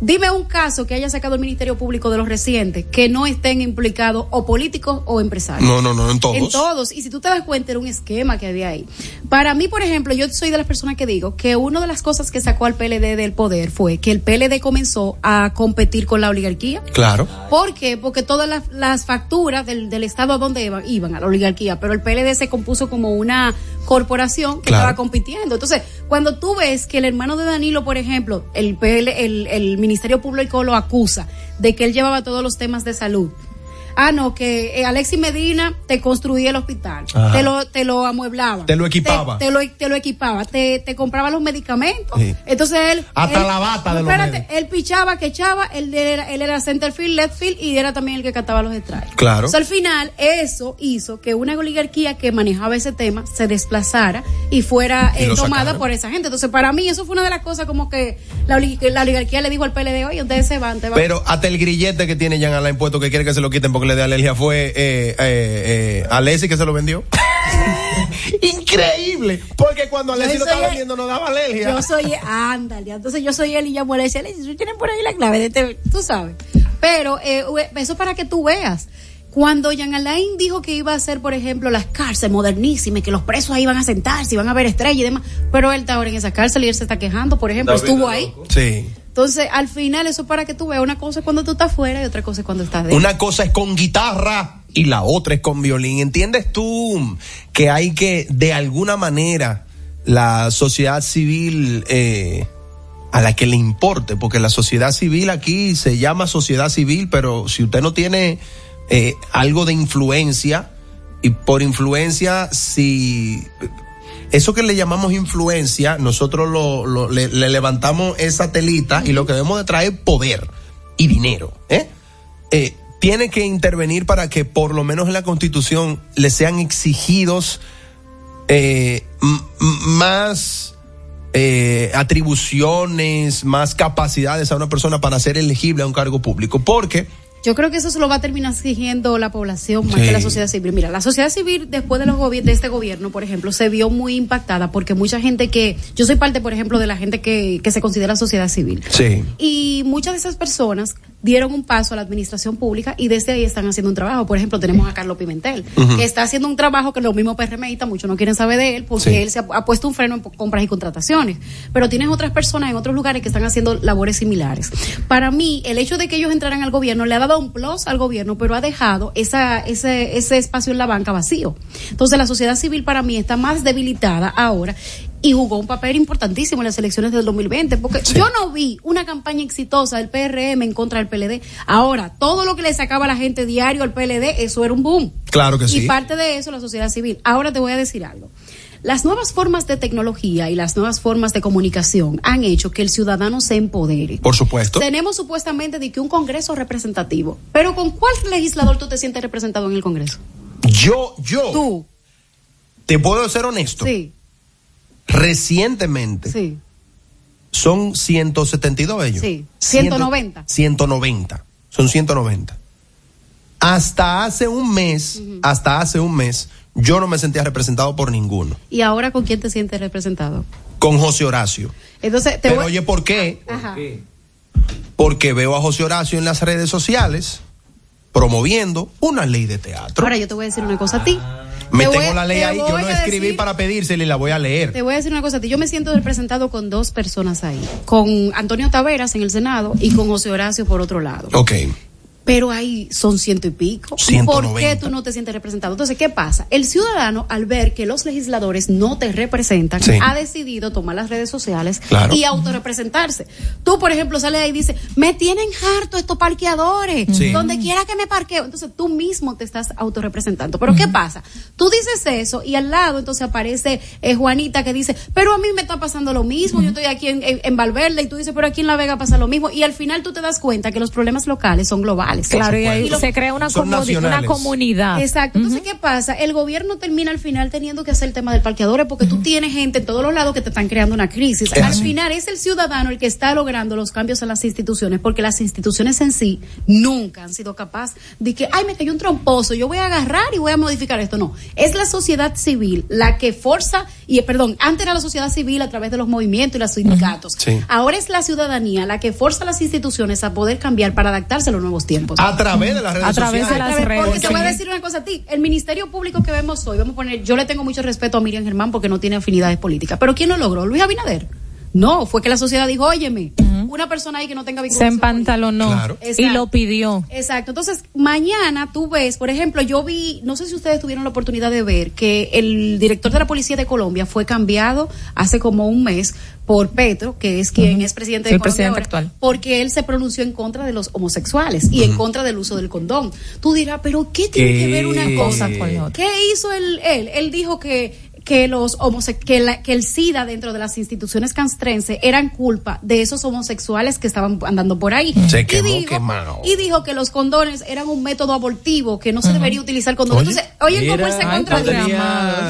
Dime un caso que haya sacado el Ministerio Público de los recientes que no estén implicados o políticos o empresarios. No, no, no, en todos. En todos. Y si tú te das cuenta, era un esquema que había ahí. Para mí, por ejemplo, yo soy de las personas que digo que una de las cosas que sacó al PLD del poder fue que el PLD comenzó a competir con la oligarquía. Claro. ¿Por qué? Porque todas las, las facturas del, del Estado a donde iban, iban a la oligarquía, pero el PLD se compuso como una corporación que Claro. estaba compitiendo. Entonces, cuando tú ves que el hermano de Danilo, por ejemplo, el, PL, el, el Ministerio Público lo acusa de que él llevaba todos los temas de salud. Ah, no, que eh, Alexis Medina te construía el hospital, Ajá. te lo, te lo amueblaba. Te lo equipaba. Te, te lo, te lo equipaba, te, te compraba los medicamentos. Sí. Entonces él... Hasta él- la bata de los espérate, médicos. él pichaba, que echaba, él era, él era centerfield, leftfield y era también el que cataba los strikes. Claro. O sea, al final, eso hizo que una oligarquía que manejaba ese tema se desplazara y fuera Y eh, tomada sacaron. por esa gente. Entonces, para mí, eso fue una de las cosas como que la, la oligarquía le dijo al PLD, oye, ustedes se van, te van. Pero hasta el grillete que tiene Jean Alain puesto que quiere que se lo quiten porque le dé alergia fue eh, eh, eh, Alessi que se lo vendió. Increíble. Porque cuando Alessi lo estaba el- vendiendo no daba alergia. Yo soy, ándale, entonces yo soy él y llamo a Alessia, Alessia, tú tienes por ahí la clave de este, tú sabes. Pero eh, eso para que tú veas. Cuando Jean Alain dijo que iba a hacer, por ejemplo, las cárceles modernísimas que los presos ahí iban a sentarse, iban a ver estrellas y demás, pero él está ahora en esa cárcel y él se está quejando, por ejemplo, David estuvo es ahí. Sí. Entonces, al final, eso para que tú veas, una cosa es cuando tú estás fuera y otra cosa es cuando estás dentro. Una cosa es con guitarra y la otra es con violín. ¿Entiendes tú que hay que, de alguna manera, la sociedad civil eh, a la que le importe? Porque la sociedad civil aquí se llama sociedad civil, pero si usted no tiene eh, algo de influencia, y por influencia, si eso que le llamamos influencia, nosotros lo, le, le levantamos esa telita y lo que debemos de traer es poder y dinero, ¿eh? Eh, tiene que intervenir para que por lo menos en la constitución le sean exigidos eh, más atribuciones, más capacidades a una persona para ser elegible a un cargo público, porque Yo creo que eso se lo va a terminar exigiendo la población más Sí. que la sociedad civil. Mira, la sociedad civil después de los gobi- de este gobierno, por ejemplo, se vio muy impactada porque mucha gente que, yo soy parte, por ejemplo, de la gente que, que se considera sociedad civil. sí, Y muchas de esas personas dieron un paso a la administración pública y desde ahí están haciendo un trabajo. Por ejemplo, tenemos a Carlos Pimentel, que está haciendo un trabajo que los mismos PRMistas, muchos no quieren saber de él, porque Sí. él se ha, ha puesto un freno en compras y contrataciones. Pero tienes otras personas en otros lugares que están haciendo labores similares. Para mí, el hecho de que ellos entraran al gobierno le ha dado un plus al gobierno, pero ha dejado esa, ese, ese espacio en la banca vacío. Entonces, la sociedad civil para mí está más debilitada ahora y jugó un papel importantísimo en las elecciones del 2020, porque yo no vi una campaña exitosa del PRM en contra del PLD. Ahora, todo lo que le sacaba la gente diario al PLD, eso era un boom. Claro que Y sí. parte de eso la sociedad civil. Ahora te voy a decir algo. Las nuevas formas de tecnología y las nuevas formas de comunicación han hecho que el ciudadano se empodere. Por supuesto. Tenemos supuestamente de que un Congreso representativo, pero ¿con cuál legislador tú te sientes representado en el Congreso? Yo, yo. Tú. Te puedo ser honesto. Sí, Recientemente. sí, Son 172 ellos. sí. 190. 190. Son 190. Hasta hace un mes, hasta hace un mes, yo no me sentía representado por ninguno. ¿Y ahora con quién te sientes representado? Con José Horacio. Entonces, te Pero voy... oye, ¿por qué? Ajá. Porque veo a José Horacio en las redes sociales promoviendo una ley de teatro. Ahora yo te voy a decir una cosa a ti. Me voy tengo la ley ahí, yo no escribí decir- para pedírsela y la voy a leer. Te voy a decir una cosa. Yo me siento representado con dos personas ahí. Con Antonio Taveras en el Senado y con José Horacio por otro lado. Ok. Pero ahí son ciento y pico. ¿Y 190. ¿Por qué tú no te sientes representado? Entonces, ¿qué pasa? El ciudadano, al ver que los legisladores no te representan, Sí. ha decidido tomar las redes sociales Claro. y autorrepresentarse. Tú, por ejemplo, sales ahí y dices, me tienen harto estos parqueadores, Sí. donde quiera que me parqueo. Entonces, tú mismo te estás autorrepresentando. Pero, ¿qué pasa? Tú dices eso y al lado entonces aparece eh, Juanita que dice, pero a mí me está pasando lo mismo, yo estoy aquí en, en- en Valverde y tú dices, pero aquí en La Vega pasa lo mismo. Y al final tú te das cuenta que los problemas locales son globales. Claro, y ahí se crea una, una comunidad. Exacto. Entonces, ¿qué pasa? El gobierno termina al final teniendo que hacer el tema del parqueadores porque tú tienes gente en todos los lados que te están creando una crisis. Es al así. final es el ciudadano el que está logrando los cambios en las instituciones porque las instituciones en sí nunca han sido capaces de que, ay, me cayó un tromposo, yo voy a agarrar y voy a modificar esto. No, es la sociedad civil la que forza, y eh, perdón, antes era la sociedad civil a través de los movimientos y los sindicatos. Sí. Ahora es la ciudadanía la que forza a las instituciones a poder cambiar para adaptarse a los nuevos tiempos. A través de las redes A través de sociales. las redes. Porque te voy a decir una cosa a ti. El ministerio público que vemos hoy, vamos a poner, yo le tengo mucho respeto a Miriam Germán porque no tiene afinidades políticas. Pero ¿quién lo logró? Luis Abinader. No, fue que la sociedad dijo, óyeme, una persona ahí que no tenga Se vinculación empantalonó Claro. y lo pidió. Exacto. Entonces, mañana tú ves, por ejemplo, yo vi, no sé si ustedes tuvieron la oportunidad de ver que el director de la Policía de Colombia fue cambiado hace como un mes por Petro, que es quien es presidente Sí, de el Colombia presidente ahora, actual. porque él se pronunció en contra de los homosexuales y en contra del uso del condón. Tú dirás, pero ¿qué tiene que ver una cosa con la otra? ¿Qué hizo él? Él, él dijo que que los homose que, la- que el SIDA dentro de las instituciones castrenses eran culpa de esos homosexuales que estaban andando por ahí. Se Y quemó dijo- quemado. y dijo que los condones eran un método abortivo, que no se debería utilizar condón. Oye. Entonces, oyen cómo él se contradice.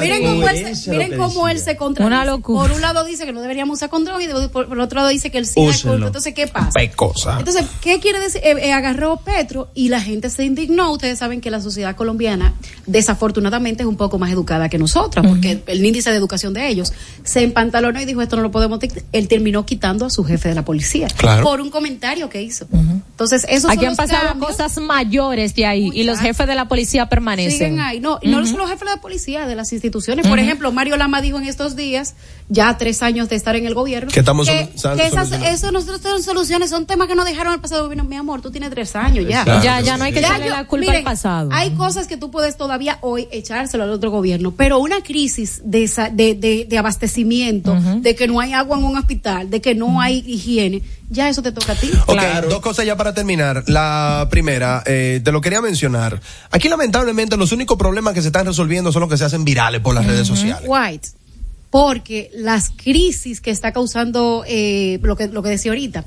Miren cómo él se, miren cómo él se contradice. Una locura. Por un lado dice que no deberíamos usar condón y por, por otro lado dice que el SIDA es culpa. Entonces, ¿qué pasa? Pecosa. Entonces, ¿qué quiere decir? Eh, eh, agarró Petro y la gente se indignó. Ustedes saben que la sociedad colombiana, desafortunadamente, es un poco más educada que nosotras, porque el índice de educación de ellos se empantalonó y dijo: Esto no lo podemos. tic-". Él terminó quitando a su jefe de la policía Claro. por un comentario que hizo. Entonces, esos Aquí son han los pasado cambios. cosas mayores de ahí y los jefes de la policía permanecen. Siguen ahí. No, no solo los jefes de la policía, de las instituciones. Por ejemplo, Mario Lama dijo en estos días, ya tres años de estar en el gobierno, Que estamos que, que esas, eso no son soluciones, son temas que nos dejaron el pasado gobierno. Mi amor, tú tienes tres años ya. Exacto. Ya, ya no hay que Ya echarle la culpa al pasado. Hay cosas que tú puedes todavía hoy echárselo al otro gobierno, pero una crisis de, esa- de, de, de abastecimiento, de que no hay agua en un hospital, de que no hay higiene, ya eso te toca a ti. Ok, dos cosas ya para terminar. La primera, eh, te lo quería mencionar. Aquí lamentablemente los únicos problemas que se están resolviendo son los que se hacen virales por las redes sociales. White. Porque las crisis que está causando eh, lo que lo que decía ahorita,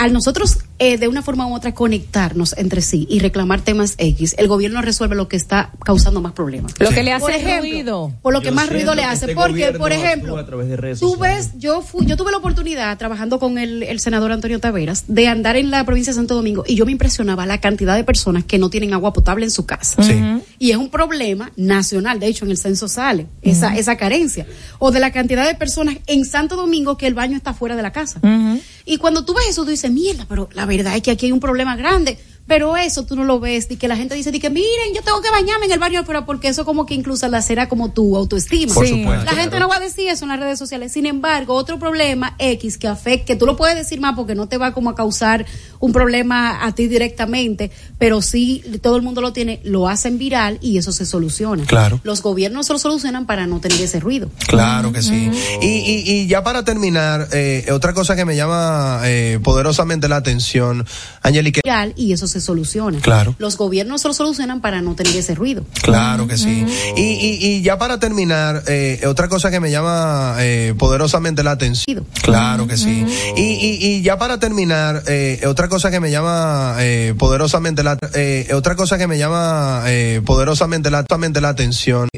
al nosotros eh, de una forma u otra conectarnos entre sí y reclamar temas X, el gobierno resuelve lo que está causando más problemas. Lo que le hace Por ejemplo, ruido. Por lo que Yo más ruido le hace. este Porque, gobierno por ejemplo, a través de redes tú ves, yo fui, yo tuve la oportunidad trabajando con el, el senador Antonio Taveras de andar en la provincia de Santo Domingo y yo me impresionaba la cantidad de personas que no tienen agua potable en su casa. Y es un problema nacional, de hecho en el censo sale esa, esa carencia. O de la cantidad de personas en Santo Domingo que el baño está fuera de la casa. Y cuando tú ves eso, tú dices, mierda, pero la verdad es que aquí hay un problema grande. Pero eso tú no lo ves, y que la gente dice, di que miren, yo tengo que bañarme en el baño, pero porque eso como que incluso la será como tu autoestima. Por supuesto. La gente no va a decir eso en las redes sociales. Sin embargo, otro problema X que afecta, que tú lo puedes decir más porque no te va como a causar un problema a ti directamente, pero sí todo el mundo lo tiene, lo hacen viral y eso se soluciona. Claro. Los gobiernos se lo solucionan para no tener ese ruido. Claro que sí. Y, y, y ya para terminar, eh, otra cosa que me llama eh, poderosamente la atención, Angelique. Viral y eso se soluciona. Claro. Los gobiernos se lo solucionan para no tener ese ruido. Claro que sí. Y, y, y ya para terminar, eh, otra cosa que me llama eh, poderosamente la atención. Claro que sí. Y, y, y ya para terminar, eh, otra cosa que me llama eh, poderosamente la eh, otra cosa que me llama eh, poderosamente la, la atención.